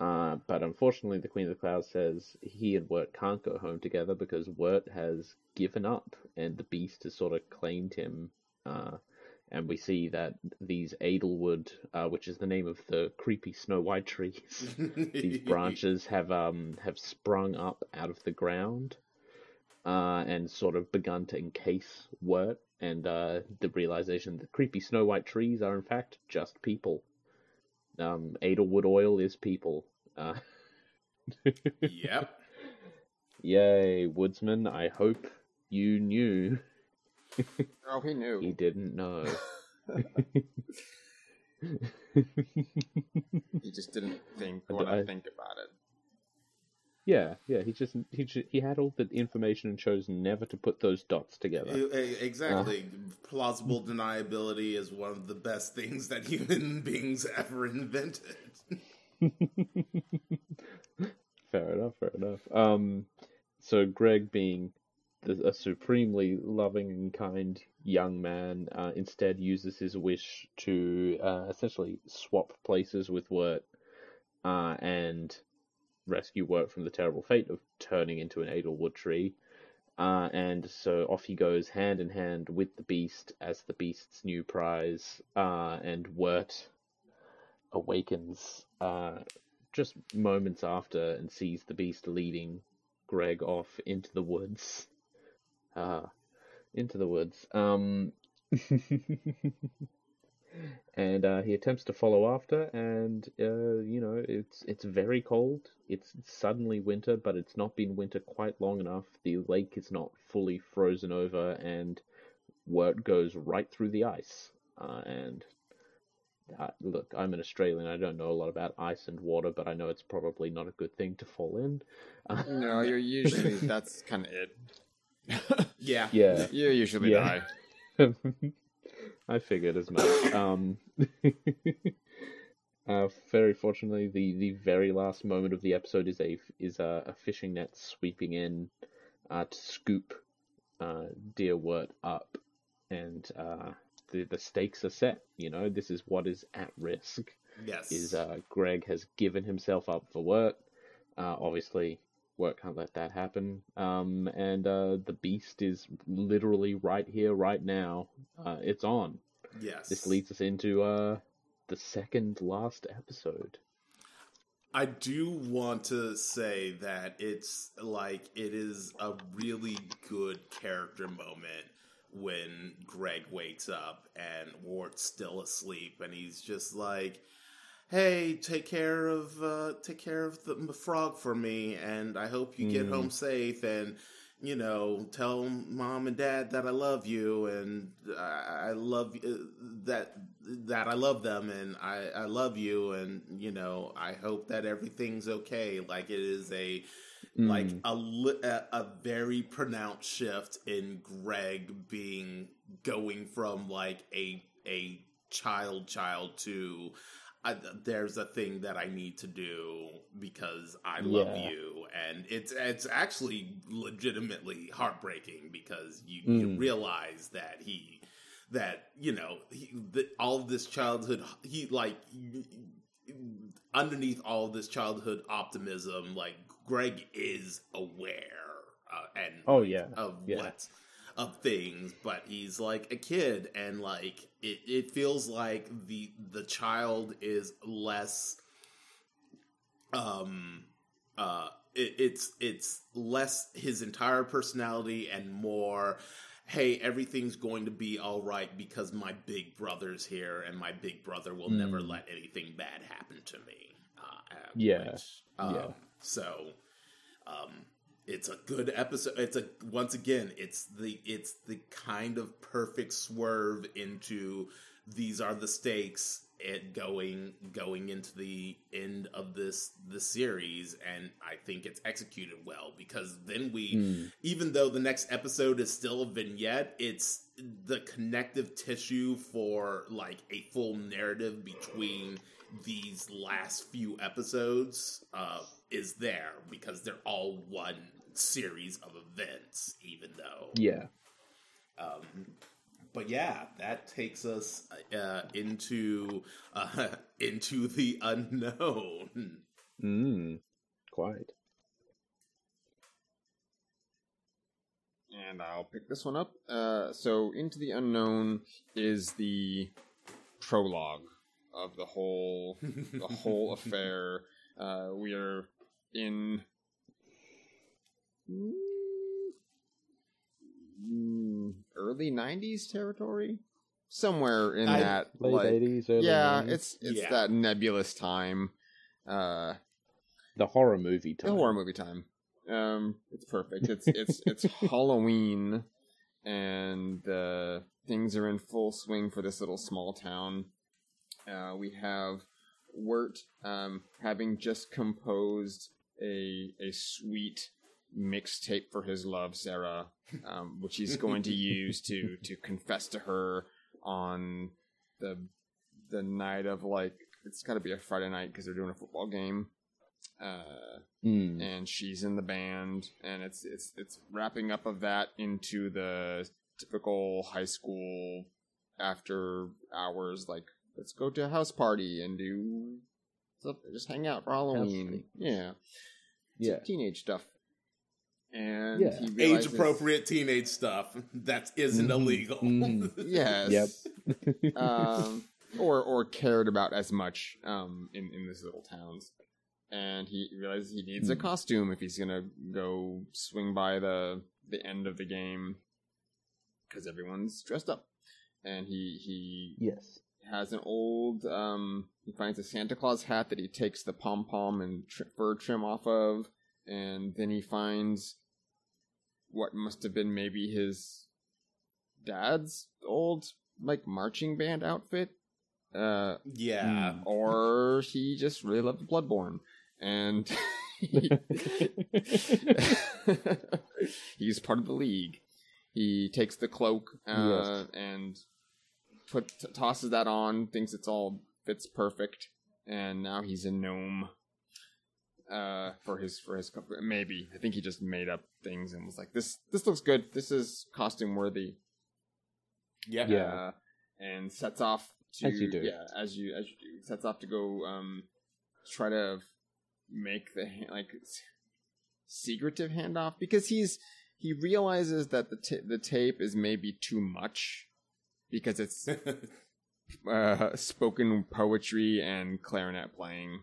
Speaker 3: Uh, but unfortunately, the Queen of the Clouds says he and Wirt can't go home together because Wirt has given up and the beast has sort of claimed him. Uh, and we see that these Edelwood, uh, which is the name of the creepy Snow White trees, these branches have um have sprung up out of the ground, uh, and sort of begun to encase Wirt, and uh, the realization that creepy Snow White trees are in fact just people. Um, Edelwood oil is people. Uh,
Speaker 1: Yep.
Speaker 3: yay, woodsman! I hope you knew.
Speaker 2: Oh, he knew.
Speaker 3: He didn't know.
Speaker 2: He just didn't think want
Speaker 3: I-
Speaker 2: think about it.
Speaker 3: Yeah, yeah. He just he ju- he had all the information and chose never to put those dots together.
Speaker 1: Exactly. Plausible deniability is one of the best things that human beings ever invented.
Speaker 3: fair enough, fair enough. Um, so Greg, being the, a supremely loving and kind young man, uh, instead uses his wish to uh, essentially swap places with Wirt uh, and rescue Wirt from the terrible fate of turning into an Edelwood tree. Uh, and so off he goes hand in hand with the beast as the beast's new prize, uh, and Wirt awakens uh, just moments after and sees the beast leading Greg off into the woods. Ah, into the woods. Um, and uh, he attempts to follow after, and uh, you know it's it's very cold. It's suddenly winter, but it's not been winter quite long enough. The lake is not fully frozen over, and Wirt goes right through the ice. Uh, and uh, look, I'm an Australian. I don't know a lot about ice and water, but I know it's probably not a good thing to fall in.
Speaker 2: no, you're usually that's kind of it.
Speaker 1: Yeah.
Speaker 3: yeah,
Speaker 2: You usually
Speaker 3: Yeah.
Speaker 2: die.
Speaker 3: I figured as much. Um, uh, very fortunately, the, the very last moment of the episode is a is a, a fishing net sweeping in uh, to scoop uh, Dear Wirt up, and uh, the the stakes are set. You know, this is what is at risk.
Speaker 1: Yes.
Speaker 3: Is uh, Greg has given himself up for Wirt. Uh, obviously, Wirt can't let that happen. Um, and uh, the beast is literally right here, right now. Uh, it's on.
Speaker 1: yes.
Speaker 3: This leads us into uh, the second last episode.
Speaker 1: I do want to say that it's like it is a really good character moment when Greg wakes up and Wirt's still asleep and he's just like, "Hey, take care of uh, take care of the frog for me, and I hope you get
Speaker 3: Mm.
Speaker 1: home safe and." You know, tell mom and dad that I love you, and I, I love uh, that that I love them, and I, I love you, and you know, I hope that everything's okay. Like it is a like
Speaker 3: Mm.
Speaker 1: a, a a very pronounced shift in Greg being going from like a a child child to I, there's a thing that I need to do because I love
Speaker 3: Yeah.
Speaker 1: you, and it's it's actually legitimately heartbreaking because you, you
Speaker 3: Mm.
Speaker 1: realize that he that you know he, that all of this childhood he like underneath all of this childhood optimism like greg is aware uh, and
Speaker 3: Oh yeah,
Speaker 1: of
Speaker 3: yeah.
Speaker 1: what of things but he's like a kid and like it, it feels like the the child is less um uh it, it's it's less his entire personality and more hey everything's going to be all right because my big brother's here and my big brother will never
Speaker 3: Mm.
Speaker 1: let anything bad happen to me uh, uh,
Speaker 3: Yeah,
Speaker 1: which, um,
Speaker 3: yeah.
Speaker 1: so um it's a good episode it's a once again it's the it's the kind of perfect swerve into these are the stakes it going going into the end of this the series and i think it's executed well because then we
Speaker 3: Mm.
Speaker 1: even though the next episode is still a vignette it's the connective tissue for like a full narrative between these last few episodes uh, is there because they're all one series of events even though
Speaker 3: yeah.
Speaker 1: um, but yeah, that takes us uh, into uh, into the unknown.
Speaker 3: Mm. Quite.
Speaker 2: and I'll pick this one up. Uh, so, Into the Unknown is the prologue of the whole the whole affair. Uh, we are in early '90s territory, somewhere in
Speaker 1: I-
Speaker 2: that
Speaker 3: Late
Speaker 2: like,
Speaker 3: eighties, early
Speaker 2: yeah,
Speaker 3: 90s.
Speaker 2: it's it's
Speaker 1: Yeah.
Speaker 2: that nebulous time. Uh,
Speaker 3: the horror movie
Speaker 2: the
Speaker 3: time.
Speaker 2: horror movie time. Um, it's perfect. It's it's it's Halloween, and uh, things are in full swing for this little small town. Uh, we have Wirt um, having just composed a a sweet mixtape for his love, Sarah, um, which he's going to use to to confess to her on the the night of like it's got to be a Friday night because they're doing a football game. Uh,
Speaker 3: Mm.
Speaker 2: and she's in the band, and it's it's it's wrapping up of that into the typical high school after hours like let's go to a house party and do stuff, just hang out for Halloween. Yeah, It's
Speaker 3: Yeah.
Speaker 2: teenage stuff. And
Speaker 3: Yeah.
Speaker 2: he
Speaker 1: age appropriate teenage stuff that isn't
Speaker 3: Mhm.
Speaker 1: illegal.
Speaker 3: Mhm.
Speaker 2: Yes.
Speaker 3: Yep.
Speaker 2: um, or or cared about as much um, in in these little towns. and he realizes he needs a
Speaker 3: Hmm.
Speaker 2: costume if he's gonna go swing by the the end of the game because everyone's dressed up, and he he
Speaker 3: Yes.
Speaker 2: has an old um he finds a Santa Claus hat that he takes the pom pom and tr- fur trim off of and then he finds what must have been maybe his dad's old like marching band outfit uh
Speaker 1: Yeah.
Speaker 3: Hmm.
Speaker 2: or he just really loved Bloodborne and he- he's part of the league. He takes the cloak uh, and put t- tosses that on, thinks it's all fits perfect, and now he's a gnome. Uh, for his for his co- maybe I think he just made up things and was like this this looks good this is costume worthy
Speaker 1: Yeah.
Speaker 3: Yeah.
Speaker 2: uh, and sets off to
Speaker 3: As you do.
Speaker 2: yeah as you as you do sets off to go um try to make the like secretive handoff because he's he realizes that the ta the tape is maybe too much because it's uh, spoken poetry and clarinet playing.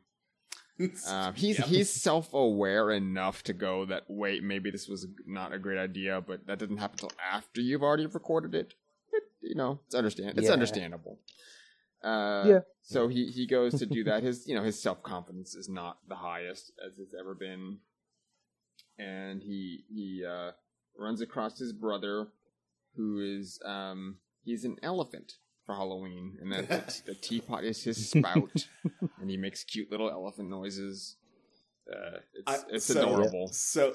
Speaker 2: Um, he's
Speaker 1: Yep.
Speaker 2: he's self aware enough to go that wait maybe this was not a great idea, but that doesn't happen until after you've already recorded it. it you know, it's understand it's
Speaker 3: Yeah.
Speaker 2: understandable. Uh,
Speaker 3: Yeah.
Speaker 2: So he he goes to do that. His you know his self confidence is not the highest as it's ever been, and he he uh, runs across his brother, who is um he's an elephant for Halloween, and that the, the teapot is his spout, and he makes cute little elephant noises. Uh, it's
Speaker 1: I-
Speaker 2: it's
Speaker 1: so-
Speaker 2: adorable.
Speaker 1: So,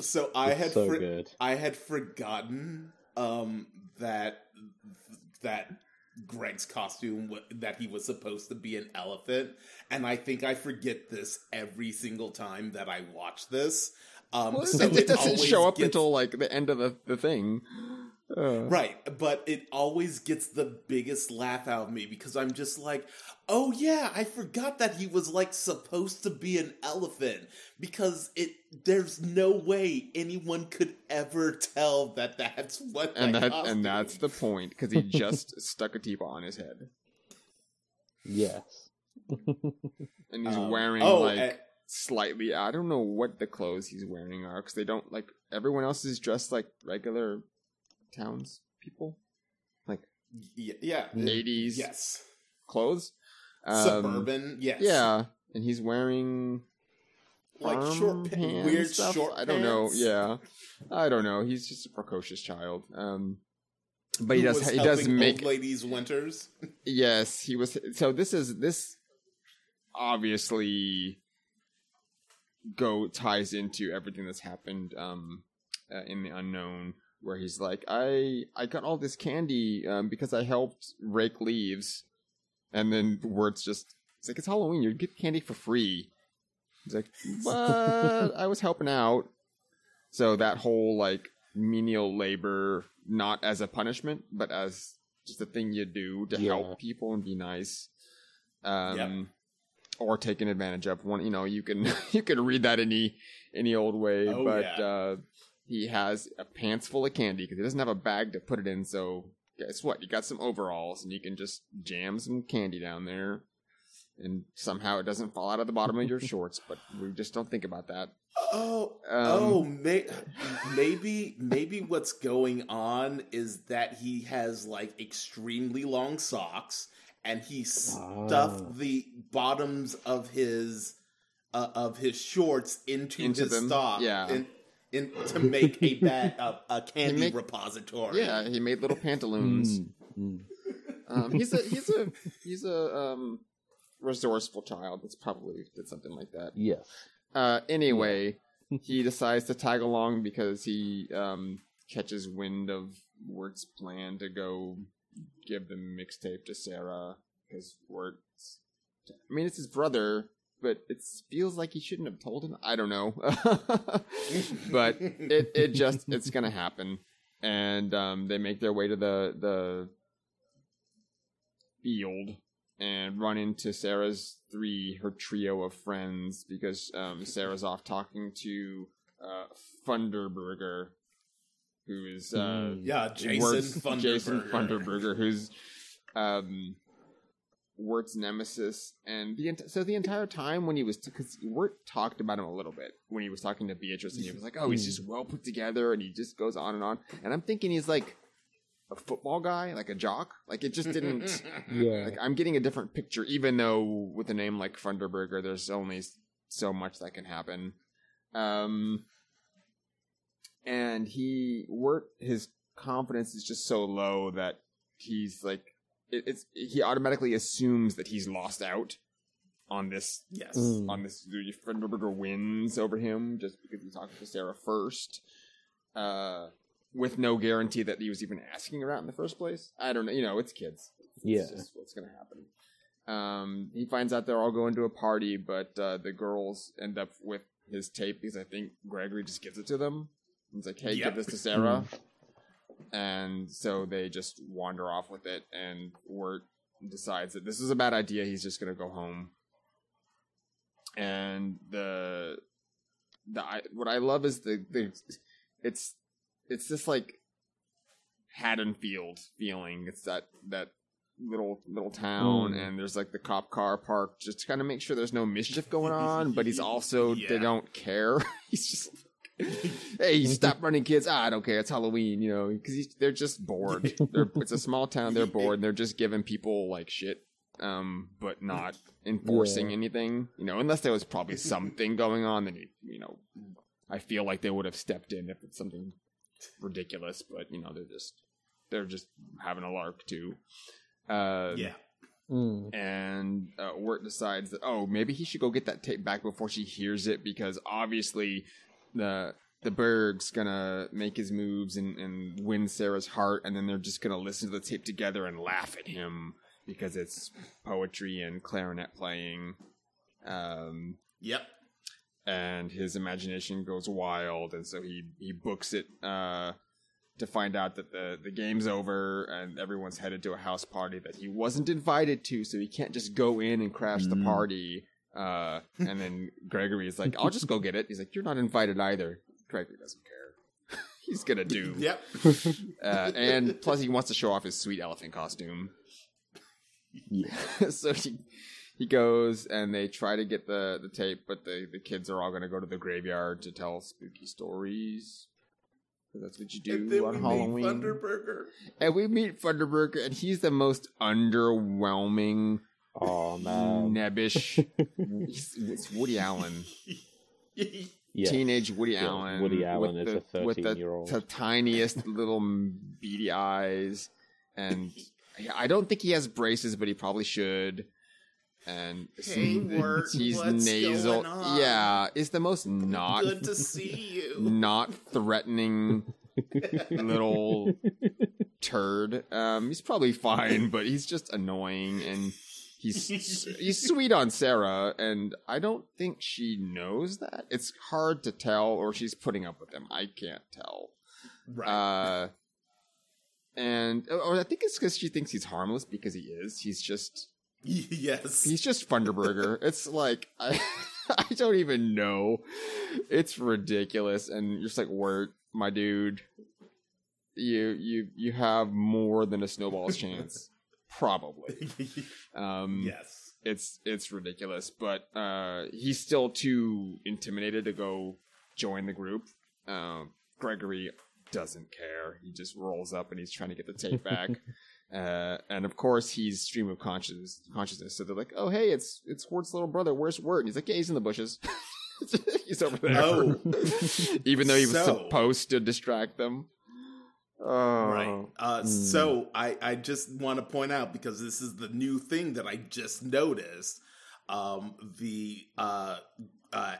Speaker 1: so I
Speaker 3: It's
Speaker 1: had
Speaker 3: so
Speaker 1: for-
Speaker 3: good.
Speaker 1: I had forgotten um, that that Greg's costume that he was supposed to be an elephant, and I think I forget this every single time that I watch this. Um,
Speaker 2: Well,
Speaker 1: so
Speaker 2: it, it doesn't show up
Speaker 1: gets-
Speaker 2: until like the end of the the thing. Uh,
Speaker 1: Right, but it always gets the biggest laugh out of me because I'm just like, oh yeah, I forgot that he was like supposed to be an elephant because it there's no way anyone could ever tell that that's what
Speaker 2: and
Speaker 1: that
Speaker 2: that and that's the point because he just stuck a teapot on his head
Speaker 3: Yes.
Speaker 2: and he's
Speaker 1: Um,
Speaker 2: wearing
Speaker 1: oh,
Speaker 2: like
Speaker 1: eh,
Speaker 2: slightly. I don't know what the clothes he's wearing are because they don't like everyone else is dressed like regular towns people, like
Speaker 1: y- yeah,
Speaker 2: eighties
Speaker 1: yes,
Speaker 2: clothes. Um,
Speaker 1: suburban, yes,
Speaker 2: Yeah, and he's wearing
Speaker 1: like short, pa- weird
Speaker 2: stuff?
Speaker 1: short.
Speaker 2: I don't know. Yeah, I don't know. He's just a precocious child. Um, but he
Speaker 1: Who
Speaker 2: does. He does make.
Speaker 1: ladies winters.
Speaker 2: Yes, he was. So this is this obviously go ties into everything that's happened um, uh, in the unknown, where he's like, I I got all this candy um, because I helped rake leaves, and then Wirt's just it's like it's Halloween, you get candy for free. He's like, but I was helping out. So that whole like menial labor, not as a punishment, but as just a thing you do to
Speaker 3: Yeah.
Speaker 2: help people and be nice. Um,
Speaker 1: Yep.
Speaker 2: or taken advantage of. One, you know, you can you can read that any any old way,
Speaker 1: Oh,
Speaker 2: but
Speaker 1: yeah.
Speaker 2: uh, he has a pants full of candy because he doesn't have a bag to put it in. So guess what? You got some overalls, and you can just jam some candy down there, and somehow it doesn't fall out of the bottom of your shorts. But we just don't think about that.
Speaker 1: Oh,
Speaker 2: Um,
Speaker 1: oh, may- maybe maybe what's going on is that he has like extremely long socks, and he stuffed
Speaker 3: Ah.
Speaker 1: the bottoms of his uh, of his shorts into,
Speaker 2: Into
Speaker 1: his
Speaker 2: them,
Speaker 1: stock,
Speaker 2: yeah.
Speaker 1: in, in, to make a bag a, a candy
Speaker 2: make-
Speaker 1: repository.
Speaker 2: Yeah, he made little pantaloons.
Speaker 3: Mm, mm.
Speaker 2: Um, he's a he's a he's a um, resourceful child. That's probably did something like that.
Speaker 3: Yes.
Speaker 2: Uh, anyway, he decides to tag along because he um, catches wind of Wirt's plan to go give the mixtape to Sarah because Wirt's. I mean, it's his brother, but it feels like he shouldn't have told him. I don't know, but it it just it's gonna happen, and um, they make their way to the the field and run into Sarah's three, her trio of friends, because um, Sarah's off talking to uh, Funderburger, who is uh,
Speaker 3: Mm.
Speaker 1: yeah. Jason.
Speaker 2: Jason Funderburger, who's um, Wirt's nemesis, and the ent- so the entire time when he was because Wirt talked about him a little bit when he was talking to Beatrice, and he was like, "Oh, he's just well put together," and he just goes on and on, and I'm thinking he's like a football guy, like a jock. Like it just didn't.
Speaker 3: Yeah.
Speaker 2: like I'm getting a different picture, even though with a name like Funderburger, there's only so much that can happen. Um, and he Wirt his confidence is just so low that he's like it, it's he automatically assumes that he's lost out on this
Speaker 1: Yes.
Speaker 3: Mm.
Speaker 2: on this Funderburger wins over him just because he talked to Sarah first, uh, with no guarantee that he was even asking her out in the first place. I don't know. You know, it's kids. It's
Speaker 3: Yeah.
Speaker 2: just what's gonna happen. Um, he finds out they're all going to a party, but uh, the girls end up with his tape because I think Gregory just gives it to them. He's like, "Hey,
Speaker 1: Yep.
Speaker 2: give this to Sarah," and so they just wander off with it. And Wirt decides that this is a bad idea. He's just gonna go home. And the the I, what I love is the the it's it's this like Haddonfield feeling. It's that that little little town,
Speaker 3: Mm.
Speaker 2: and there's like the cop car parked just to kind of make sure there's no mischief going on. But he's also
Speaker 1: Yeah.
Speaker 2: they don't care. he's just hey, stop running, kids. Ah, I don't care. It's Halloween, you know, because they're just bored. They're, it's a small town. They're bored. And they're just giving people like shit, um, but not enforcing
Speaker 3: Yeah.
Speaker 2: anything. You know, unless there was probably something going on, then you, you know, I feel like they would have stepped in if it's something ridiculous. But you know, they're just they're just having a lark too. Uh,
Speaker 1: yeah.
Speaker 3: Mm.
Speaker 2: and uh, Wirt decides that oh maybe he should go get that tape back before she hears it because obviously the the Berg's gonna make his moves and, and win Sarah's heart and then they're just gonna listen to the tape together and laugh at him because it's poetry and clarinet playing um,
Speaker 1: Yep.
Speaker 2: and his imagination goes wild and so he he books it uh to find out that the the game's over and everyone's headed to a house party that he wasn't invited to so he can't just go in and crash the
Speaker 1: Mm.
Speaker 2: party uh and then gregory is like i'll just go get it he's like you're not invited either gregory doesn't care he's gonna do
Speaker 1: Yep.
Speaker 2: uh, and plus he wants to show off his sweet elephant costume
Speaker 3: Yeah.
Speaker 2: so he he goes and they try to get the the tape, but the the kids are all going to go to the graveyard to tell spooky stories. That's what you do on
Speaker 1: we
Speaker 2: Halloween.
Speaker 1: meet Funderburger.
Speaker 2: and we meet Funderburger, and he's the most underwhelming,
Speaker 3: Oh man.
Speaker 2: nebbish. it's Woody Allen,
Speaker 3: Yeah.
Speaker 2: teenage Woody
Speaker 3: Yeah,
Speaker 2: Allen.
Speaker 3: Woody Allen is
Speaker 2: the,
Speaker 3: a 13-year-old.
Speaker 2: the tiniest little beady eyes, and I don't think he has braces, but he probably should. And
Speaker 1: Hey,
Speaker 2: the-
Speaker 1: Wirt,
Speaker 2: he's
Speaker 1: what's
Speaker 2: nasal.
Speaker 1: going on?
Speaker 2: Yeah, it's the most not
Speaker 1: Good to see you.
Speaker 2: not threatening little turd. Um, he's probably fine, but he's just annoying and he's he's sweet on Sarah, and I don't think she knows that. It's hard to tell, or she's putting up with him. I can't tell.
Speaker 1: Right.
Speaker 2: Uh, and or I think it's because she thinks he's harmless because he is. He's just
Speaker 1: yes.
Speaker 2: He's just Funderburger. it's like I, I don't even know. It's ridiculous, and you're just like, "Wirt, my dude, you you you have more than a snowball's chance, probably." Um,
Speaker 1: yes.
Speaker 2: it's it's ridiculous, but uh, he's still too intimidated to go join the group. Um, Gregory doesn't care. He just rolls up and he's trying to get the tape back. Uh, and of course, he's stream of consciousness. Consciousness. So they're like, "Oh, hey, it's it's Wirt's little brother. Where's Wirt?" And he's like, "Yeah, he's in the bushes. he's over there."
Speaker 1: Oh.
Speaker 2: even though he was
Speaker 1: So-
Speaker 2: supposed to distract them. Oh,
Speaker 1: Right. Uh,
Speaker 3: Hmm.
Speaker 1: So I, I just want to point out because this is the new thing that I just noticed. Um, the uh, uh,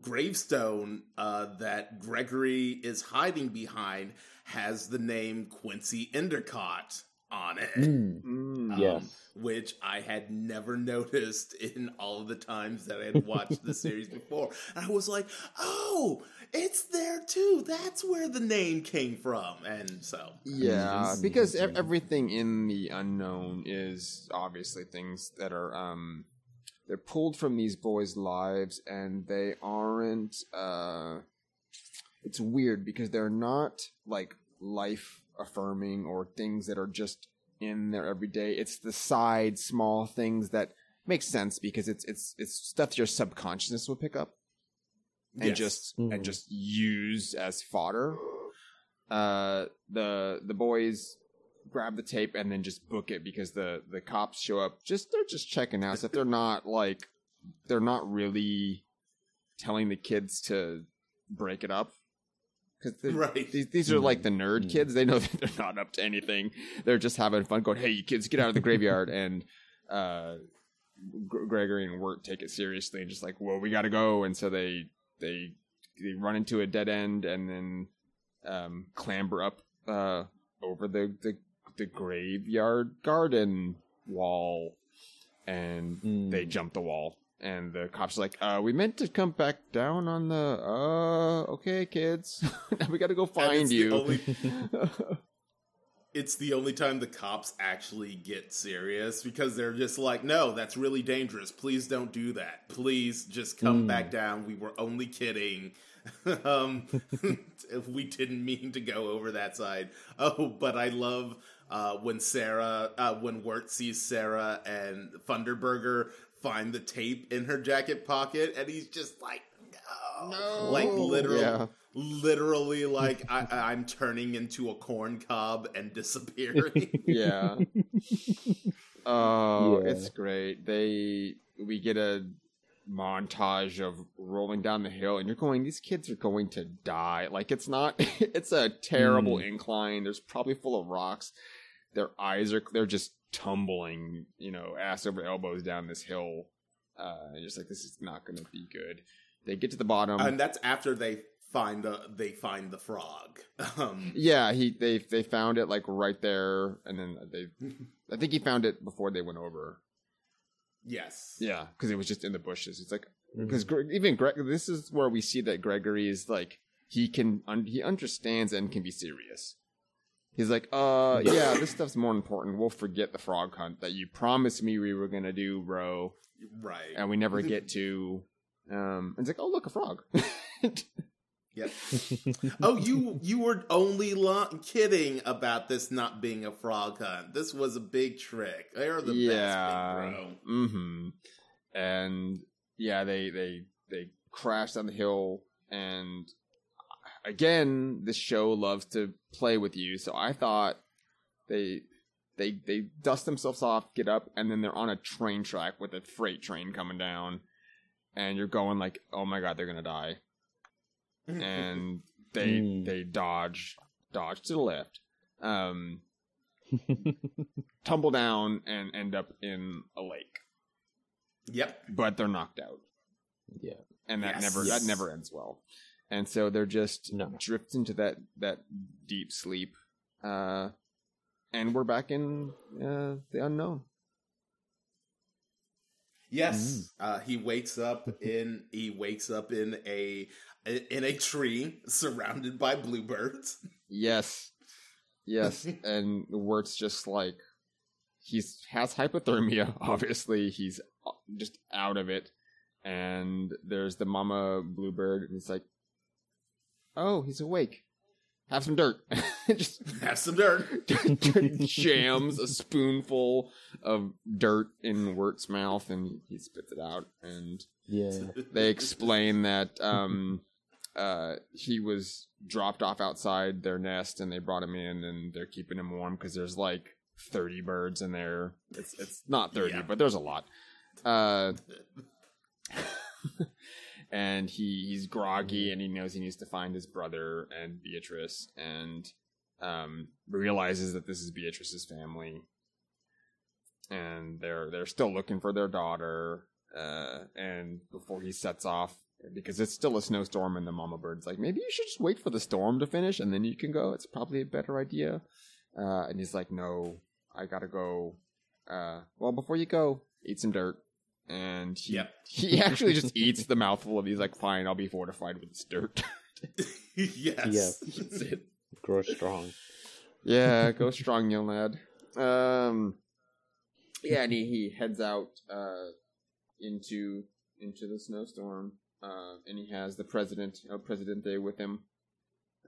Speaker 1: gravestone uh, that Gregory is hiding behind has the name Quincy Endicott on it.
Speaker 3: Mm.
Speaker 2: Mm.
Speaker 1: Um,
Speaker 3: Yes.
Speaker 1: which I had never noticed in all of the times that I had watched the series before. And I was like, oh, it's there too. That's where the name came from. And so,
Speaker 2: Yeah, because e- everything in the unknown is obviously things that are um they're pulled from these boys' lives and they aren't uh it's weird because they're not like life affirming or things that are just in there every day. It's the side small things that make sense because it's it's it's stuff your subconsciousness will pick up and
Speaker 1: Yes.
Speaker 2: just
Speaker 3: Mhm.
Speaker 2: and just use as fodder. Uh, the the boys grab the tape and then just book it because the the cops show up. Just they're just checking out. So if they're not like they're not really telling the kids to break it up because
Speaker 1: Right.
Speaker 2: these, these are like the nerd
Speaker 3: Mm.
Speaker 2: kids. They know that they're not up to anything. They're just having fun, going, "Hey, you kids, get out of the graveyard!" and uh, Gr- Gregory and Wirt take it seriously and just like, "Well, we got to go." And so they they they run into a dead end and then um, clamber up uh, over the, the the graveyard garden wall, and
Speaker 3: Mm.
Speaker 2: they jump the wall. And the cops are like, uh, we meant to come back down on the, uh, okay, kids. now we gotta go find
Speaker 1: it's the
Speaker 2: you.
Speaker 1: only- it's the only time the cops actually get serious because they're just like, no, that's really dangerous. Please don't do that. Please just come
Speaker 3: Mm.
Speaker 1: back down. We were only kidding. um, we didn't mean to go over that side. Oh, but I love uh, when Sarah, uh, when Wirt sees Sarah and Funderburger find the tape in her jacket pocket, and he's just like, no, like literally,
Speaker 2: Yeah.
Speaker 1: Literally, like I, I'm turning into a corn cob and disappearing.
Speaker 2: yeah. Oh,
Speaker 3: Yeah.
Speaker 2: it's great. They we get a montage of rolling down the hill, and you're going. These kids are going to die. Like it's not. It's a terrible incline. There's probably full of rocks. Their eyes are. They're just tumbling. You know, ass over elbows down this hill. Uh, and just like this is not going to be good. They get to the bottom.
Speaker 1: and that's after they find the they find the frog. Um,
Speaker 2: Yeah, he they they found it like right there, and then they. I think he found it before they went over.
Speaker 1: yes.
Speaker 2: Yeah, because it was just in the bushes. It's like because even Greg. This is where we see that Gregory is like he can un- he understands and can be serious. He's like, uh, yeah, this stuff's more important. We'll forget the frog hunt that you promised me we were gonna do, bro,
Speaker 1: Right.
Speaker 2: and we never get to. Um, and it's like, oh look, a frog.
Speaker 1: Oh, you you were only lo- kidding about this not being a frog hunt. This was a big trick. They're the
Speaker 2: yeah.
Speaker 1: best, big bro.
Speaker 2: Mm-hmm. And yeah, they they they crash down the hill, and again, this show loves to play with you. So I thought they they they dust themselves off, get up, and then they're on a train track with a freight train coming down, and you're going like, oh my god, they're gonna die, and they
Speaker 3: Mm.
Speaker 2: they dodge dodge to the left. Um, tumble down and end up in a lake,
Speaker 1: yep.
Speaker 2: but they're knocked out,
Speaker 3: yeah.
Speaker 2: and that
Speaker 1: Yes.
Speaker 2: never
Speaker 1: Yes.
Speaker 2: that never ends well. And so they're just
Speaker 3: No.
Speaker 2: drift into that that deep sleep, uh, and we're back in uh, the unknown.
Speaker 1: Yes. Uh, he wakes up in he wakes up in a in a tree surrounded by bluebirds.
Speaker 2: Yes, yes, and Wirt's just like he's has hypothermia. Obviously, he's uh, just out of it. And there's the mama bluebird, and it's like, oh, he's awake. Have some dirt. just
Speaker 1: Have some dirt.
Speaker 2: jams a spoonful of dirt in Wirt's mouth, and he spits it out. And
Speaker 3: Yeah.
Speaker 2: they explain that um, uh, he was dropped off outside their nest, and they brought him in, and they're keeping him warm because there's like 30 birds in there. It's it's not 30,
Speaker 1: Yeah.
Speaker 2: but there's a lot. Uh, and he he's groggy, and he knows he needs to find his brother and Beatrice, and um, realizes that this is Beatrice's family, and they're they're still looking for their daughter. Uh, and before he sets off, because it's still a snowstorm, and the mama bird's like, maybe you should just wait for the storm to finish, and then you can go. It's probably a better idea. Uh, and he's like, no, I gotta go. Uh, well, before you go, eat some dirt. And he,
Speaker 1: Yep.
Speaker 2: he actually just eats the mouthful of. He's like, fine, I'll be fortified with this dirt.
Speaker 1: yes.
Speaker 2: That's it.
Speaker 3: Grow strong.
Speaker 2: Yeah, go strong, young lad. Um, yeah, and he, he heads out uh, into into the snowstorm, uh, and he has the president, uh, Presidente, with him.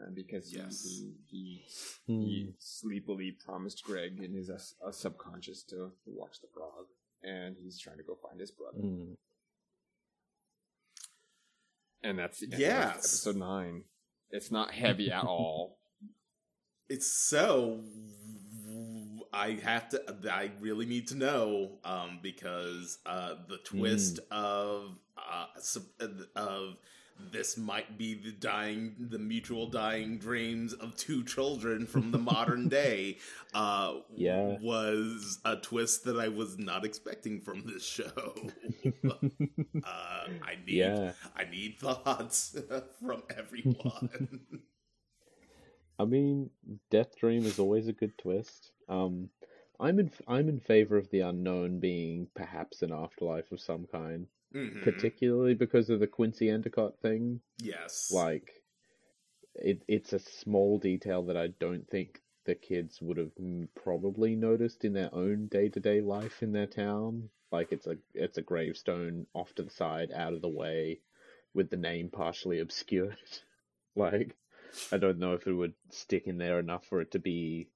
Speaker 2: uh, because
Speaker 1: Yes.
Speaker 2: he, he,
Speaker 3: Hmm.
Speaker 2: he, he sleepily promised Greg in his uh, uh, subconscious to, to watch the frog, and he's trying to go find his brother.
Speaker 3: Hmm.
Speaker 2: And that's yeah, end
Speaker 1: Yes.
Speaker 2: episode nine. It's not heavy at all.
Speaker 1: It's so. I have to. I really need to know um, because uh, the twist of uh, of this might be the dying, the mutual dying dreams of two children from the modern day. Uh,
Speaker 3: Yeah.
Speaker 1: was a twist that I was not expecting from this show. uh, I need.
Speaker 3: Yeah.
Speaker 1: I need thoughts from everyone.
Speaker 3: I mean, Death Dream is always a good twist. Um, I'm in I'm in favor of the unknown being perhaps an afterlife of some kind,
Speaker 1: Mhm.
Speaker 3: particularly because of the Quincy Endicott thing.
Speaker 1: Yes.
Speaker 3: Like, it it's a small detail that I don't think the kids would have probably noticed in their own day to day life in their town. Like, it's a it's a gravestone off to the side, out of the way, with the name partially obscured. like, I don't know if it would stick in there enough for it to be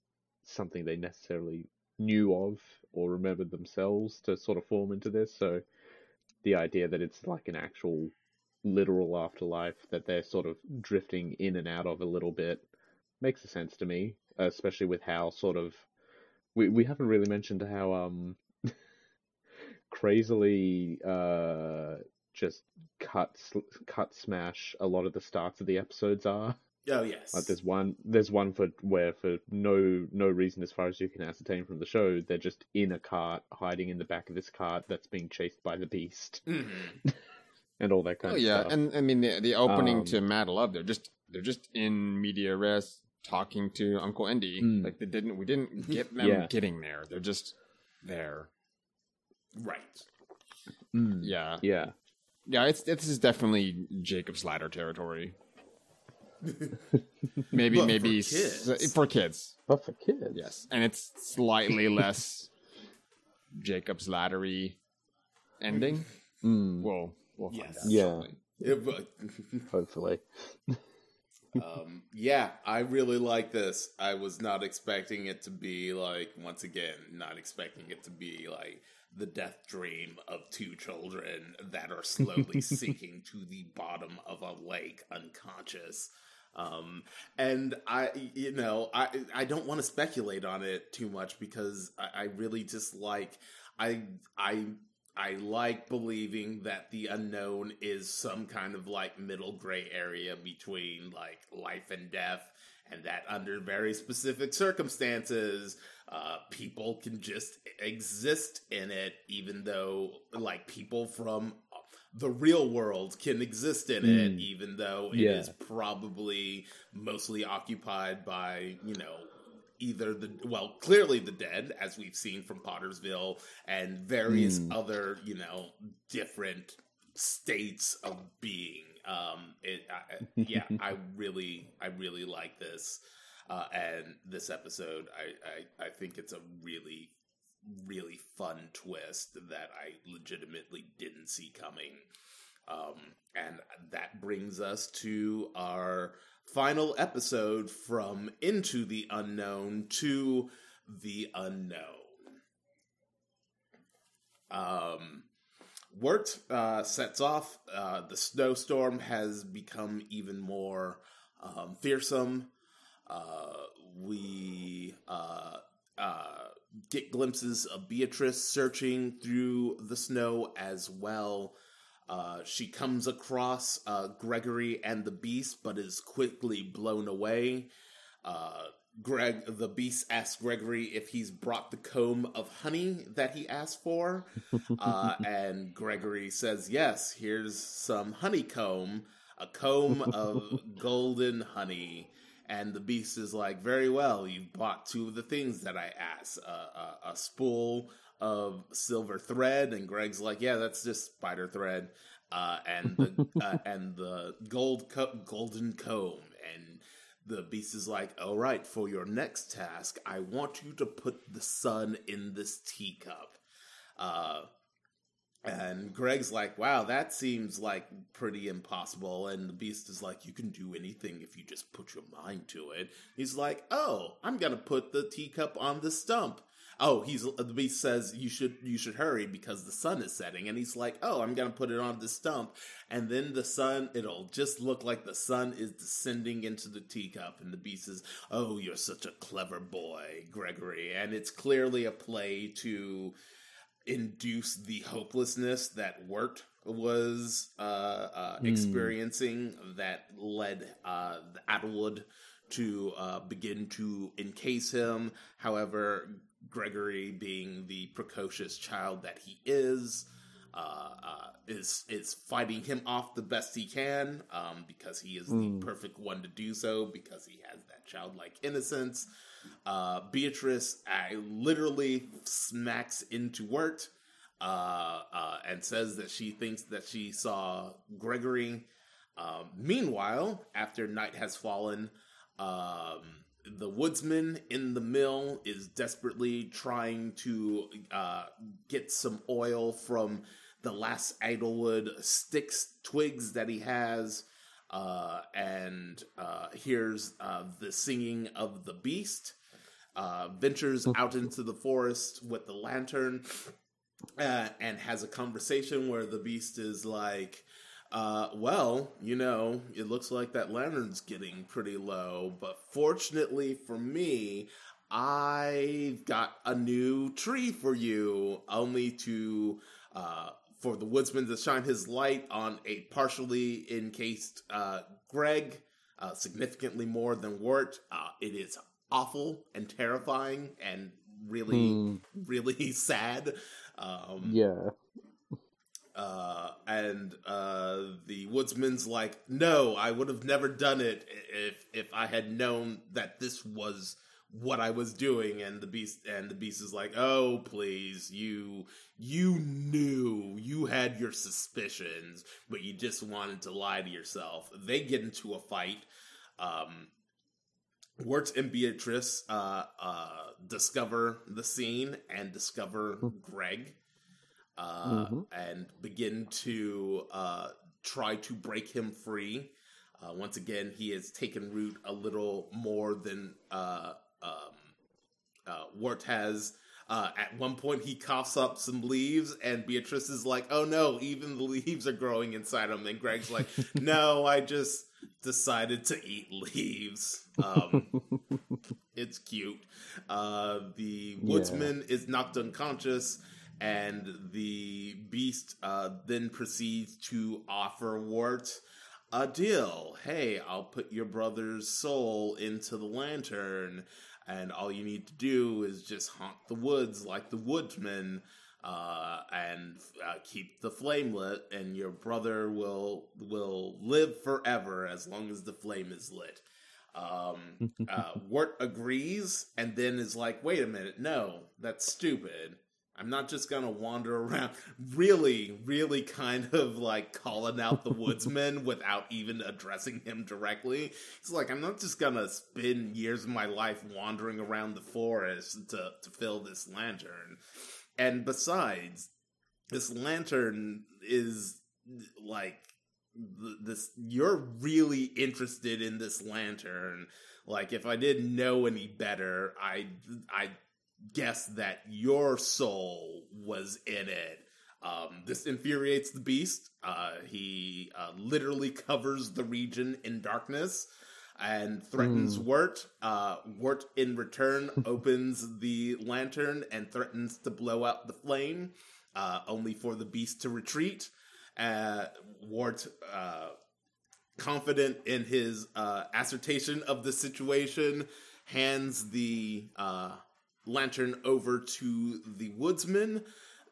Speaker 3: something they necessarily knew of or remembered themselves to sort of form into this. So the idea that it's like an actual literal afterlife that they're sort of drifting in and out of a little bit makes a sense to me, especially with how sort of we we haven't really mentioned how um crazily uh just cut cut smash a lot of the starts of the episodes are.
Speaker 1: Oh yes.
Speaker 3: Like there's one there's one for where for no no reason as far as you can ascertain from the show, they're just in a cart, hiding in the back of this cart that's being chased by the beast
Speaker 1: Mhm.
Speaker 3: and all that kind
Speaker 2: Oh
Speaker 3: of
Speaker 2: yeah,
Speaker 3: stuff.
Speaker 2: and I mean the the opening
Speaker 3: Um,
Speaker 2: to Mad Love, they're just they're just in media res talking to Uncle Indy.
Speaker 3: Mm.
Speaker 2: Like they didn't we didn't get them
Speaker 3: Yeah.
Speaker 2: getting there. They're just there.
Speaker 1: Right.
Speaker 3: Mm.
Speaker 2: Yeah,
Speaker 3: Yeah.
Speaker 2: yeah. It's this is definitely Jacob's Ladder territory. Maybe
Speaker 1: But for
Speaker 2: maybe
Speaker 1: kids.
Speaker 2: s- for kids.
Speaker 3: But for kids.
Speaker 2: Yes, and it's slightly less Jacob's Laddery ending.
Speaker 3: Mm.
Speaker 2: We'll we'll find
Speaker 1: Yes.
Speaker 2: out.
Speaker 3: Yeah.
Speaker 2: shortly.
Speaker 1: It- but-
Speaker 3: Hopefully.
Speaker 1: um, yeah, I really like this. I was not expecting it to be like once again, not expecting it to be like the death dream of two children that are slowly sinking to the bottom of a lake unconscious. Um, and I, you know, I I don't want to speculate on it too much because I, I really just like I I I like believing that the unknown is some kind of like middle gray area between like life and death, and that under very specific circumstances, uh, people can just exist in it, even though like people from the real world can exist in it,
Speaker 3: Mm.
Speaker 1: even though it
Speaker 3: Yeah.
Speaker 1: is probably mostly occupied by, you know, either the well clearly the dead as we've seen from Pottsfield and various
Speaker 3: Mm.
Speaker 1: other you know different states of being um it I- yeah i really i really like this uh and this episode I, I i think it's a really really fun twist that i legitimately didn't see coming um and that brings us to our final episode from Into the Unknown to the Unknown. Um, Wirt uh, sets off. Uh, the snowstorm has become even more um, fearsome. Uh, we uh, uh, get glimpses of Beatrice searching through the snow as well. Uh, she comes across uh, Gregory and the Beast, but is quickly blown away. Uh, Greg, the Beast asks Gregory if he's brought the comb of honey that he asked for, uh, and Gregory says, "Yes. Here's some honeycomb, a comb of golden honey." And the Beast is like, "Very well. You've bought two of the things that I asked: uh, a, a spool." of silver thread, and Greg's like, "Yeah, that's just spider thread," uh, and the uh, and the gold co- golden comb, and the beast is like, "All right, for your next task, I want you to put the sun in this teacup." Uh, And Greg's like, wow, that seems like pretty impossible. And the beast is like, you can do anything if you just put your mind to it. He's like, oh, I'm going to put the teacup on the stump. Oh, he's uh, the beast says you should you should hurry because the sun is setting, and he's like, "Oh, I'm gonna put it on the stump," and then the sun it'll just look like the sun is descending into the teacup, and the beast says, "Oh, you're such a clever boy, Gregory," and it's clearly a play to induce the hopelessness that Wirt was uh, uh, mm. experiencing that led uh, Edelwood to uh, begin to encase him. However, Gregory, being the precocious child that he is, uh, uh, is is fighting him off the best he can um, because he is mm. the perfect one to do so because he has that childlike innocence. Uh, Beatrice I literally smacks into Wirt uh, uh, and says that she thinks that she saw Gregory. Um, meanwhile, after night has fallen, um, the woodsman in the mill is desperately trying to uh, get some oil from the last Edelwood sticks twigs that he has uh, and uh, hears uh, the singing of the beast uh, ventures out into the forest with the lantern uh, and has a conversation where the beast is like uh, well, you know, it looks like that lantern's getting pretty low, but fortunately for me, I've got a new tree for you, only to uh, for the woodsman to shine his light on a partially encased uh, Greg, uh, significantly more than Wirt. Uh, it is awful and terrifying and really, hmm. really sad. Um,
Speaker 3: yeah.
Speaker 1: Uh, and uh, the woodsman's like, "No, I would have never done it if if I had known that this was what I was doing." And the beast and the beast is like, "Oh, please, you you knew, you had your suspicions, but you just wanted to lie to yourself." They get into a fight. Um, Wirt and Beatrice uh, uh, discover the scene and discover hmm. Greg uh, mm-hmm. and begin to uh, try to break him free. Uh, once again, he has taken root a little more than uh, um, uh, has. Uh, at one point, he coughs up some leaves, and Beatrice is like, "Oh no, even the leaves are growing inside him." And Greg's like, "No, I just decided to eat leaves." Um, it's cute. Uh, the woodsman yeah. is knocked unconscious and the beast uh, then proceeds to offer Wirt a deal. Hey, I'll put your brother's soul into the lantern, and all you need to do is just haunt the woods like the woodsman. Uh, and uh, keep the flame lit, and your brother will will live forever as long as the flame is lit. Um, uh, Wirt agrees, and then is like, "Wait a minute, no, that's stupid. I'm not just gonna wander around, really, really kind of like calling out the woodsman without even addressing him directly. It's like I'm not just gonna spend years of my life wandering around the forest to to fill this lantern. And besides, this lantern is like this. You're really interested in this lantern. Like if I didn't know any better, I I guess that your soul was in it. Um, this infuriates the beast. Uh, he uh, literally covers the region in darkness and threatens mm. Wirt. Uh, Wirt, in return, opens the lantern and threatens to blow out the flame, uh, only for the beast to retreat. Uh, Wirt, uh, confident in his uh, assertion of the situation, hands the uh, lantern over to the woodsman,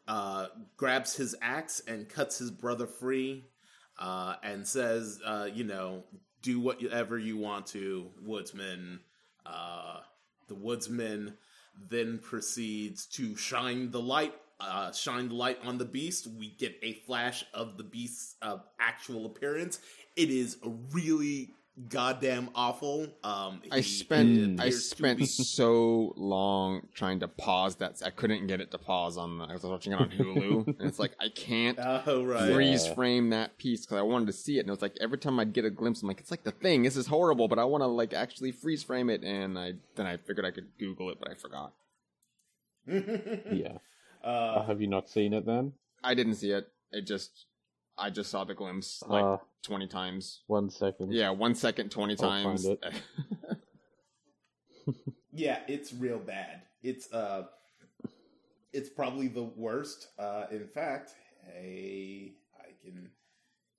Speaker 1: uh, grabs his axe and cuts his brother free, uh, and says, uh, "You know, do whatever you want to, woodsman." Uh, the woodsman then proceeds to shine the light. Uh, shine the light on the beast. We get a flash of the beast's uh, actual appearance. It is a really goddamn awful. Um,
Speaker 2: I spent I spent
Speaker 1: be-
Speaker 2: so long trying to pause that I couldn't get it to pause on. The, I was watching it on Hulu, and it's like I can't
Speaker 1: Oh right.
Speaker 2: freeze
Speaker 3: Yeah.
Speaker 2: frame that piece because I wanted to see it, and it was like every time I'd get a glimpse, I'm like, it's like the thing. This is horrible, but I want to like actually freeze frame it, and I then I figured I could Google it, but I forgot.
Speaker 3: Yeah. Uh,
Speaker 1: uh,
Speaker 3: have you not seen it then?
Speaker 2: I didn't see it. It just I just saw the glimpse like
Speaker 3: uh,
Speaker 2: twenty times.
Speaker 3: one second.
Speaker 2: Yeah, one second, twenty
Speaker 3: I'll find
Speaker 2: times.
Speaker 3: it.
Speaker 1: yeah, it's real bad. It's uh, it's probably the worst. Uh, in fact, hey, I can.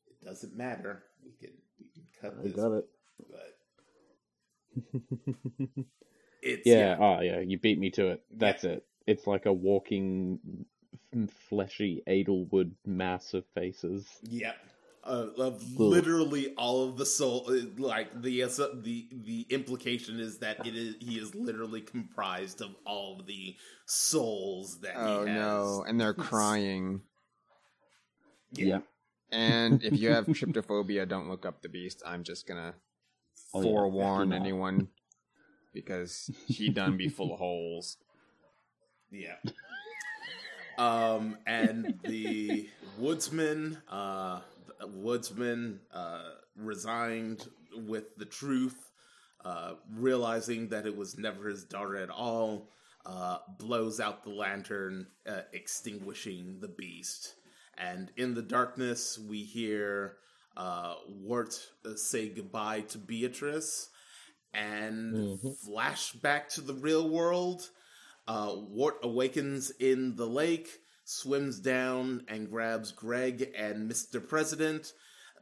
Speaker 1: It doesn't matter. We can we can cut
Speaker 3: I
Speaker 1: this.
Speaker 3: got it.
Speaker 1: But it's
Speaker 3: yeah, oh yeah, you beat me to it. That's it. It's like a walking, f- fleshy Edelwood mass of faces.
Speaker 1: Yep. Uh, of literally all of the soul, uh, like the uh, the the implication is that it is he is literally comprised of all of the souls that
Speaker 2: oh
Speaker 1: he has.
Speaker 2: no, and they're crying.
Speaker 3: Yeah.
Speaker 2: And if you have tryptophobia, don't look up the beast. I'm just gonna
Speaker 3: Oh,
Speaker 2: forewarn
Speaker 3: do not.
Speaker 2: anyone because he done be full of holes.
Speaker 1: Yeah. Um, and the woodsman, uh, the woodsman, uh, resigned with the truth, uh, realizing that it was never his daughter at all, uh, blows out the lantern, uh, extinguishing the beast. And in the darkness, we hear, uh, Wirt say goodbye to Beatrice and
Speaker 3: Mhm.
Speaker 1: flash back to the real world. Uh, Wirt awakens in the lake, swims down and grabs Greg and Mr. President,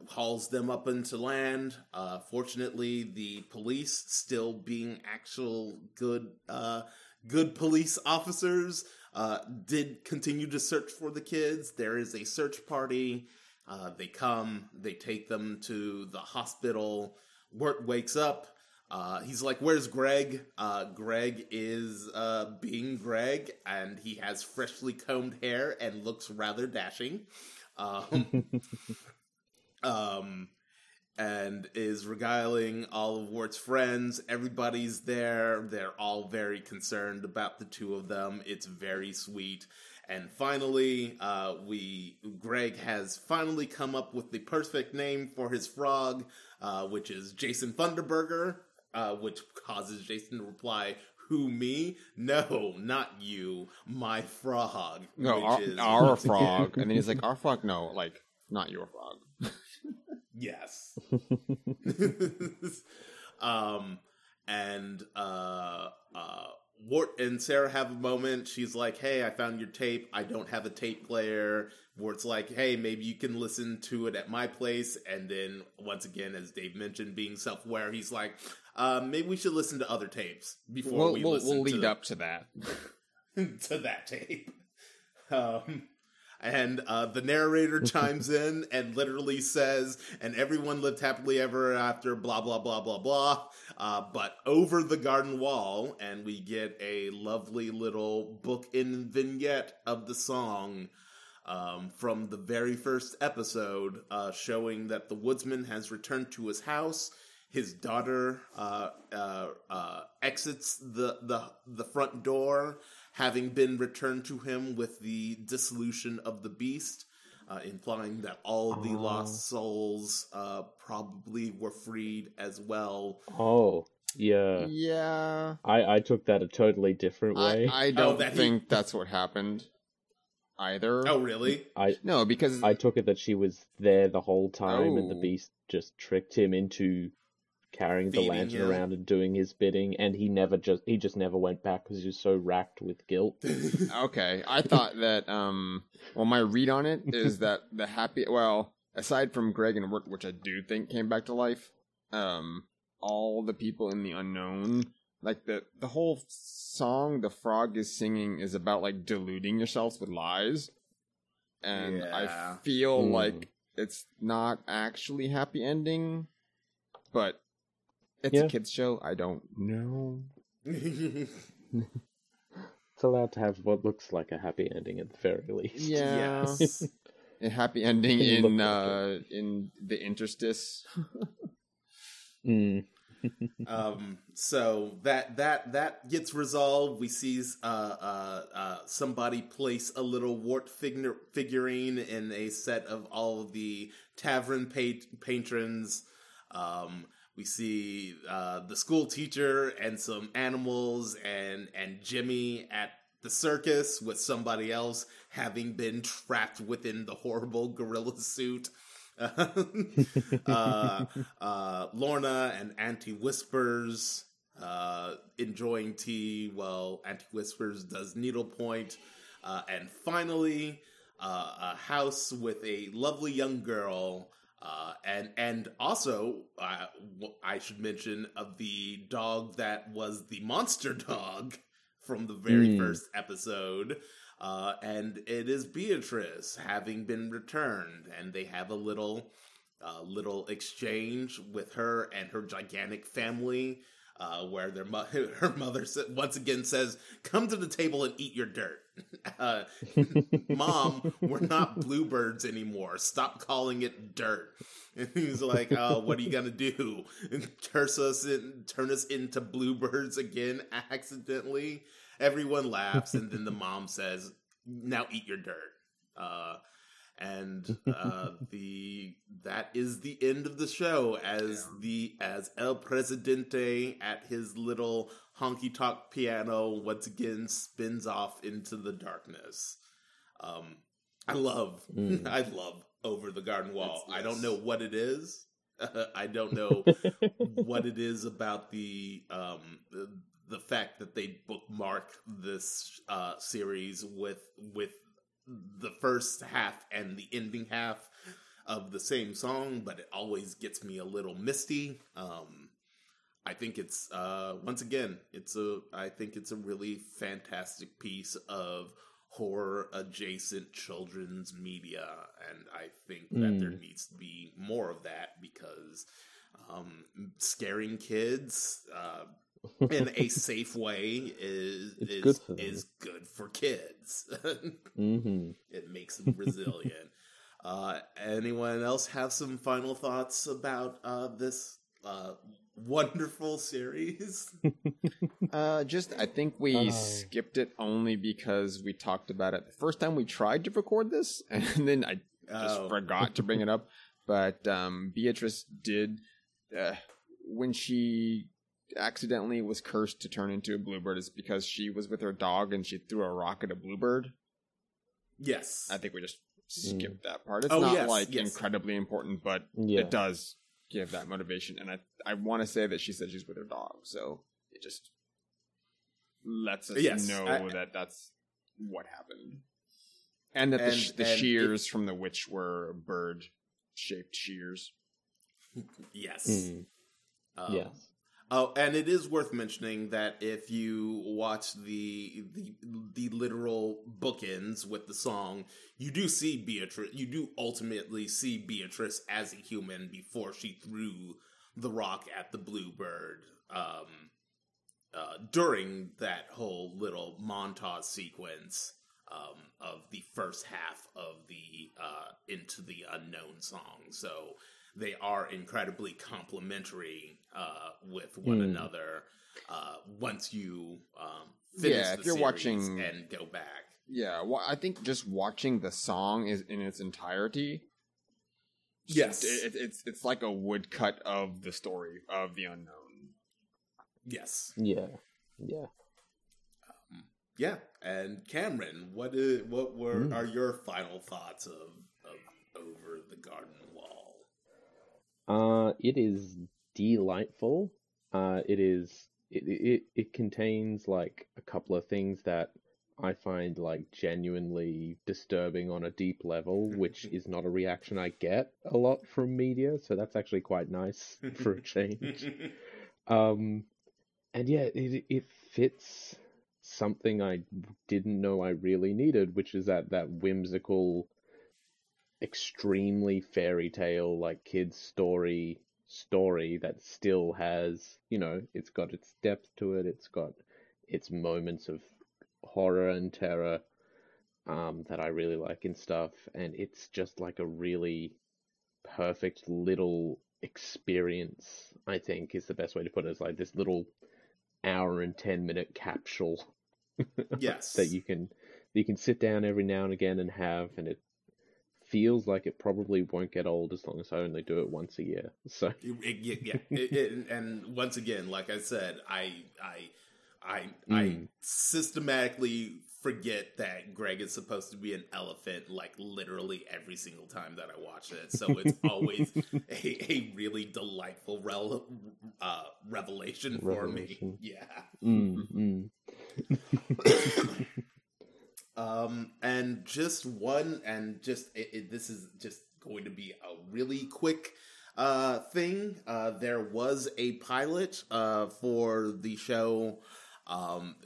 Speaker 1: hauls them up into land. Uh, fortunately, the police, still being actual good, uh, good police officers, uh, did continue to search for the kids. There is a search party. Uh, they come, they take them to the hospital. Wirt wakes up. Uh, he's like, "Where's Greg?" Uh, Greg is uh, being Greg, and he has freshly combed hair and looks rather dashing. Um, um, and is regaling all of Wirt's friends. Everybody's there. They're all very concerned about the two of them. It's very sweet. And finally, uh, we Greg has finally come up with the perfect name for his frog, uh, which is Jason Funderburger, uh, which causes Jason to reply, "Who me? No, not you, my frog."
Speaker 2: No,
Speaker 1: which
Speaker 2: our,
Speaker 1: is-
Speaker 2: our frog. And then he's like, our frog? No, like, not your frog.
Speaker 1: Yes. um, and uh, uh, Wirt and Sarah have a moment. She's like, "Hey, I found your tape. I don't have a tape player." Wirt's like, "Hey, maybe you can listen to it at my place." And then once again, as Dave mentioned, being self-aware, he's like, uh, "Maybe we should listen to other tapes before
Speaker 2: We'll,
Speaker 1: we
Speaker 2: we'll,
Speaker 1: listen
Speaker 2: we'll lead
Speaker 1: to
Speaker 2: up to that.
Speaker 1: to that tape. Um, and uh, the narrator chimes in and literally says, and everyone lived happily ever after, blah, blah, blah, blah, blah. Uh, but over the garden wall, and we get a lovely little book in vignette of the song um, from the very first episode, uh, showing that the woodsman has returned to his house. His daughter uh, uh, uh, exits the, the the front door, having been returned to him with the dissolution of the beast, uh, implying that all the
Speaker 3: Oh.
Speaker 1: lost souls uh, probably were freed as well.
Speaker 3: Oh, yeah.
Speaker 2: Yeah.
Speaker 3: I, I took that a totally different way.
Speaker 2: I don't
Speaker 1: that he-
Speaker 2: think that's what happened either.
Speaker 1: Oh, really?
Speaker 3: I,
Speaker 2: No, because
Speaker 3: I took it that she was there the whole time and the
Speaker 2: Oh.
Speaker 3: beast just tricked him into carrying the lantern
Speaker 1: him.
Speaker 3: around and doing his bidding and he never just he just never went back because he was so racked with guilt
Speaker 2: Okay, I thought that. Um, well, my read on it is that the happy. Well, aside from Greg and Wirt, which I do think came back to life, um, all the people in the unknown, like the the whole song the frog is singing is about like deluding yourselves with lies, and
Speaker 1: Yeah.
Speaker 2: I feel
Speaker 3: Hmm.
Speaker 2: like it's not actually happy ending, but it's a kids show. I don't know.
Speaker 3: it's allowed to have what looks like a happy ending at the very least
Speaker 2: Yeah.
Speaker 1: yes.
Speaker 2: A happy ending
Speaker 3: It looked
Speaker 2: in
Speaker 3: like
Speaker 2: uh in the interstice.
Speaker 3: Mm.
Speaker 1: um, so that that that gets resolved. We see uh, uh, uh, somebody place a little Wirt figure, figurine in a set of all of the tavern pa- patrons. Um, we see uh, the school teacher and some animals and and Jimmy at the circus with somebody else having been trapped within the horrible gorilla suit. uh, uh, Lorna and Auntie Whispers uh, enjoying tea while Auntie Whispers does needlepoint. Uh, and finally, uh, a house with a lovely young girl. Uh, and and also, uh, I should mention of the dog that was the monster dog from the very
Speaker 3: Mm.
Speaker 1: first episode. Uh, and it is Beatrice having been returned, and they have a little, uh, little exchange with her and her gigantic family, uh, where their mo- her mother once again says, "Come to the table and eat your dirt." Uh, Mom, we're not bluebirds anymore. Stop calling it dirt. And he's like, "Oh, what are you gonna do? Turn us in, turn us into bluebirds again accidentally?" Everyone laughs, and then the mom says, "Now eat your dirt." Uh, and uh, the that is the end of the show as the as El Presidente at his little honky tonk piano once again spins off into the darkness. Um, I love
Speaker 3: Mm.
Speaker 1: I love Over the Garden Wall.
Speaker 2: It's-
Speaker 1: I don't know what it is. I don't know what it is about the um the, the fact that they bookmark this uh series with with the first half and the ending half of the same song but it always gets me a little misty um i think it's uh once again it's a i think it's a really fantastic piece of horror adjacent children's media and i think that there
Speaker 3: Mm.
Speaker 1: needs to be more of that because um, scaring kids uh, in a safe way is is
Speaker 3: good for
Speaker 1: is good for kids.
Speaker 3: hmm
Speaker 1: it makes them resilient. uh, anyone else have some final thoughts about uh, this uh, wonderful series?
Speaker 2: Uh, just I think we
Speaker 3: Oh.
Speaker 2: skipped it only because we talked about it the first time we tried to record this, and then I just
Speaker 1: Oh.
Speaker 2: forgot to bring it up. But um, Beatrice did uh, when she accidentally was cursed to turn into a bluebird is because she was with her dog and she threw a rock at a bluebird.
Speaker 1: Yes.
Speaker 2: I think we just skipped that part. It's
Speaker 1: Oh,
Speaker 2: not
Speaker 1: yes,
Speaker 2: like
Speaker 1: yes.
Speaker 2: incredibly important, but
Speaker 3: Yeah.
Speaker 2: it does give that motivation. And I I want to say that she said she's with her dog, so it just lets us
Speaker 1: Yes,
Speaker 2: know
Speaker 1: I-
Speaker 2: that that's what happened, and that the,
Speaker 1: And-
Speaker 2: sh- the
Speaker 1: and
Speaker 2: shears from the witch were bird shaped shears.
Speaker 1: yes.
Speaker 3: Mm.
Speaker 1: Um,
Speaker 3: yes.
Speaker 1: Oh, and it is worth mentioning that if you watch the the the literal bookends with the song, you do see Beatrice. You do ultimately see Beatrice as a human before she threw the rock at the bluebird. Um, uh, during that whole little montage sequence um, of the first half of the uh, Into the Unknown song, so they are incredibly complementary uh, with one
Speaker 3: Hmm.
Speaker 1: another. Uh, once you um, finish
Speaker 2: Yeah,
Speaker 1: the
Speaker 2: if you're
Speaker 1: series
Speaker 2: watching-
Speaker 1: and go back,
Speaker 2: Yeah, well, I think just watching the song is in its entirety.
Speaker 1: Yes.
Speaker 2: it, it's it's like a woodcut of the story of the unknown.
Speaker 1: yes,
Speaker 3: Yeah. Yeah.
Speaker 1: yeah. And Cameron, what is what were
Speaker 3: Hmm.
Speaker 1: are your final thoughts of of Over the Garden Wall?
Speaker 3: Uh, it is delightful. Uh, it is. It, it it contains like a couple of things that I find like genuinely disturbing on a deep level, which is not a reaction I get a lot from media. So that's actually quite nice for a change. Um, and yeah, it it fits something I didn't know I really needed, which is that that whimsical, extremely fairy tale like kids story story that still has you know it's got its depth to it. It's got its moments of horror and terror um, that I really like and stuff, and it's just like a really perfect little experience I think is the best way to put it. It's like this little hour and ten minute capsule
Speaker 1: yes
Speaker 3: that you can you can sit down every now and again and have, and it feels like it probably won't get old as long as I only do it once a year. So
Speaker 1: yeah, yeah. It- it- and once again, like I said, I I I I
Speaker 3: Mm.
Speaker 1: systematically forget that Greg is supposed to be an elephant, like literally every single time that I watch it. So it's always a, a really delightful rel- uh, revelation for me. Yeah.
Speaker 3: mm, mm.
Speaker 1: Um, and just one, and just it, it, this is just going to be a really quick uh thing. Uh, there was a pilot uh for the show um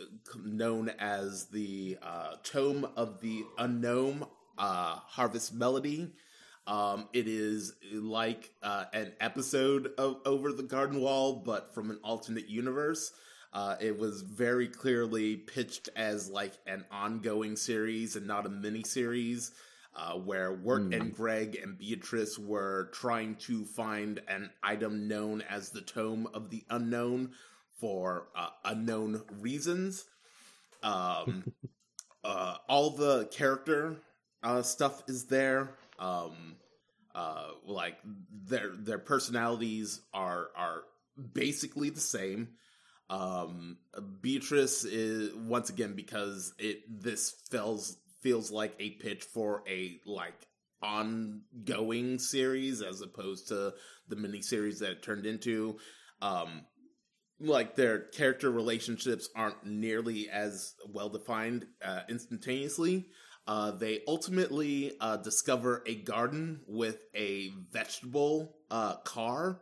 Speaker 1: known as the uh Tome of the Unknown uh Harvest Melody. Um, it is like uh, an episode of Over the Garden Wall, but from an alternate universe. Uh, it was very clearly pitched as like an ongoing series and not a mini series, uh, where Wirt and Greg and Beatrice were trying to find an item known as the Tome of the Unknown for uh, unknown reasons. Um, uh, all the character uh, stuff is there. Um, uh, like their their personalities are are basically the same. Um, Beatrice is once again because it this feels feels like a pitch for a like ongoing series as opposed to the mini series that it turned into. Um, like their character relationships aren't nearly as well defined uh, instantaneously. Uh, they ultimately uh, discover a garden with a vegetable uh, car,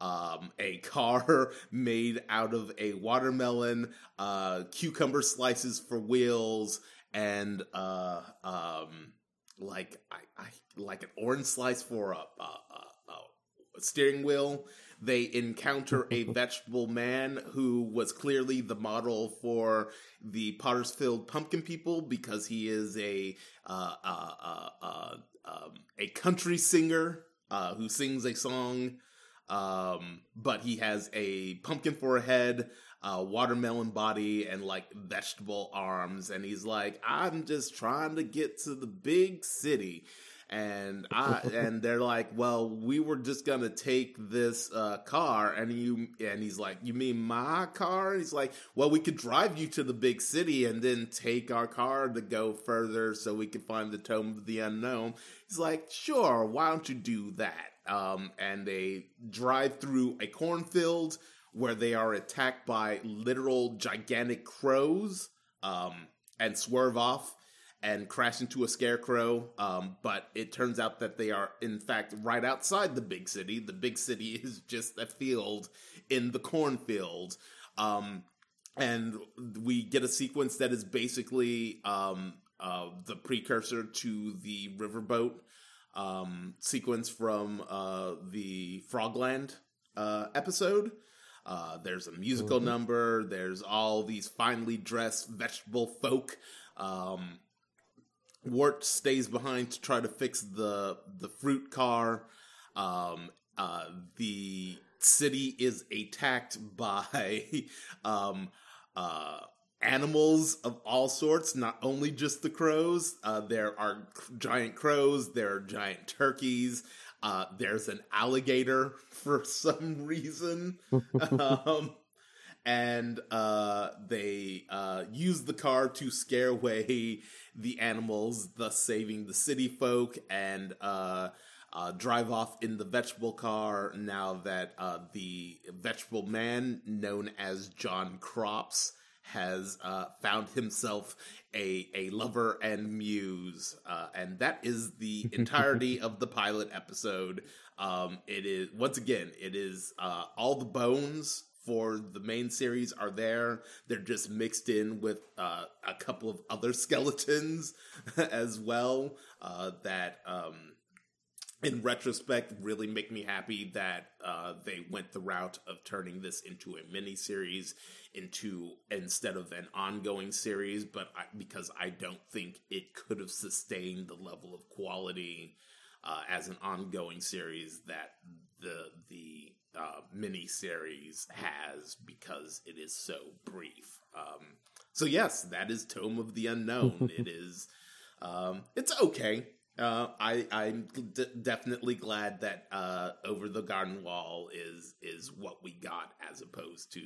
Speaker 1: um, a car made out of a watermelon, uh, cucumber slices for wheels, and uh, um, like I, I like an orange slice for a, a, a, a steering wheel. They encounter a vegetable man who was clearly the model for the Pottsfield Pumpkin People because he is a uh, uh, uh, uh, um, a country singer uh, who sings a song, um, but he has a pumpkin for a head, a watermelon body, and like vegetable arms. And he's like, "I'm just trying to get to the big city." and I and they're like, "Well, we were just gonna take this uh, car," and you and he's like, "You mean my car?" And he's like, "Well, we could drive you to the big city and then take our car to go further so we could find the Tome of the Unknown." He's like, "Sure, why don't you do that?" Um, and they drive through a cornfield where they are attacked by literal gigantic crows um, and swerve off and crash into a scarecrow. Um, but it turns out that they are, in fact, right outside the big city. The big city is just a field in the cornfield. Um, and we get a sequence that is basically um, uh, the precursor to the riverboat um, sequence from uh, the Frogland uh, episode. Uh, there's a musical number. There's all these finely dressed vegetable folk. Um, Wirt stays behind to try to fix the the fruit car. Um, uh, the city is attacked by um, uh, animals of all sorts, not only just the crows. Uh, there are giant crows. There are giant turkeys. Uh, there's an alligator for some reason. um, and uh, they uh, use the car to scare away the animals, thus saving the city folk, and uh, uh, drive off in the vegetable car. Now that uh, the vegetable man, known as John Crops, has uh, found himself a a lover and muse, uh, and that is the entirety of the pilot episode. Um, it is once again, it is uh, all the bones for the main series are there. They're just mixed in with uh, a couple of other skeletons as well uh, that, um, in retrospect, really make me happy that uh, they went the route of turning this into a mini series, into instead of an ongoing series. But I, because I don't think it could have sustained the level of quality uh, as an ongoing series that the the uh, miniseries has because it is so brief. Um, so yes, that is Tome of the Unknown. it is, um, it's okay. Uh, I I'm d- definitely glad that uh, Over the Garden Wall is is what we got as opposed to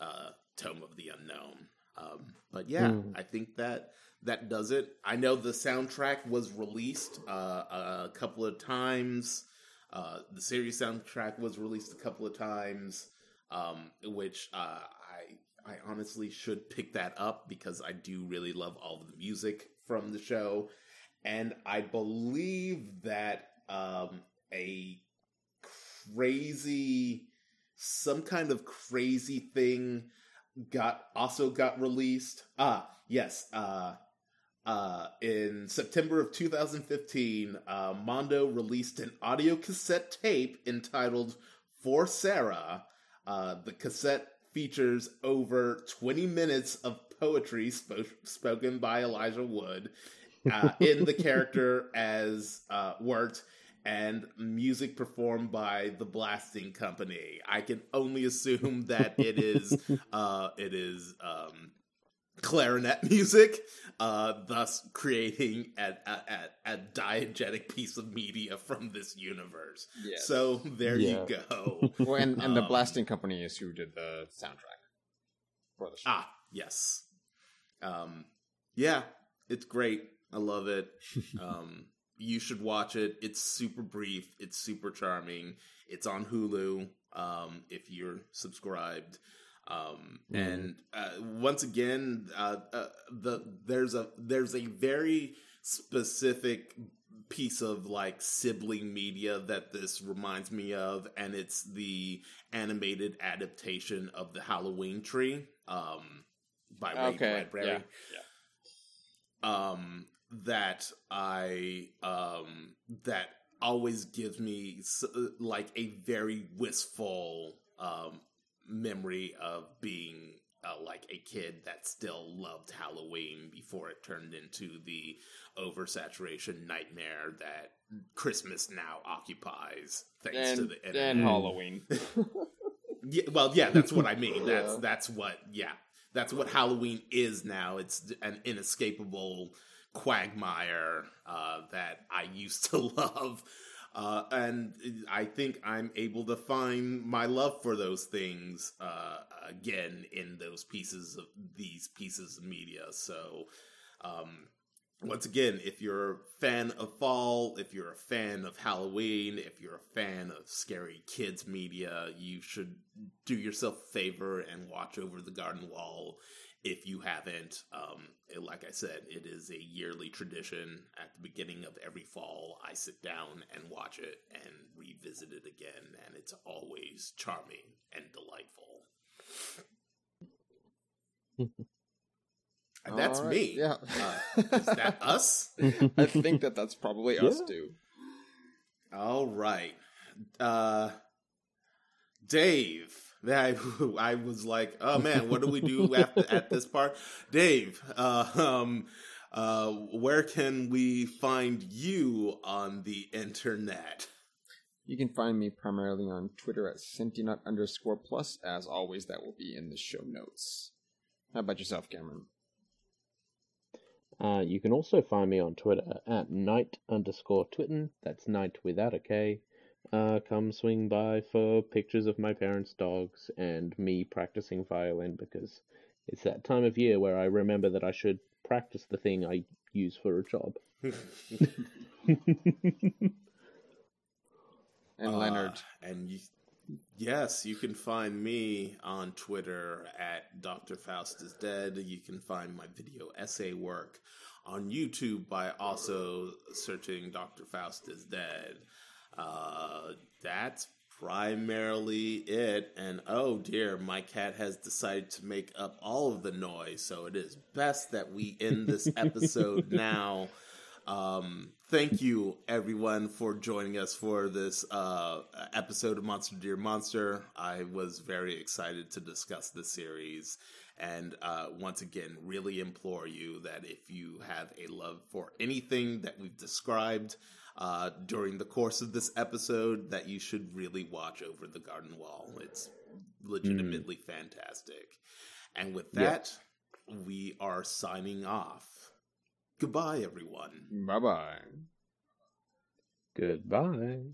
Speaker 1: uh, Tome of the Unknown. Um, but yeah, mm. I think that that does it. I know the soundtrack was released uh, a couple of times. Uh, the series soundtrack was released a couple of times, um, which uh, I I honestly should pick that up because I do really love all of the music from the show, and I believe that um, a crazy, some kind of crazy thing got also got released. Ah, yes. Uh, uh, in September of 2015, uh, Mondo released an audio cassette tape entitled For Sarah. Uh, the cassette features over 20 minutes of poetry sp- spoken by Elijah Wood uh, in the character as uh, Wirt and music performed by the Blasting Company. I can only assume that it is uh, it is um, clarinet music, uh, thus creating a, a, a, diegetic piece of media from this universe. Yes. So there yeah. you
Speaker 2: go. well, and, and the um, Blasting Company is who did the soundtrack
Speaker 1: for the show. Ah, yes. Um, yeah, it's great. I love it. Um, you should watch it. It's super brief. It's super charming. It's on Hulu um, if you're subscribed. Um, mm. And uh, once again, uh, uh, the there's a there's a very specific piece of like sibling media that this reminds me of, and it's the animated adaptation of the Halloween Tree um, by Ray okay. Bradbury. Yeah. yeah. Um, that I um, that always gives me like a very wistful um, memory of being uh, like a kid that still loved Halloween before it turned into the oversaturation nightmare that Christmas now occupies, thanks and, to the internet.
Speaker 2: and Halloween.
Speaker 1: yeah, well, yeah, that's what I mean. That's yeah. that's what yeah, that's what Halloween is now. It's an inescapable quagmire uh, that I used to love. Uh, and I think I'm able to find my love for those things uh, again in those pieces of these pieces of media. So, um, once again, if you're a fan of fall, if you're a fan of Halloween, if you're a fan of scary kids media, you should do yourself a favor and watch Over the Garden Wall if you haven't, um, like I said, it is a yearly tradition. At the beginning of every fall, I sit down and watch it and revisit it again, and it's always charming and delightful. and that's right, me. Yeah, uh, is that us?
Speaker 2: I think that that's probably yeah. us too.
Speaker 1: All right, uh, Dave I, I was like, oh man, what do we do after, at this part? Dave, uh, um, uh, where can we find you on the internet?
Speaker 2: You can find me primarily on Twitter at Sentinut underscore plus. As always, that will be in the show notes. How about yourself, Cameron?
Speaker 3: Uh, you can also find me on Twitter at night underscore twitten. That's night without a K uh, come swing by for pictures of my parents' dogs and me practicing violin because it's that time of year where I remember that I should practice the thing I use for a job.
Speaker 2: and uh, Leonard.
Speaker 1: And you, yes, you can find me on Twitter at Dr. Faust is Dead. You can find my video essay work on YouTube by also searching Dr. Faust is Dead. Uh, that's primarily it. And oh dear, my cat has decided to make up all of the noise. So it is best that we end this episode now. Um, thank you everyone for joining us for this uh, episode of Monster Dear Monster. I was very excited to discuss the series. And uh, once again, really implore you that if you have a love for anything that we've described uh, during the course of this episode, that you should really watch Over the Garden Wall. It's legitimately mm. fantastic. And with that, yeah. we are signing off. Goodbye, everyone.
Speaker 2: Bye bye.
Speaker 3: Goodbye.